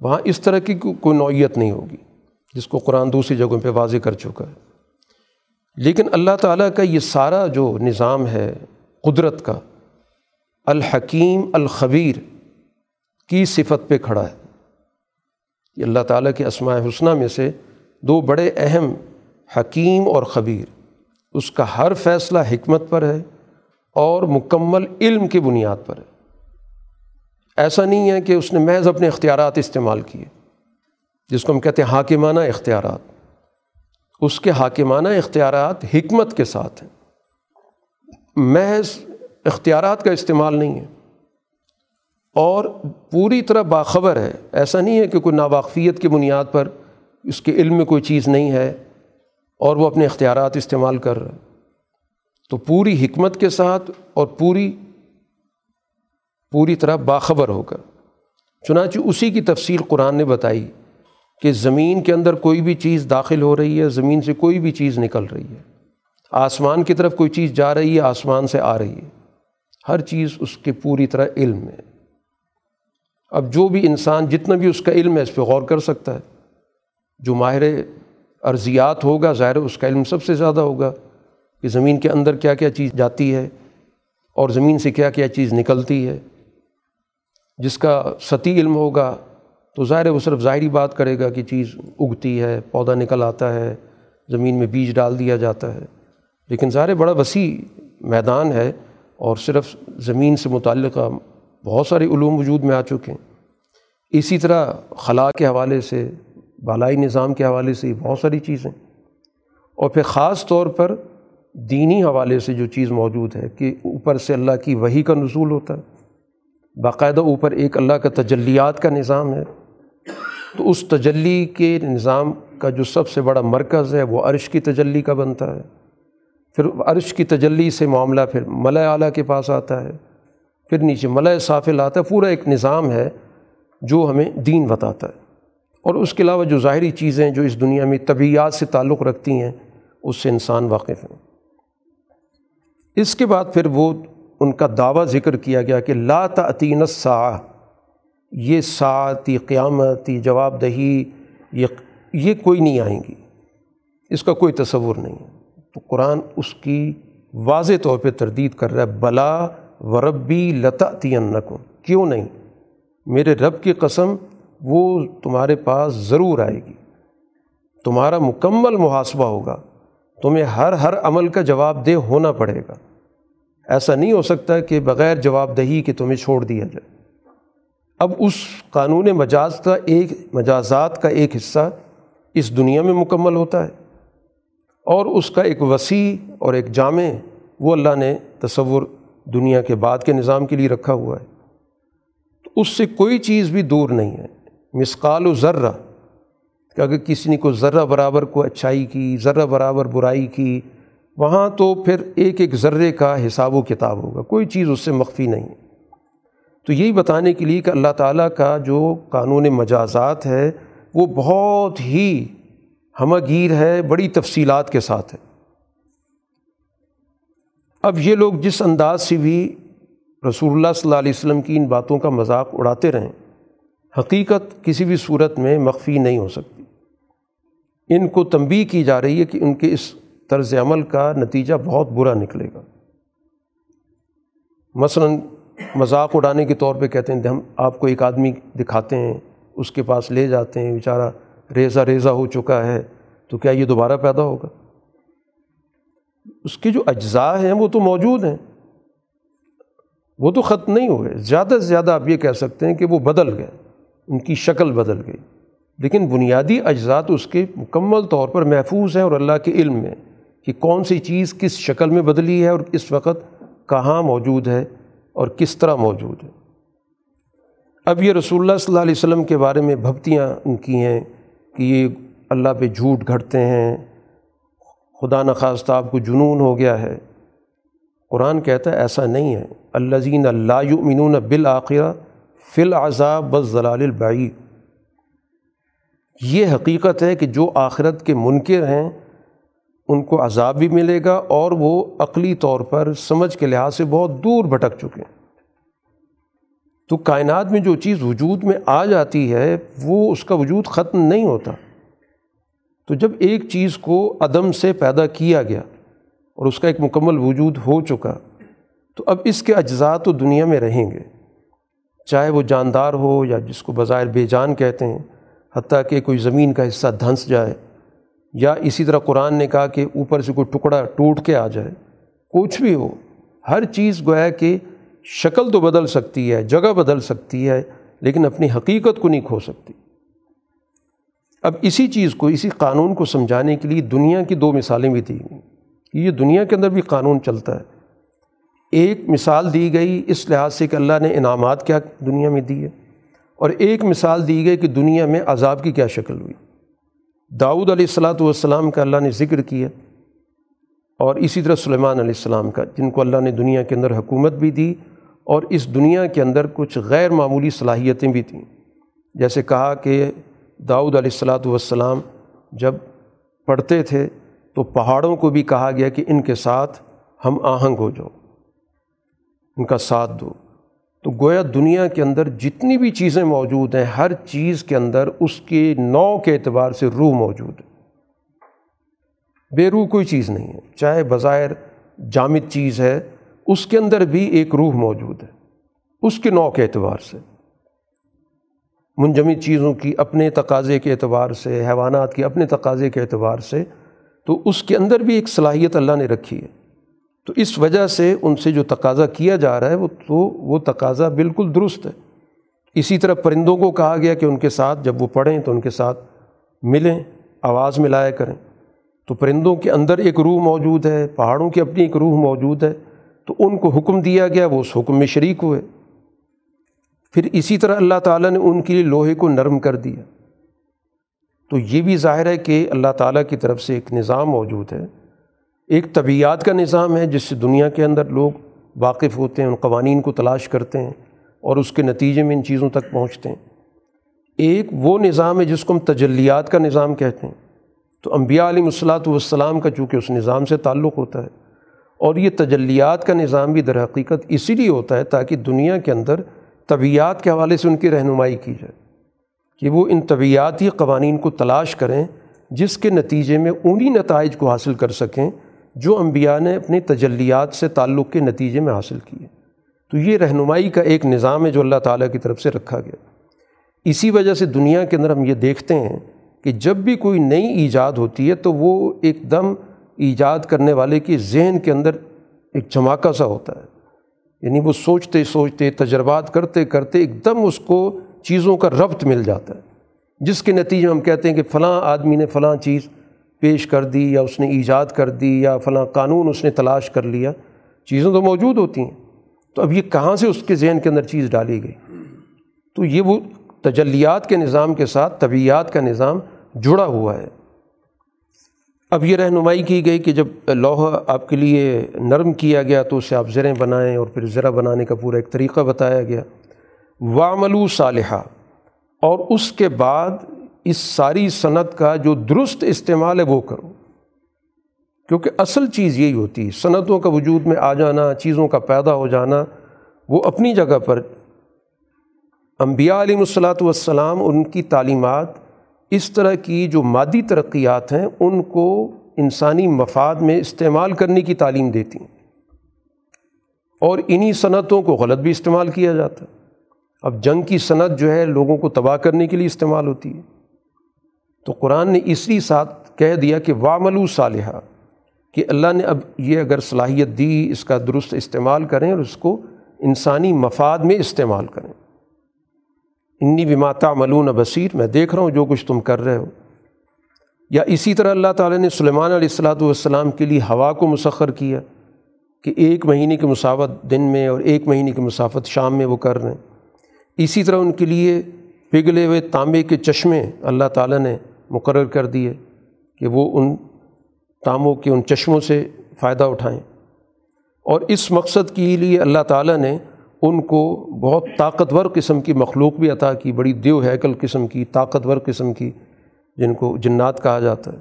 وہاں اس طرح کی کوئی نوعیت نہیں ہوگی، جس کو قرآن دوسری جگہوں پہ واضح کر چکا ہے۔ لیکن اللہ تعالیٰ کا یہ سارا جو نظام ہے، قدرت کا، الحکیم الخبیر کی صفت پہ کھڑا ہے۔ یہ اللہ تعالیٰ کے اسماء حسنہ میں سے دو بڑے اہم حکیم اور خبیر۔ اس کا ہر فیصلہ حکمت پر ہے اور مکمل علم کی بنیاد پر ہے۔ ایسا نہیں ہے کہ اس نے محض اپنے اختیارات استعمال کیے، جس کو ہم کہتے ہیں حاکمانہ اختیارات۔ اس کے حاکمانہ اختیارات حکمت کے ساتھ ہیں۔ محض اختیارات کا استعمال نہیں ہے۔ اور پوری طرح باخبر ہے۔ ایسا نہیں ہے کہ کوئی ناواقفیت کی بنیاد پر اس کے علم میں کوئی چیز نہیں ہے اور وہ اپنے اختیارات استعمال کر رہا ہے۔ تو پوری حکمت کے ساتھ اور پوری پوری طرح باخبر ہو کر۔ چنانچہ اسی کی تفصیل قرآن نے بتائی کہ زمین کے اندر کوئی بھی چیز داخل ہو رہی ہے، زمین سے کوئی بھی چیز نکل رہی ہے۔ آسمان کی طرف کوئی چیز جا رہی ہے، آسمان سے آ رہی ہے۔ ہر چیز اس کے پوری طرح علم ہے اب جو بھی انسان جتنا بھی اس کا علم ہے، اس پہ غور کر سکتا ہے۔ جو ماہر ارضیات ہوگا، ظاہر اس کا علم سب سے زیادہ ہوگا کہ زمین کے اندر کیا کیا چیز جاتی ہے اور زمین سے کیا کیا چیز نکلتی ہے۔ جس کا ستی علم ہوگا تو ظاہر وہ صرف ظاہری بات کرے گا کہ چیز اگتی ہے، پودا نکل آتا ہے، زمین میں بیج ڈال دیا جاتا ہے۔ لیکن ظاہر بڑا وسیع میدان ہے اور صرف زمین سے متعلقہ بہت سارے علوم وجود میں آ چکے ہیں۔ اسی طرح خلا کے حوالے سے بالائی نظام کے حوالے سے بہت ساری چیزیں۔ اور پھر خاص طور پر دینی حوالے سے جو چیز موجود ہے کہ اوپر سے اللہ کی وہی کا نزول ہوتا ہے، باقاعدہ اوپر ایک اللہ کا تجلیات کا نظام ہے۔ تو اس تجلی کے نظام کا جو سب سے بڑا مرکز ہے، وہ عرش کی تجلی کا بنتا ہے۔ پھر عرش کی تجلی سے معاملہ پھر ملۂ اعلیٰ کے پاس آتا ہے۔ پھر نیچے ملۂ صافل آتا ہے پورا ایک نظام ہے جو ہمیں دین بتاتا ہے۔ اور اس کے علاوہ جو ظاہری چیزیں جو اس دنیا میں طبیعت سے تعلق رکھتی ہیں، اس سے انسان واقف ہیں۔ اس کے بعد پھر وہ ان کا دعویٰ ذکر کیا گیا کہ لا تعطین سا یہ ساعتی قیامتی جواب دہی، یہ یہ کوئی نہیں آئیں گی۔ اس کا کوئی تصور نہیں۔ ہے تو قرآن اس کی واضح طور پہ تردید کر رہا ہے، بلا وربی لتا نکن کیوں نہیں؟ میرے رب کی قسم وہ تمہارے پاس ضرور آئے گی۔ تمہارا مکمل محاسبہ ہوگا۔ تمہیں ہر ہر عمل کا جواب دہ ہونا پڑے گا۔ ایسا نہیں ہو سکتا کہ بغیر جواب دہی کہ تمہیں چھوڑ دیا جائے۔ اب اس قانون مجاز کا ایک مجازات کا ایک حصہ اس دنیا میں مکمل ہوتا ہے۔ اور اس کا ایک وسیع اور ایک جامع، وہ اللہ نے تصور دنیا کے بعد کے نظام کے لیے رکھا ہوا ہے۔ تو اس سے کوئی چیز بھی دور نہیں ہے۔ مسقال و ذرہ، کہ اگر کسی نے کوئی ذرہ برابر کو اچھائی کی، ذرہ برابر برائی کی، وہاں تو پھر ایک ایک ذرے کا حساب و کتاب ہوگا، کوئی چیز اس سے مخفی نہیں۔ تو یہی بتانے کے لیے کہ اللہ تعالیٰ کا جو قانون مجازات ہے، وہ بہت ہی ہمہ گیر ہے، بڑی تفصیلات کے ساتھ ہے۔ اب یہ لوگ جس انداز سے بھی رسول اللہ صلی اللہ علیہ وسلم کی ان باتوں کا مذاق اڑاتے رہیں حقیقت کسی بھی صورت میں مخفی نہیں ہو سکتی۔ ان کو تنبی کی جا رہی ہے کہ ان کے اس طرز عمل کا نتیجہ بہت برا نکلے گا۔ مثلاً مذاق اڑانے کے طور پہ کہتے ہیں، ہم آپ کو ایک آدمی دکھاتے ہیں، اس کے پاس لے جاتے ہیں، بیچارہ ریزہ ریزہ ہو چکا ہے، تو کیا یہ دوبارہ پیدا ہوگا؟ اس کے جو اجزاء ہیں وہ تو موجود ہیں۔ وہ تو ختم نہیں ہوئے۔ زیادہ سے زیادہ آپ یہ کہہ سکتے ہیں کہ وہ بدل گئے۔ ان کی شکل بدل گئی۔ لیکن بنیادی اجزاء تو اس کے مکمل طور پر محفوظ ہیں اور اللہ کے علم میں کہ کون سی چیز کس شکل میں بدلی ہے اور اس وقت کہاں موجود ہے اور کس طرح موجود ہے۔ اب یہ رسول اللہ صلی اللہ علیہ وسلم کے بارے میں بھکتیاں ان کی ہیں کہ یہ اللہ پہ جھوٹ گھڑتے ہیں۔ خدا نخواستہ آپ کو جنون ہو گیا ہے۔ قرآن کہتا ہے ایسا نہیں ہے۔ اللہ زین اللہ یؤمنون بالآخرہ فی العذاب بس ضلال البعی یہ حقیقت ہے کہ جو آخرت کے منکر ہیں، ان کو عذاب بھی ملے گا اور وہ عقلی طور پر سمجھ کے لحاظ سے بہت دور بھٹک چکے ہیں۔ تو کائنات میں جو چیز وجود میں آ جاتی ہے، وہ اس کا وجود ختم نہیں ہوتا۔ تو جب ایک چیز کو عدم سے پیدا کیا گیا اور اس کا ایک مکمل وجود ہو چکا، تو اب اس کے اجزاء تو دنیا میں رہیں گے۔ چاہے وہ جاندار ہو یا جس کو بظاہر بے جان کہتے ہیں، حتیٰ کہ کوئی زمین کا حصہ دھنس جائے۔ یا اسی طرح قرآن نے کہا کہ اوپر سے کوئی ٹکڑا ٹوٹ کے آ جائے۔ کچھ بھی ہو، ہر چیز گویا کہ شکل تو بدل سکتی ہے، جگہ بدل سکتی ہے، لیکن اپنی حقیقت کو نہیں کھو سکتی۔ اب اسی چیز کو، اسی قانون کو سمجھانے کے لیے دنیا کی دو مثالیں بھی دی گئیں یہ دنیا کے اندر بھی قانون چلتا ہے۔ ایک مثال دی گئی اس لحاظ سے کہ اللہ نے انعامات کیا دنیا میں دی ہے اور ایک مثال دی گئی کہ دنیا میں عذاب کی کیا شکل ہوئی۔ داؤد علیہ السلاۃ والسلام کا اللہ نے ذکر کیا اور اسی طرح سلیمان علیہ السلام کا جن کو اللہ نے دنیا کے اندر حکومت بھی دی اور اس دنیا کے اندر کچھ غیر معمولی صلاحیتیں بھی تھیں۔ جیسے کہا کہ داؤد علیہ السلاۃ والسلام جب پڑھتے تھے تو پہاڑوں کو بھی کہا گیا کہ ان کے ساتھ ہم آہنگ ہو جاؤ۔ ان کا ساتھ دو۔ تو گویا دنیا کے اندر جتنی بھی چیزیں موجود ہیں، ہر چیز کے اندر اس کے نو کے اعتبار سے روح موجود ہے۔ بے روح کوئی چیز نہیں ہے۔ چاہے بظاہر جامد چیز ہے، اس کے اندر بھی ایک روح موجود ہے۔ اس کے نو کے اعتبار سے۔ منجمد چیزوں کی اپنے تقاضے کے اعتبار سے، حیوانات کے اپنے تقاضے کے اعتبار سے، تو اس کے اندر بھی ایک صلاحیت اللہ نے رکھی ہے۔ تو اس وجہ سے ان سے جو تقاضا کیا جا رہا ہے، وہ تو وہ تقاضا بالکل درست ہے۔ اسی طرح پرندوں کو کہا گیا کہ ان کے ساتھ جب وہ پڑھیں تو ان کے ساتھ ملیں، آواز ملایا کریں۔ تو پرندوں کے اندر ایک روح موجود ہے، پہاڑوں کی اپنی ایک روح موجود ہے۔ تو ان کو حکم دیا گیا، وہ اس حکم میں شریک ہوئے۔ پھر اسی طرح اللہ تعالیٰ نے ان کے لیے لوہے کو نرم کر دیا۔ تو یہ بھی ظاہر ہے کہ اللہ تعالیٰ کی طرف سے ایک نظام موجود ہے۔ ایک طبیعت کا نظام ہے جس سے دنیا کے اندر لوگ واقف ہوتے ہیں، ان قوانین کو تلاش کرتے ہیں اور اس کے نتیجے میں ان چیزوں تک پہنچتے ہیں۔ ایک وہ نظام ہے جس کو ہم تجلیات کا نظام کہتے ہیں۔ تو انبیاء علیہ الصلاۃ والسلام کا چونکہ اس نظام سے تعلق ہوتا ہے اور یہ تجلیات کا نظام بھی در حقیقت اسی لیے ہوتا ہے تاکہ دنیا کے اندر طبیعت کے حوالے سے ان کی رہنمائی کی جائے۔ کہ وہ ان طبیعتی قوانین کو تلاش کریں جس کے نتیجے میں انہی نتائج کو حاصل کر سکیں جو انبیاء نے اپنے تجلیات سے تعلق کے نتیجے میں حاصل کیے۔ تو یہ رہنمائی کا ایک نظام ہے جو اللہ تعالیٰ کی طرف سے رکھا گیا۔ اسی وجہ سے دنیا کے اندر ہم یہ دیکھتے ہیں کہ جب بھی کوئی نئی ایجاد ہوتی ہے تو وہ ایک دم ایجاد کرنے والے کی ذہن کے اندر ایک جھماکہ سا ہوتا ہے۔ یعنی وہ سوچتے سوچتے، تجربات کرتے کرتے ایک دم اس کو چیزوں کا ربط مل جاتا ہے۔ جس کے نتیجے میں ہم کہتے ہیں کہ فلاں آدمی نے فلاں چیز پیش کر دی یا اس نے ایجاد کر دی یا فلاں قانون اس نے تلاش کر لیا، چیزیں تو موجود ہوتی ہیں۔ تو اب یہ کہاں سے اس کے ذہن کے اندر چیز ڈالی گئی؟ تو یہ وہ تجلیات کے نظام کے ساتھ طبیعت کا نظام جڑا ہوا ہے۔ اب یہ رہنمائی کی گئی کہ جب لوہا آپ کے لیے نرم کیا گیا تو اسے آپ زریں بنائیں اور پھر زرہ بنانے کا پورا ایک طریقہ بتایا گیا۔ واملو صالحہ اور اس کے بعد اس ساری صنعت کا جو درست استعمال ہے وہ کرو۔ کیونکہ اصل چیز یہی ہوتی ہے، صنعتوں کا وجود میں آ جانا، چیزوں کا پیدا ہو جانا، وہ اپنی جگہ پر۔ انبیاء علیہ الصلاۃ والسلام، ان کی تعلیمات اس طرح کی جو مادی ترقیات ہیں، ان کو انسانی مفاد میں استعمال کرنے کی تعلیم دیتی ہیں۔ اور انہی صنعتوں کو غلط بھی استعمال کیا جاتا۔ ہے اب جنگ کی صنعت جو ہے، لوگوں کو تباہ کرنے کے لیے استعمال ہوتی ہے۔ تو قرآن نے اسی ساتھ کہہ دیا کہ واملو صالحہ کہ اللہ نے اب یہ اگر صلاحیت دی، اس کا درست استعمال کریں اور اس کو انسانی مفاد میں استعمال کریں۔ انی بھی ماتا ملون بصیر، میں دیکھ رہا ہوں جو کچھ تم کر رہے ہو۔ یا اسی طرح اللہ تعالیٰ نے سلیمان علیہ السلاۃ والسلام کے لیے ہوا کو مسخر کیا کہ ایک مہینے کی مساوت دن میں اور ایک مہینے کی مسافت شام میں وہ کر رہے ہیں۔ اسی طرح ان کے لیے پگھلے ہوئے تانبے کے چشمے اللہ تعالیٰ نے مقرر کر دیے کہ وہ ان تاموں کے ان چشموں سے فائدہ اٹھائیں۔ اور اس مقصد کے لیے اللہ تعالیٰ نے ان کو بہت طاقتور قسم کی مخلوق بھی عطا کی، بڑی دیو ہیکل قسم کی، طاقتور قسم کی، جن کو جنات کہا جاتا ہے۔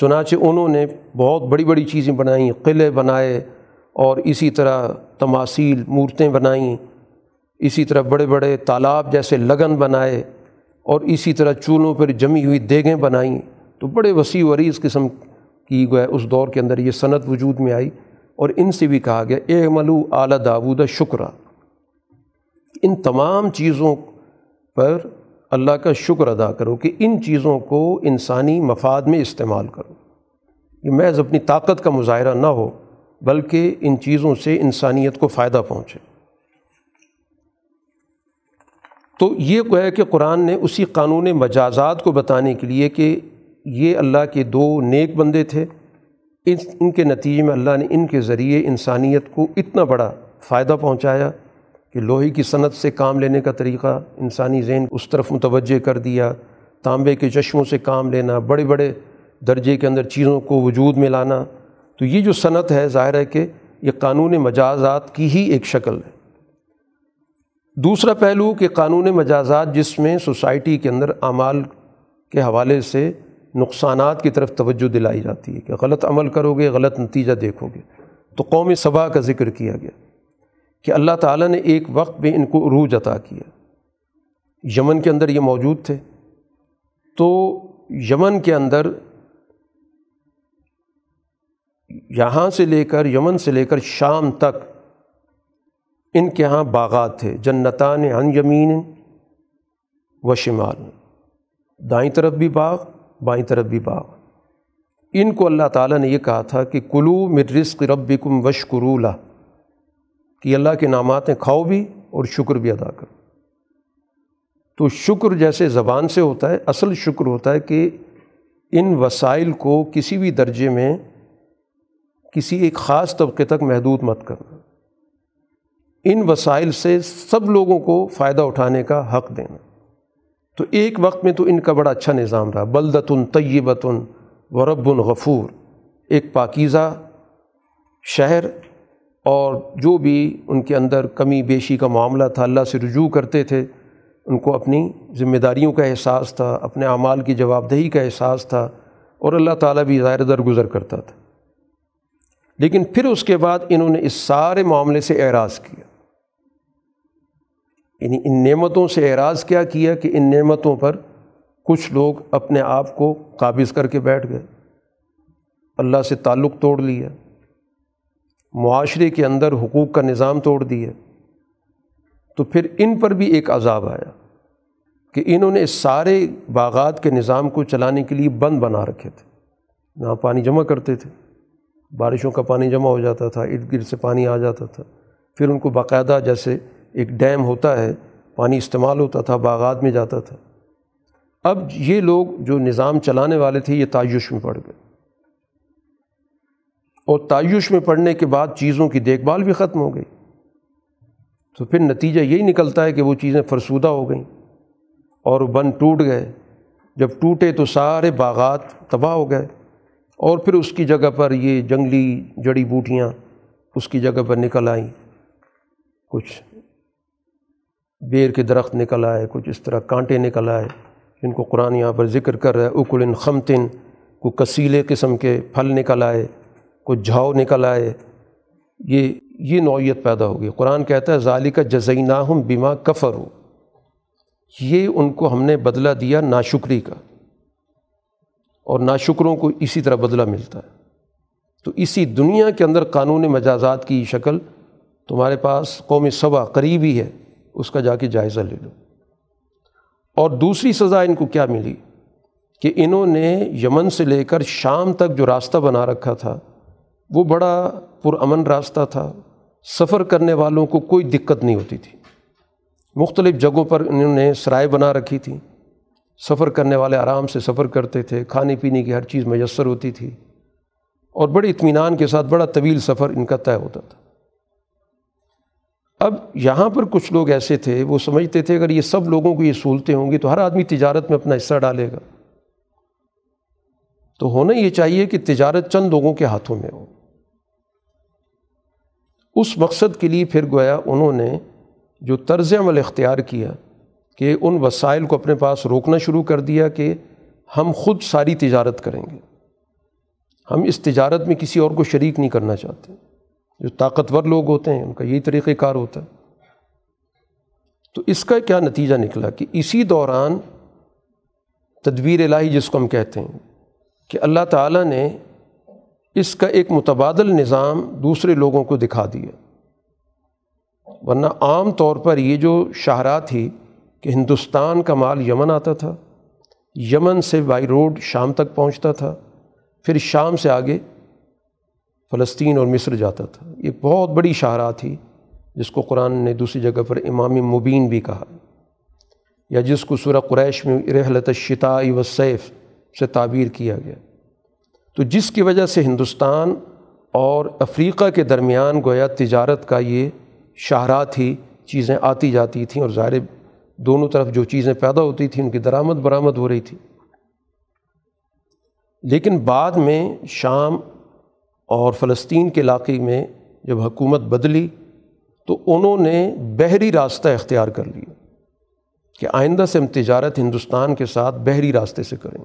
چنانچہ انہوں نے بہت بڑی بڑی چیزیں بنائیں، قلعے بنائے اور اسی طرح تماثیل، مورتیں بنائیں۔ اسی طرح بڑے بڑے تالاب جیسے لگن بنائے۔ اور اسی طرح چولوں پر جمی ہوئی دیگیں بنائیں۔ تو بڑے وسیع و عریض قسم کی گئے اس دور کے اندر یہ صنعت وجود میں آئی اور ان سے بھی کہا گیا اے ملو اعلیٰ داود شکرہ ان تمام چیزوں پر اللہ کا شکر ادا کرو کہ ان چیزوں کو انسانی مفاد میں استعمال کرو۔ یہ محض اپنی طاقت کا مظاہرہ نہ ہو، بلکہ ان چیزوں سے انسانیت کو فائدہ پہنچے۔ تو یہ کو ہے کہ قرآن نے اسی قانون مجازات کو بتانے کے لیے کہ یہ اللہ کے دو نیک بندے تھے۔ ان کے نتیجے میں اللہ نے ان کے ذریعے انسانیت کو اتنا بڑا فائدہ پہنچایا کہ لوہے کی صنعت سے کام لینے کا طریقہ، انسانی ذہن اس طرف متوجہ کر دیا، تانبے کے چشموں سے کام لینا، بڑے بڑے درجے کے اندر چیزوں کو وجود میں لانا۔ تو یہ جو صنعت ہے، ظاہر ہے کہ یہ قانون مجازات کی ہی ایک شکل ہے۔ دوسرا پہلو کہ قانون مجازات جس میں سوسائٹی کے اندر اعمال کے حوالے سے نقصانات کی طرف توجہ دلائی جاتی ہے کہ غلط عمل کرو گے، غلط نتیجہ دیکھو گے۔ تو قوم صبا کا ذکر کیا گیا کہ اللہ تعالیٰ نے ایک وقت میں ان کو عروج عطا کیا۔ یمن کے اندر یہ موجود تھے۔ تو یمن کے اندر یہاں سے لے کر، یمن سے لے کر شام تک ان کے یہاں باغات تھے، جنتان ان یمین و شمال۔ دائیں طرف بھی باغ، بائیں طرف بھی باغ۔ ان کو اللہ تعالیٰ نے یہ کہا تھا کہ کلو مرزق ربکم وشکرولہ کہ اللہ کے نامات کھاؤ بھی اور شکر بھی ادا کرو۔ تو شکر جیسے زبان سے ہوتا ہے، اصل شکر ہوتا ہے کہ ان وسائل کو کسی بھی درجے میں کسی ایک خاص طبقے تک محدود مت کرنا۔ ان وسائل سے سب لوگوں کو فائدہ اٹھانے کا حق دینا تو ایک وقت میں تو ان کا بڑا اچھا نظام رہا۔ بلدتن طیبتن ورب غفور۔ ایک پاکیزہ شہر اور جو بھی ان کے اندر کمی بیشی کا معاملہ تھا، اللہ سے رجوع کرتے تھے۔ ان کو اپنی ذمہ داریوں کا احساس تھا، اپنے اعمال کی جواب دہی کا احساس تھا اور اللہ تعالیٰ بھی ظاہر در گزر کرتا تھا۔ لیکن پھر اس کے بعد انہوں نے اس سارے معاملے سے اعراض کیا۔ یعنی ان نعمتوں سے اعراض کیا کیا کہ ان نعمتوں پر کچھ لوگ اپنے آپ کو قابض کر کے بیٹھ گئے۔ اللہ سے تعلق توڑ لیا۔ معاشرے کے اندر حقوق کا نظام توڑ دیا۔ تو پھر ان پر بھی ایک عذاب آیا کہ انہوں نے اس سارے باغات کے نظام کو چلانے کے لیے بند بنا رکھے تھے۔ نہ پانی جمع کرتے تھے۔ بارشوں کا پانی جمع ہو جاتا تھا، ارد گرد سے پانی آ جاتا تھا۔ پھر ان کو باقاعدہ جیسے ایک ڈیم ہوتا ہے، پانی استعمال ہوتا تھا، باغات میں جاتا تھا۔ اب یہ لوگ جو نظام چلانے والے تھے، یہ تعیش میں پڑ گئے۔ اور تعیش میں پڑھنے کے بعد چیزوں کی دیکھ بھال بھی ختم ہو گئی۔ تو پھر نتیجہ یہی نکلتا ہے کہ وہ چیزیں فرسودہ ہو گئیں اور بند ٹوٹ گئے۔ جب ٹوٹے تو سارے باغات تباہ ہو گئے اور پھر اس کی جگہ پر یہ جنگلی جڑی بوٹیاں اس کی جگہ پر نکل آئیں۔ کچھ بیر کے درخت نکل آئے، کچھ اس طرح کانٹے نکل آئے، جن کو قرآن یہاں پر ذکر کر رہا ہے اکل خمتن کو کسیلے قسم کے پھل نکل آئے، کوئی جھاؤ نکل آئے۔ یہ یہ نوعیت پیدا ہوگی قرآن کہتا ہے ظالی کا جزینہ ہم بیما کفر ہو یہ ان کو ہم نے بدلہ دیا ناشکری کا۔ اور ناشکروں کو اسی طرح بدلہ ملتا ہے۔ تو اسی دنیا کے اندر قانون مجازات کی شکل تمہارے پاس قوم صبا قریبی ہے۔ اس کا جا کے جائزہ لے لو۔ اور دوسری سزا ان کو کیا ملی؟ کہ انہوں نے یمن سے لے کر شام تک جو راستہ بنا رکھا تھا، وہ بڑا پرامن راستہ تھا۔ سفر کرنے والوں کو کوئی دقت نہیں ہوتی تھی۔ مختلف جگہوں پر انہوں نے سرائے بنا رکھی تھی۔ سفر کرنے والے آرام سے سفر کرتے تھے، کھانے پینے کی ہر چیز میسر ہوتی تھی۔ اور بڑے اطمینان کے ساتھ بڑا طویل سفر ان کا طے ہوتا تھا۔ اب یہاں پر کچھ لوگ ایسے تھے، وہ سمجھتے تھے اگر یہ سب لوگوں کو یہ سہولتیں ہوں گی تو ہر آدمی تجارت میں اپنا حصہ ڈالے گا۔ تو ہونا یہ چاہیے کہ تجارت چند لوگوں کے ہاتھوں میں ہو۔ اس مقصد کے لیے پھر گویا انہوں نے جو طرز عمل اختیار کیا کہ ان وسائل کو اپنے پاس روکنا شروع کر دیا کہ ہم خود ساری تجارت کریں گے۔ ہم اس تجارت میں کسی اور کو شریک نہیں کرنا چاہتے۔ جو طاقتور لوگ ہوتے ہیں، ان کا یہی طریقۂ کار ہوتا ہے۔ تو اس کا کیا نتیجہ نکلا کہ اسی دوران تدبیر الہی جس کو ہم کہتے ہیں کہ اللہ تعالیٰ نے اس کا ایک متبادل نظام دوسرے لوگوں کو دکھا دیا۔ ورنہ عام طور پر یہ جو شاہراہ تھی کہ ہندوستان کا مال یمن آتا تھا، یمن سے بائی روڈ شام تک پہنچتا تھا، پھر شام سے آگے فلسطین اور مصر جاتا تھا۔ یہ بہت بڑی شاہراہ تھی، جس کو قرآن نے دوسری جگہ پر امام مبین بھی کہا۔ یا جس کو سورہ قریش میں رحلت الشتاء و سیف سے تعبیر کیا گیا۔ تو جس کی وجہ سے ہندوستان اور افریقہ کے درمیان گویا تجارت کا یہ شاہراہ تھی، چیزیں آتی جاتی تھیں اور ظاہر دونوں طرف جو چیزیں پیدا ہوتی تھیں، ان کی درآمد برآمد ہو رہی تھی۔ لیکن بعد میں شام اور فلسطین کے علاقے میں جب حکومت بدلی تو انہوں نے بحری راستہ اختیار کر لیا کہ آئندہ سے ہم تجارت ہندوستان کے ساتھ بحری راستے سے کریں۔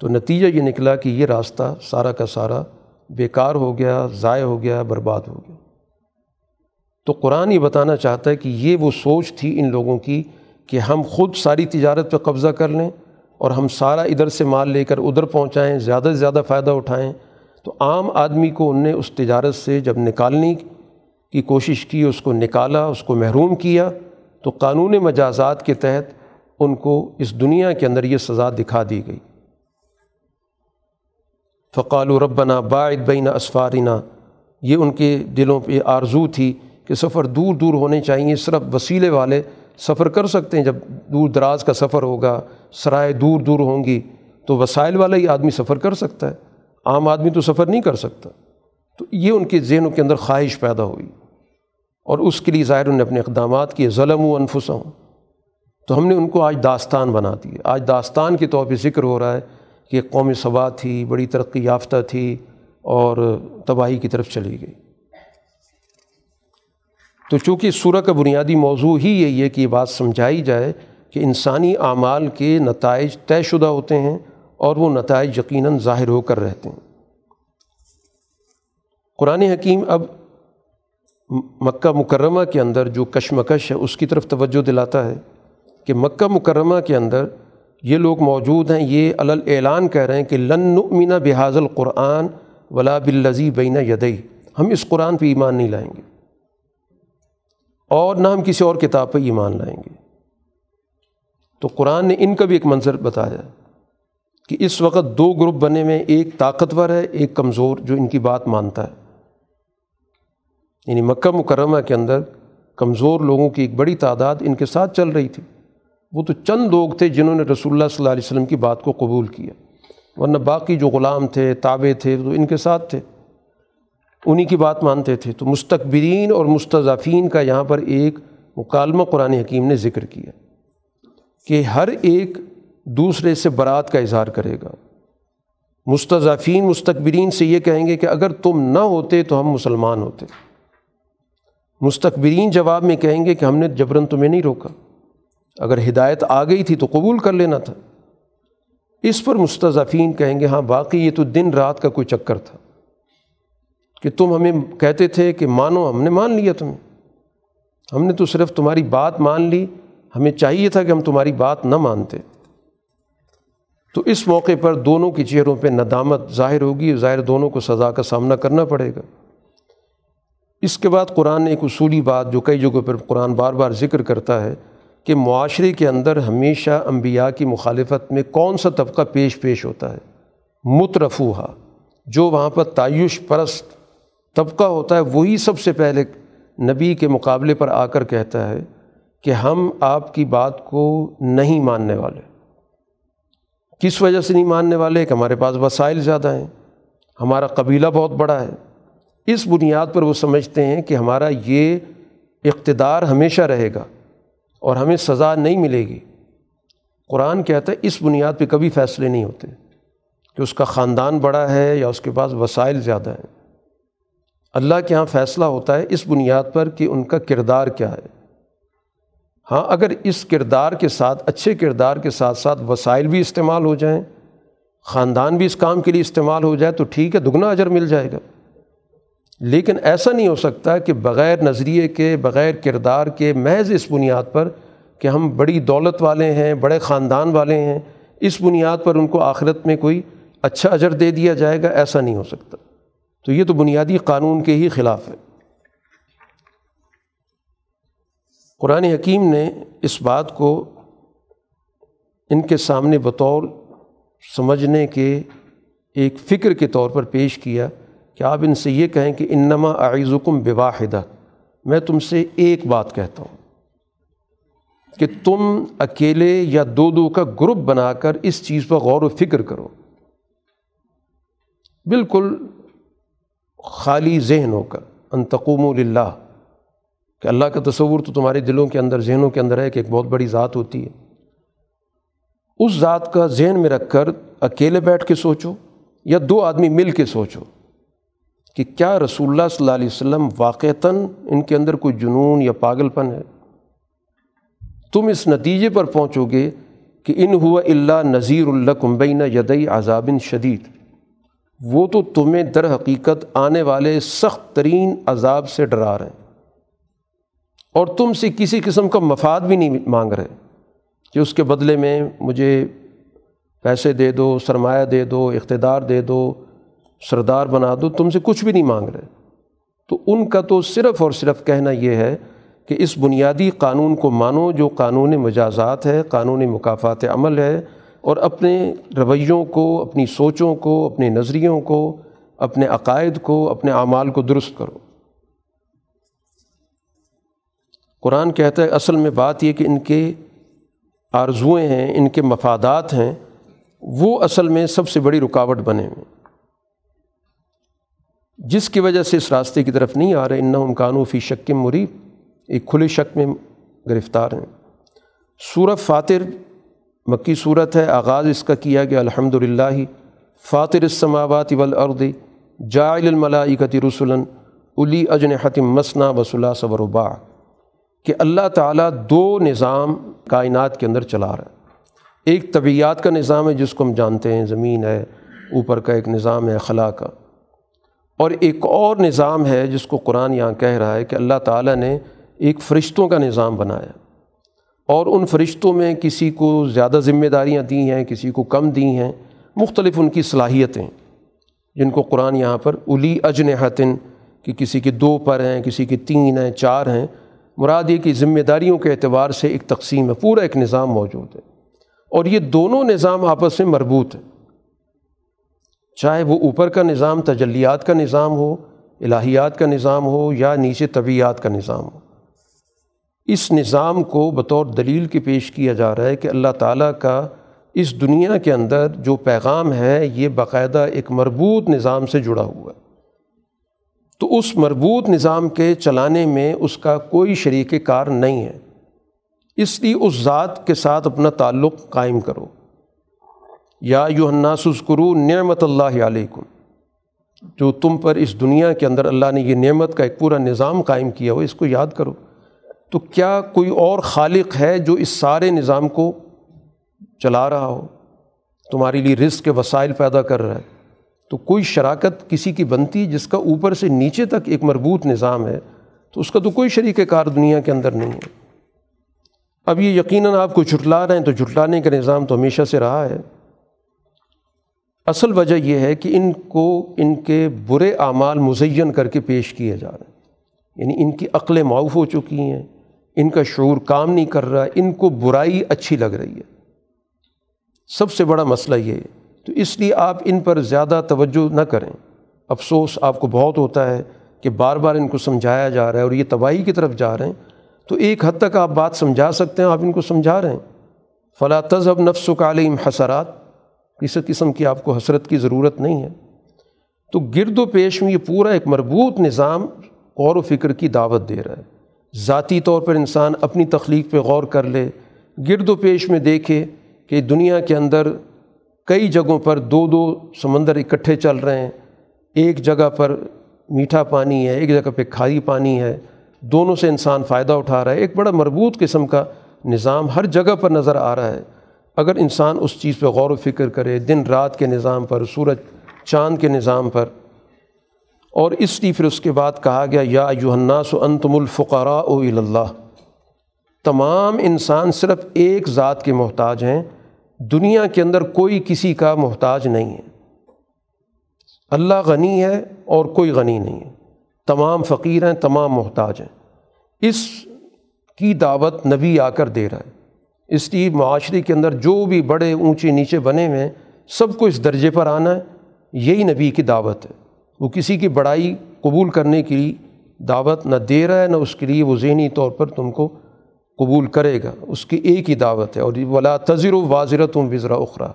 تو نتیجہ یہ نکلا کہ یہ راستہ سارا کا سارا بیکار ہو گیا، ضائع ہو گیا، برباد ہو گیا۔ تو قرآن یہ بتانا چاہتا ہے کہ یہ وہ سوچ تھی ان لوگوں کی کہ ہم خود ساری تجارت پہ قبضہ کر لیں اور ہم سارا ادھر سے مال لے کر ادھر پہنچائیں، زیادہ سے زیادہ فائدہ اٹھائیں۔ تو عام آدمی کو ان نے اس تجارت سے جب نکالنے کی کوشش کی، اس کو نکالا، اس کو محروم کیا، تو قانون مجازات کے تحت ان کو اس دنیا کے اندر یہ سزا دکھا دی گئی۔ فقال و ربنا باعد بین اسفارینہ یہ ان کے دلوں پہ آرزو تھی کہ سفر دور دور ہونے چاہیے، صرف وسیلے والے سفر کر سکتے ہیں۔ جب دور دراز کا سفر ہوگا، سرائے دور دور ہوں گی، تو وسائل والا ہی آدمی سفر کر سکتا ہے۔ عام آدمی تو سفر نہیں کر سکتا۔ تو یہ ان کے ذہنوں کے اندر خواہش پیدا ہوئی۔ اور اس کے لیے ظاہر نے اپنے اقدامات کیے۔ ظلم و انفس ہوں تو ہم نے ان کو آج داستان بنا دی آج داستان کے طور پہ ذکر ہو رہا ہے کہ قومی صبا تھی، بڑی ترقی یافتہ تھی اور تباہی کی طرف چلی گئی۔ تو چونکہ سورہ کا بنیادی موضوع ہی یہی ہے کہ یہ بات سمجھائی جائے کہ انسانی اعمال کے نتائج طے شدہ ہوتے ہیں اور وہ نتائج یقیناً ظاہر ہو کر رہتے ہیں۔ قرآن حکیم اب مکہ مکرمہ کے اندر جو کشمکش ہے، اس کی طرف توجہ دلاتا ہے کہ مکہ مکرمہ کے اندر یہ لوگ موجود ہیں، یہ علل اعلان کہہ رہے ہیں کہ لن نؤمن بحاظ القرآن ولا بلزی بین یدئی ہم اس قرآن پہ ایمان نہیں لائیں گے۔ اور نہ ہم کسی اور کتاب پہ ایمان لائیں گے۔ تو قرآن نے ان کا بھی ایک منظر بتایا۔ کہ اس وقت دو گروپ بنے میں ایک طاقتور ہے، ایک کمزور جو ان کی بات مانتا ہے۔ یعنی مکہ مکرمہ کے اندر کمزور لوگوں کی ایک بڑی تعداد ان کے ساتھ چل رہی تھی۔ وہ تو چند لوگ تھے جنہوں نے رسول اللہ صلی اللہ علیہ وسلم کی بات کو قبول کیا۔ ورنہ باقی جو غلام تھے، تابع تھے تو ان کے ساتھ تھے۔ انہی کی بات مانتے تھے۔ تو مستقبرین اور مستضافین کا یہاں پر ایک مکالمہ قرآن حکیم نے ذکر کیا کہ ہر ایک دوسرے سے برات کا اظہار کرے گا۔ مستضافین مستقبرین سے یہ کہیں گے کہ اگر تم نہ ہوتے تو ہم مسلمان ہوتے۔ مستقبرین جواب میں کہیں گے کہ ہم نے جبرن تمہیں نہیں روکا۔ اگر ہدایت آ گئی تھی تو قبول کر لینا تھا۔ اس پر مستضافین کہیں گے ہاں باقی یہ تو دن رات کا کوئی چکر تھا کہ تم ہمیں کہتے تھے کہ مانو، ہم نے مان لیا تمہیں۔ ہم نے تو صرف تمہاری بات مان لی، ہمیں چاہیے تھا کہ ہم تمہاری بات نہ مانتے۔ تو اس موقع پر دونوں کی چہروں پہ ندامت ظاہر ہوگی ظاہر دونوں کو سزا کا سامنا کرنا پڑے گا۔ اس کے بعد قرآن نے ایک اصولی بات جو کئی جگہوں پر قرآن بار بار ذکر کرتا ہے کہ معاشرے کے اندر ہمیشہ انبیاء کی مخالفت میں کون سا طبقہ پیش پیش ہوتا ہے؟ مترفوہا، جو وہاں پر تعیش پرست طبقہ ہوتا ہے، وہی سب سے پہلے نبی کے مقابلے پر آ کر کہتا ہے کہ ہم آپ کی بات کو نہیں ماننے والے۔ کس وجہ سے نہیں ماننے والے؟ کہ ہمارے پاس وسائل زیادہ ہیں، ہمارا قبیلہ بہت بڑا ہے۔ اس بنیاد پر وہ سمجھتے ہیں کہ ہمارا یہ اقتدار ہمیشہ رہے گا اور ہمیں سزا نہیں ملے گی۔ قرآن کہتا ہے اس بنیاد پہ کبھی فیصلے نہیں ہوتے کہ اس کا خاندان بڑا ہے یا اس کے پاس وسائل زیادہ ہیں۔ اللہ کے یہاں فیصلہ ہوتا ہے اس بنیاد پر کہ ان کا کردار کیا ہے۔ ہاں اگر اس کردار کے ساتھ، اچھے کردار کے ساتھ ساتھ وسائل بھی استعمال ہو جائیں، خاندان بھی اس کام کے لیے استعمال ہو جائے، تو ٹھیک ہے، دگنا اجر مل جائے گا۔ لیکن ایسا نہیں ہو سکتا کہ بغیر نظریے کے، بغیر کردار کے، محض اس بنیاد پر کہ ہم بڑی دولت والے ہیں، بڑے خاندان والے ہیں، اس بنیاد پر ان کو آخرت میں کوئی اچھا اجر دے دیا جائے گا، ایسا نہیں ہو سکتا۔ تو یہ تو بنیادی قانون کے ہی خلاف ہے۔ قرآن حکیم نے اس بات کو ان کے سامنے بطور سمجھنے کے ایک فکر کے طور پر پیش کیا کہ آپ ان سے یہ کہیں کہ انما اعیزکم بواحدہ، میں تم سے ایک بات کہتا ہوں کہ تم اکیلے یا دو دو کا گروپ بنا کر اس چیز پر غور و فکر کرو۔ بالکل خالی ذہن ہو کر انتقوم للہ۔ کہ اللہ کا تصور تو تمہارے دلوں کے اندر، ذہنوں کے اندر ہے کہ ایک بہت بڑی ذات ہوتی ہے۔ اس ذات کا ذہن میں رکھ کر اکیلے بیٹھ کے سوچو یا دو آدمی مل کے سوچو کہ کیا رسول اللہ صلی اللہ علیہ وسلم واقعتاً ان کے اندر کوئی جنون یا پاگل پن ہے؟ تم اس نتیجے پر پہنچو گے کہ ان ہوا اللہ نذیر اللہ کمبینہ یدئی عذابن شدید۔ وہ تو تمہیں در حقیقت آنے والے سخت ترین عذاب سے ڈرا رہے ہیں۔ اور تم سے کسی قسم کا مفاد بھی نہیں مانگ رہے کہ اس کے بدلے میں مجھے پیسے دے دو، سرمایہ دے دو، اقتدار دے دو، سردار بنا دو، تم سے کچھ بھی نہیں مانگ رہے۔ تو ان کا تو صرف اور صرف کہنا یہ ہے کہ اس بنیادی قانون کو مانو جو قانون مجازات ہے، قانون مقافات عمل ہے اور اپنے رویوں کو، اپنی سوچوں کو، اپنے نظریوں کو، اپنے عقائد کو، اپنے اعمال کو درست کرو۔ قرآن کہتا ہے، اصل میں بات یہ کہ ان کے آرزوئیں ہیں، ان کے مفادات ہیں، وہ اصل میں سب سے بڑی رکاوٹ بنے ہوئے جس کی وجہ سے اس راستے کی طرف نہیں آ رہے ان امکانوں فی شک مریب، ایک کھلے شک میں گرفتار ہیں۔ سورت فاتر، مکی صورت ہے، آغاز اس کا کیا گیا الحمد للہ فاتر السماوات والارض، جاعل الملائکت رسلا الی اجن حتم مسنا وسلا صبر وبا کہ اللہ تعالیٰ دو نظام کائنات کے اندر چلا رہا ہے۔ ایک طبیعت کا نظام ہے جس کو ہم جانتے ہیں، زمین ہے، اوپر کا ایک نظام ہے، خلا کا۔ اور ایک اور نظام ہے جس کو قرآن یہاں کہہ رہا ہے کہ اللہ تعالیٰ نے ایک فرشتوں کا نظام بنایا۔ اور ان فرشتوں میں کسی کو زیادہ ذمہ داریاں دی ہیں، کسی کو کم دی ہیں، مختلف ان کی صلاحیتیں جن کو قرآن یہاں پر الی اجنحتن کہ کسی کے دو پر ہیں، کسی کے تین ہیں، چار ہیں۔ مراد یہ کہ ذمہ داریوں کے اعتبار سے ایک تقسیم ہے، پورا ایک نظام موجود ہے۔ اور یہ دونوں نظام آپس میں مربوط ہیں۔ چاہے وہ اوپر کا نظام تجلیات کا نظام ہو، الہیات کا نظام ہو یا نیچے طبیعت کا نظام ہو۔ اس نظام کو بطور دلیل کے پیش کیا جا رہا ہے کہ اللہ تعالیٰ کا اس دنیا کے اندر جو پیغام ہے، یہ باقاعدہ ایک مربوط نظام سے جڑا ہوا ہے۔ تو اس مربوط نظام کے چلانے میں اس کا کوئی شریک کار نہیں ہے۔ اس لیے اس ذات کے ساتھ اپنا تعلق قائم کرو۔ یا یو الناسکرو نعمت اللہ علیکم۔ جو تم پر اس دنیا کے اندر اللہ نے یہ نعمت کا ایک پورا نظام قائم کیا ہو اس کو یاد کرو۔ تو کیا کوئی اور خالق ہے جو اس سارے نظام کو چلا رہا ہو؟ تمہارے لیے رزق کے وسائل پیدا کر رہا ہے۔ تو کوئی شراکت کسی کی بنتی جس کا اوپر سے نیچے تک ایک مربوط نظام ہے، تو اس کا تو کوئی شریک کار دنیا کے اندر نہیں ہے۔ اب یہ یقیناً آپ کو جھٹلا رہے ہیں، تو جھٹلانے کا نظام تو ہمیشہ سے رہا ہے۔ اصل وجہ یہ ہے کہ ان کو ان کے برے اعمال مزین کر کے پیش کیے جا رہے ہیں۔ یعنی ان کی عقلیں معاف ہو چکی ہیں، ان کا شعور کام نہیں کر رہا، ان کو برائی اچھی لگ رہی ہے۔ سب سے بڑا مسئلہ یہ ہے تو اس لیے آپ ان پر زیادہ توجہ نہ کریں۔ افسوس آپ کو بہت ہوتا ہے کہ بار بار ان کو سمجھایا جا رہا ہے اور یہ تباہی کی طرف جا رہے ہیں۔ تو ایک حد تک آپ بات سمجھا سکتے ہیں، آپ ان کو سمجھا رہے ہیں۔ فلا تذہب نفس و کالم حسرات کسی قسم کی آپ کو حسرت کی ضرورت نہیں ہے۔ تو گرد و پیش میں یہ پورا ایک مربوط نظام غور و فکر کی دعوت دے رہا ہے۔ ذاتی طور پر انسان اپنی تخلیق پہ غور کر لے، گرد و پیش میں دیکھے کہ دنیا کے اندر کئی جگہوں پر دو دو سمندر اکٹھے چل رہے ہیں۔ ایک جگہ پر میٹھا پانی ہے، ایک جگہ پہ کھائی پانی ہے۔ دونوں سے انسان فائدہ اٹھا رہا ہے۔ ایک بڑا مربوط قسم کا نظام ہر جگہ پر نظر آ رہا ہے۔ اگر انسان اس چیز پہ غور و فکر کرے، دن رات کے نظام پر، سورج چاند کے نظام پر۔ اور اس لیے پھر اس کے بعد کہا گیا، یا یوحناس و انتم الفقراء او اللہ۔ تمام انسان صرف ایک ذات کے محتاج ہیں۔ دنیا کے اندر کوئی کسی کا محتاج نہیں ہے۔ اللہ غنی ہے اور کوئی غنی نہیں ہے۔ تمام فقیر ہیں، تمام محتاج ہیں۔ اس کی دعوت نبی آ کر دے رہا ہے۔ اس لیے معاشرے کے اندر جو بھی بڑے اونچے نیچے بنے ہوئے ہیں، سب کو اس درجے پر آنا ہے۔ یہی نبی کی دعوت ہے۔ وہ کسی کی بڑائی قبول کرنے کی دعوت نہ دے رہا ہے، نہ اس کے لیے وہ ذہنی طور پر تم کو قبول کرے گا، اس کی ایک ہی دعوت ہے، اور ولا تذر و واضرت وزرا اخرا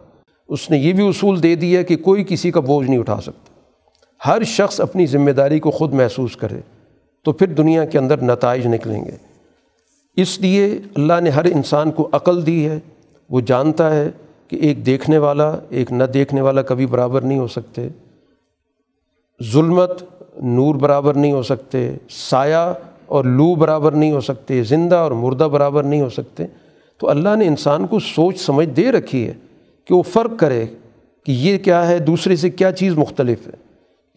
اس نے یہ بھی اصول دے دیا کہ کوئی کسی کا بوجھ نہیں اٹھا سکتا۔ ہر شخص اپنی ذمہ داری کو خود محسوس کرے، تو پھر دنیا کے اندر نتائج نکلیں گے۔ اس لیے اللہ نے ہر انسان کو عقل دی ہے، وہ جانتا ہے کہ ایک دیکھنے والا، ایک نہ دیکھنے والا کبھی برابر نہیں ہو سکتے۔ ظلمت نور برابر نہیں ہو سکتے۔ سایہ اور لو برابر نہیں ہو سکتے، زندہ اور مردہ برابر نہیں ہو سکتے۔ تو اللہ نے انسان کو سوچ سمجھ دے رکھی ہے کہ وہ فرق کرے کہ یہ کیا ہے، دوسرے سے کیا چیز مختلف ہے۔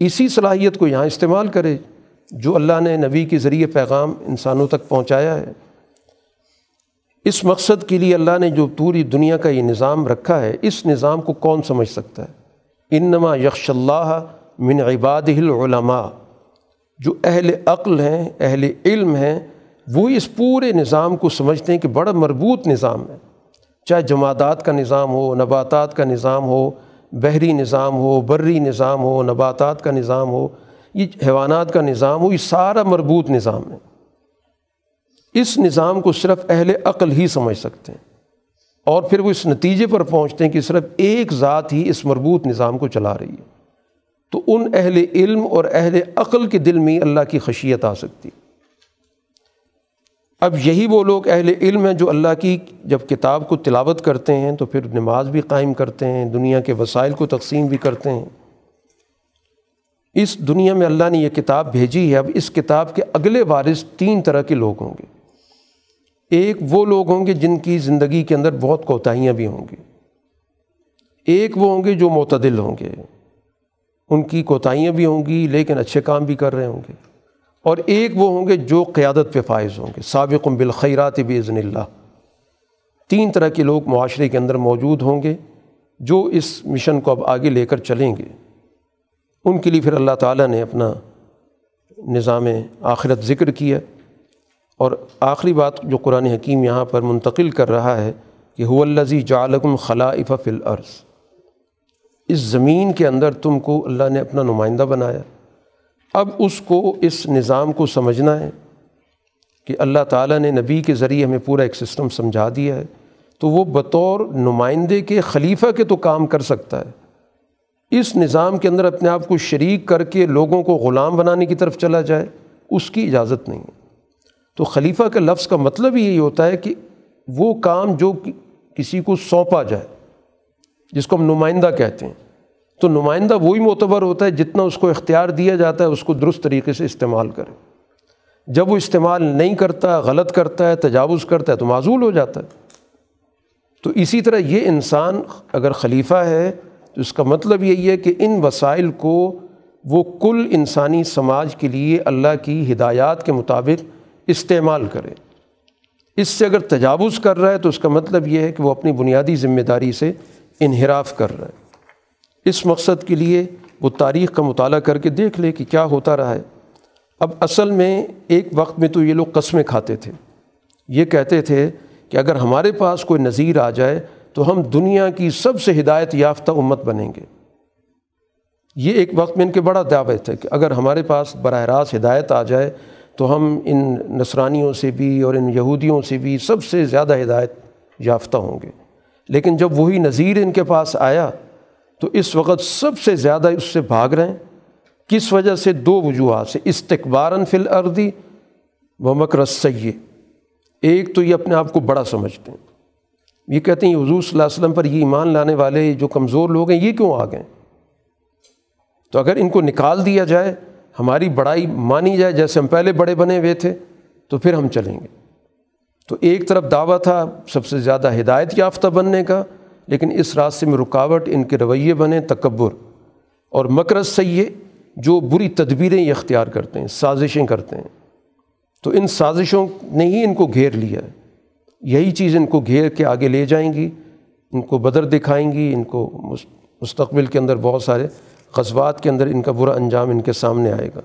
اسی صلاحیت کو یہاں استعمال کرے جو اللہ نے نبی کے ذریعے پیغام انسانوں تک پہنچایا ہے۔ اس مقصد کے لیے اللہ نے جو پوری دنیا کا یہ نظام رکھا ہے، اس نظام کو کون سمجھ سکتا ہے؟ انما یکش اللہ من عباد العلماء۔ جو اہل عقل ہیں، اہل علم ہیں، وہ اس پورے نظام کو سمجھتے ہیں کہ بڑا مربوط نظام ہے۔ چاہے جماعتات کا نظام ہو، نباتات کا نظام ہو، بحری نظام ہو بری نظام ہو، نباتات کا نظام ہو، یہ حیوانات کا نظام ہو، یہ سارا مربوط نظام ہے۔ اس نظام کو صرف اہل عقل ہی سمجھ سکتے ہیں۔ اور پھر وہ اس نتیجے پر پہنچتے ہیں کہ صرف ایک ذات ہی اس مربوط نظام کو چلا رہی ہے۔ تو ان اہل علم اور اہل عقل کے دل میں اللہ کی خشیت آ سکتی۔ اب یہی وہ لوگ اہل علم ہیں جو اللہ کی جب کتاب کو تلاوت کرتے ہیں تو پھر نماز بھی قائم کرتے ہیں، دنیا کے وسائل کو تقسیم بھی کرتے ہیں۔ اس دنیا میں اللہ نے یہ کتاب بھیجی ہے، اب اس کتاب کے اگلے وارث تین طرح کے لوگ ہوں گے۔ ایک وہ لوگ ہوں گے جن کی زندگی کے اندر بہت کوتاہیاں بھی ہوں گی۔ ایک وہ ہوں گے جو معتدل ہوں گے۔ ان کی کوتاہیاں بھی ہوں گی، لیکن اچھے کام بھی کر رہے ہوں گے۔ اور ایک وہ ہوں گے جو قیادت پہ فائز ہوں گے سابق بالخیرات بزن اللہ۔ تین طرح کے لوگ معاشرے کے اندر موجود ہوں گے جو اس مشن کو اب آگے لے کر چلیں گے۔ ان کے لیے پھر اللہ تعالیٰ نے اپنا نظام آخرت ذکر کیا۔ اور آخری بات جو قرآن حکیم یہاں پر منتقل کر رہا ہے کہ ہو الزی جالکم خلاف فل عرض اس زمین کے اندر تم کو اللہ نے اپنا نمائندہ بنایا۔ اب اس کو، اس نظام کو سمجھنا ہے کہ اللہ تعالیٰ نے نبی کے ذریعے ہمیں پورا ایک سسٹم سمجھا دیا ہے۔ تو وہ بطور نمائندے کے خلیفہ کے تو کام کر سکتا ہے۔ اس نظام کے اندر اپنے آپ کو شریک کر کے لوگوں کو غلام بنانے کی طرف چلا جائے، اس کی اجازت نہیں ہے۔ تو خلیفہ کے لفظ کا مطلب یہی ہوتا ہے کہ وہ کام جو کسی کو سونپا جائے۔ جس کو ہم نمائندہ کہتے ہیں۔ تو نمائندہ وہی معتبر ہوتا ہے جتنا اس کو اختیار دیا جاتا ہے، اس کو درست طریقے سے استعمال کرے۔ جب وہ استعمال نہیں کرتا، غلط کرتا ہے، تجاوز کرتا ہے، تو معذول ہو جاتا ہے۔ تو اسی طرح یہ انسان اگر خلیفہ ہے، تو اس کا مطلب یہی ہے کہ ان وسائل کو وہ کل انسانی سماج کے لیے اللہ کی ہدایات کے مطابق استعمال کرے۔ اس سے اگر تجاوز کر رہا ہے، تو اس کا مطلب یہ ہے کہ وہ اپنی بنیادی ذمہ داری سے انحراف کر رہا ہے۔ اس مقصد کے لیے وہ تاریخ کا مطالعہ کر کے دیکھ لے کہ کیا ہوتا رہا ہے۔ اب اصل میں ایک وقت میں تو یہ لوگ قسمیں کھاتے تھے۔ یہ کہتے تھے کہ اگر ہمارے پاس کوئی نظیر آ جائے تو ہم دنیا کی سب سے ہدایت یافتہ امت بنیں گے۔ یہ ایک وقت میں ان کے بڑا دعوت ہے کہ اگر ہمارے پاس براہ راست ہدایت آ جائے تو ہم ان نصرانیوں سے بھی اور ان یہودیوں سے بھی سب سے زیادہ ہدایت یافتہ ہوں گے۔ لیکن جب وہی نظیر ان کے پاس آیا تو اس وقت سب سے زیادہ اس سے بھاگ رہے ہیں۔ کس وجہ سے؟ دو وجوہات سے۔ استقباراً فی الردی و مکر سیے ایک تو یہ اپنے آپ کو بڑا سمجھتے ہیں۔ یہ کہتے ہیں حضور صلی اللہ علیہ وسلم پر یہ ایمان لانے والے جو کمزور لوگ ہیں، یہ کیوں آ گئے؟ تو اگر ان کو نکال دیا جائے، ہماری بڑائی مانی جائے، جیسے ہم پہلے بڑے بنے ہوئے تھے، تو پھر ہم چلیں گے۔ تو ایک طرف دعویٰ تھا سب سے زیادہ ہدایت یافتہ بننے کا، لیکن اس راستے میں رکاوٹ ان کے رویے بنے، تکبر اور مکرس سیے جو بری تدبیریں یہ اختیار کرتے ہیں، سازشیں کرتے ہیں۔ تو ان سازشوں نے ہی ان کو گھیر لیا ہے۔ یہی چیز ان کو گھیر کے آگے لے جائیں گی، ان کو بدر دکھائیں گی، ان کو مستقبل کے اندر بہت سارے غزوات کے اندر ان کا برا انجام ان کے سامنے آئے گا۔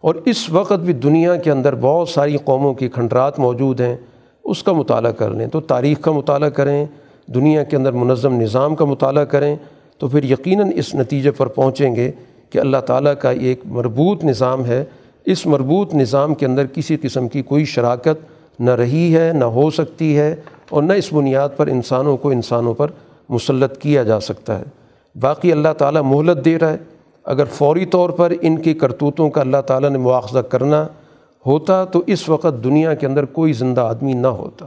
اور اس وقت بھی دنیا کے اندر بہت ساری قوموں کی کھنڈرات موجود ہیں۔ اس کا مطالعہ کر لیں، تو تاریخ کا مطالعہ کریں، دنیا کے اندر منظم نظام کا مطالعہ کریں، تو پھر یقیناً اس نتیجے پر پہنچیں گے کہ اللہ تعالیٰ کا ایک مربوط نظام ہے۔ اس مربوط نظام کے اندر کسی قسم کی کوئی شراکت نہ رہی ہے، نہ ہو سکتی ہے، اور نہ اس بنیاد پر انسانوں کو انسانوں پر مسلط کیا جا سکتا ہے۔ باقی اللہ تعالیٰ مہلت دے رہا ہے۔ اگر فوری طور پر ان کی کرتوتوں کا اللہ تعالیٰ نے مواخذہ کرنا ہوتا تو اس وقت دنیا کے اندر کوئی زندہ آدمی نہ ہوتا۔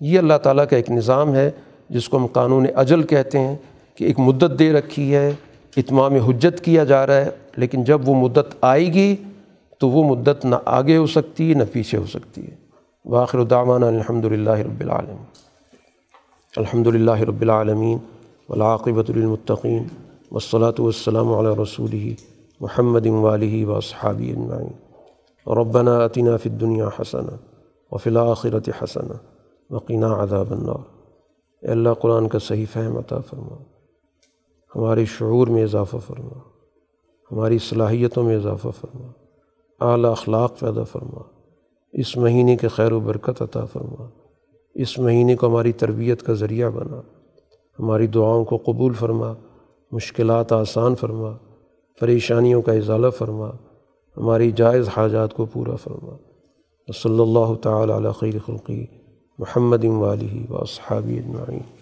یہ اللہ تعالیٰ کا ایک نظام ہے جس کو ہم قانون اجل کہتے ہیں کہ ایک مدت دے رکھی ہے، اتمام حجت کیا جا رہا ہے، لیکن جب وہ مدت آئے گی تو وہ مدت نہ آگے ہو سکتی ہے نہ پیچھے ہو سکتی ہے۔ واخر دعوانا الحمد للہ رب العالمین۔ الحمد للہ رب العالمین۔ ولاقبۃ المطقین وصلاۃ والسلام علی رسول محمد والی و صحابی ربنا اتنا فی الدنیا حسن وفی الآخرت حسن وقینہ عذاب النار۔ اے اللہ قرآن کا صحیح فہم عطا فرما۔ ہمارے شعور میں اضافہ فرما۔ ہماری صلاحیتوں میں اضافہ فرما۔ اعلیٰ اخلاق پیدا فرما۔ اس مہینے کے خیر و برکت عطا فرما۔ اس مہینے کو ہماری تربیت کا ذریعہ بنا۔ ہماری دعاؤں کو قبول فرما۔ مشکلات آسان فرما۔ پریشانیوں کا اضالہ فرما۔ ہماری جائز حاجات کو پورا فرما۔ صلی اللہ تعالیٰ علی خیر خلقی محمد والی و اصحابی اجمعین۔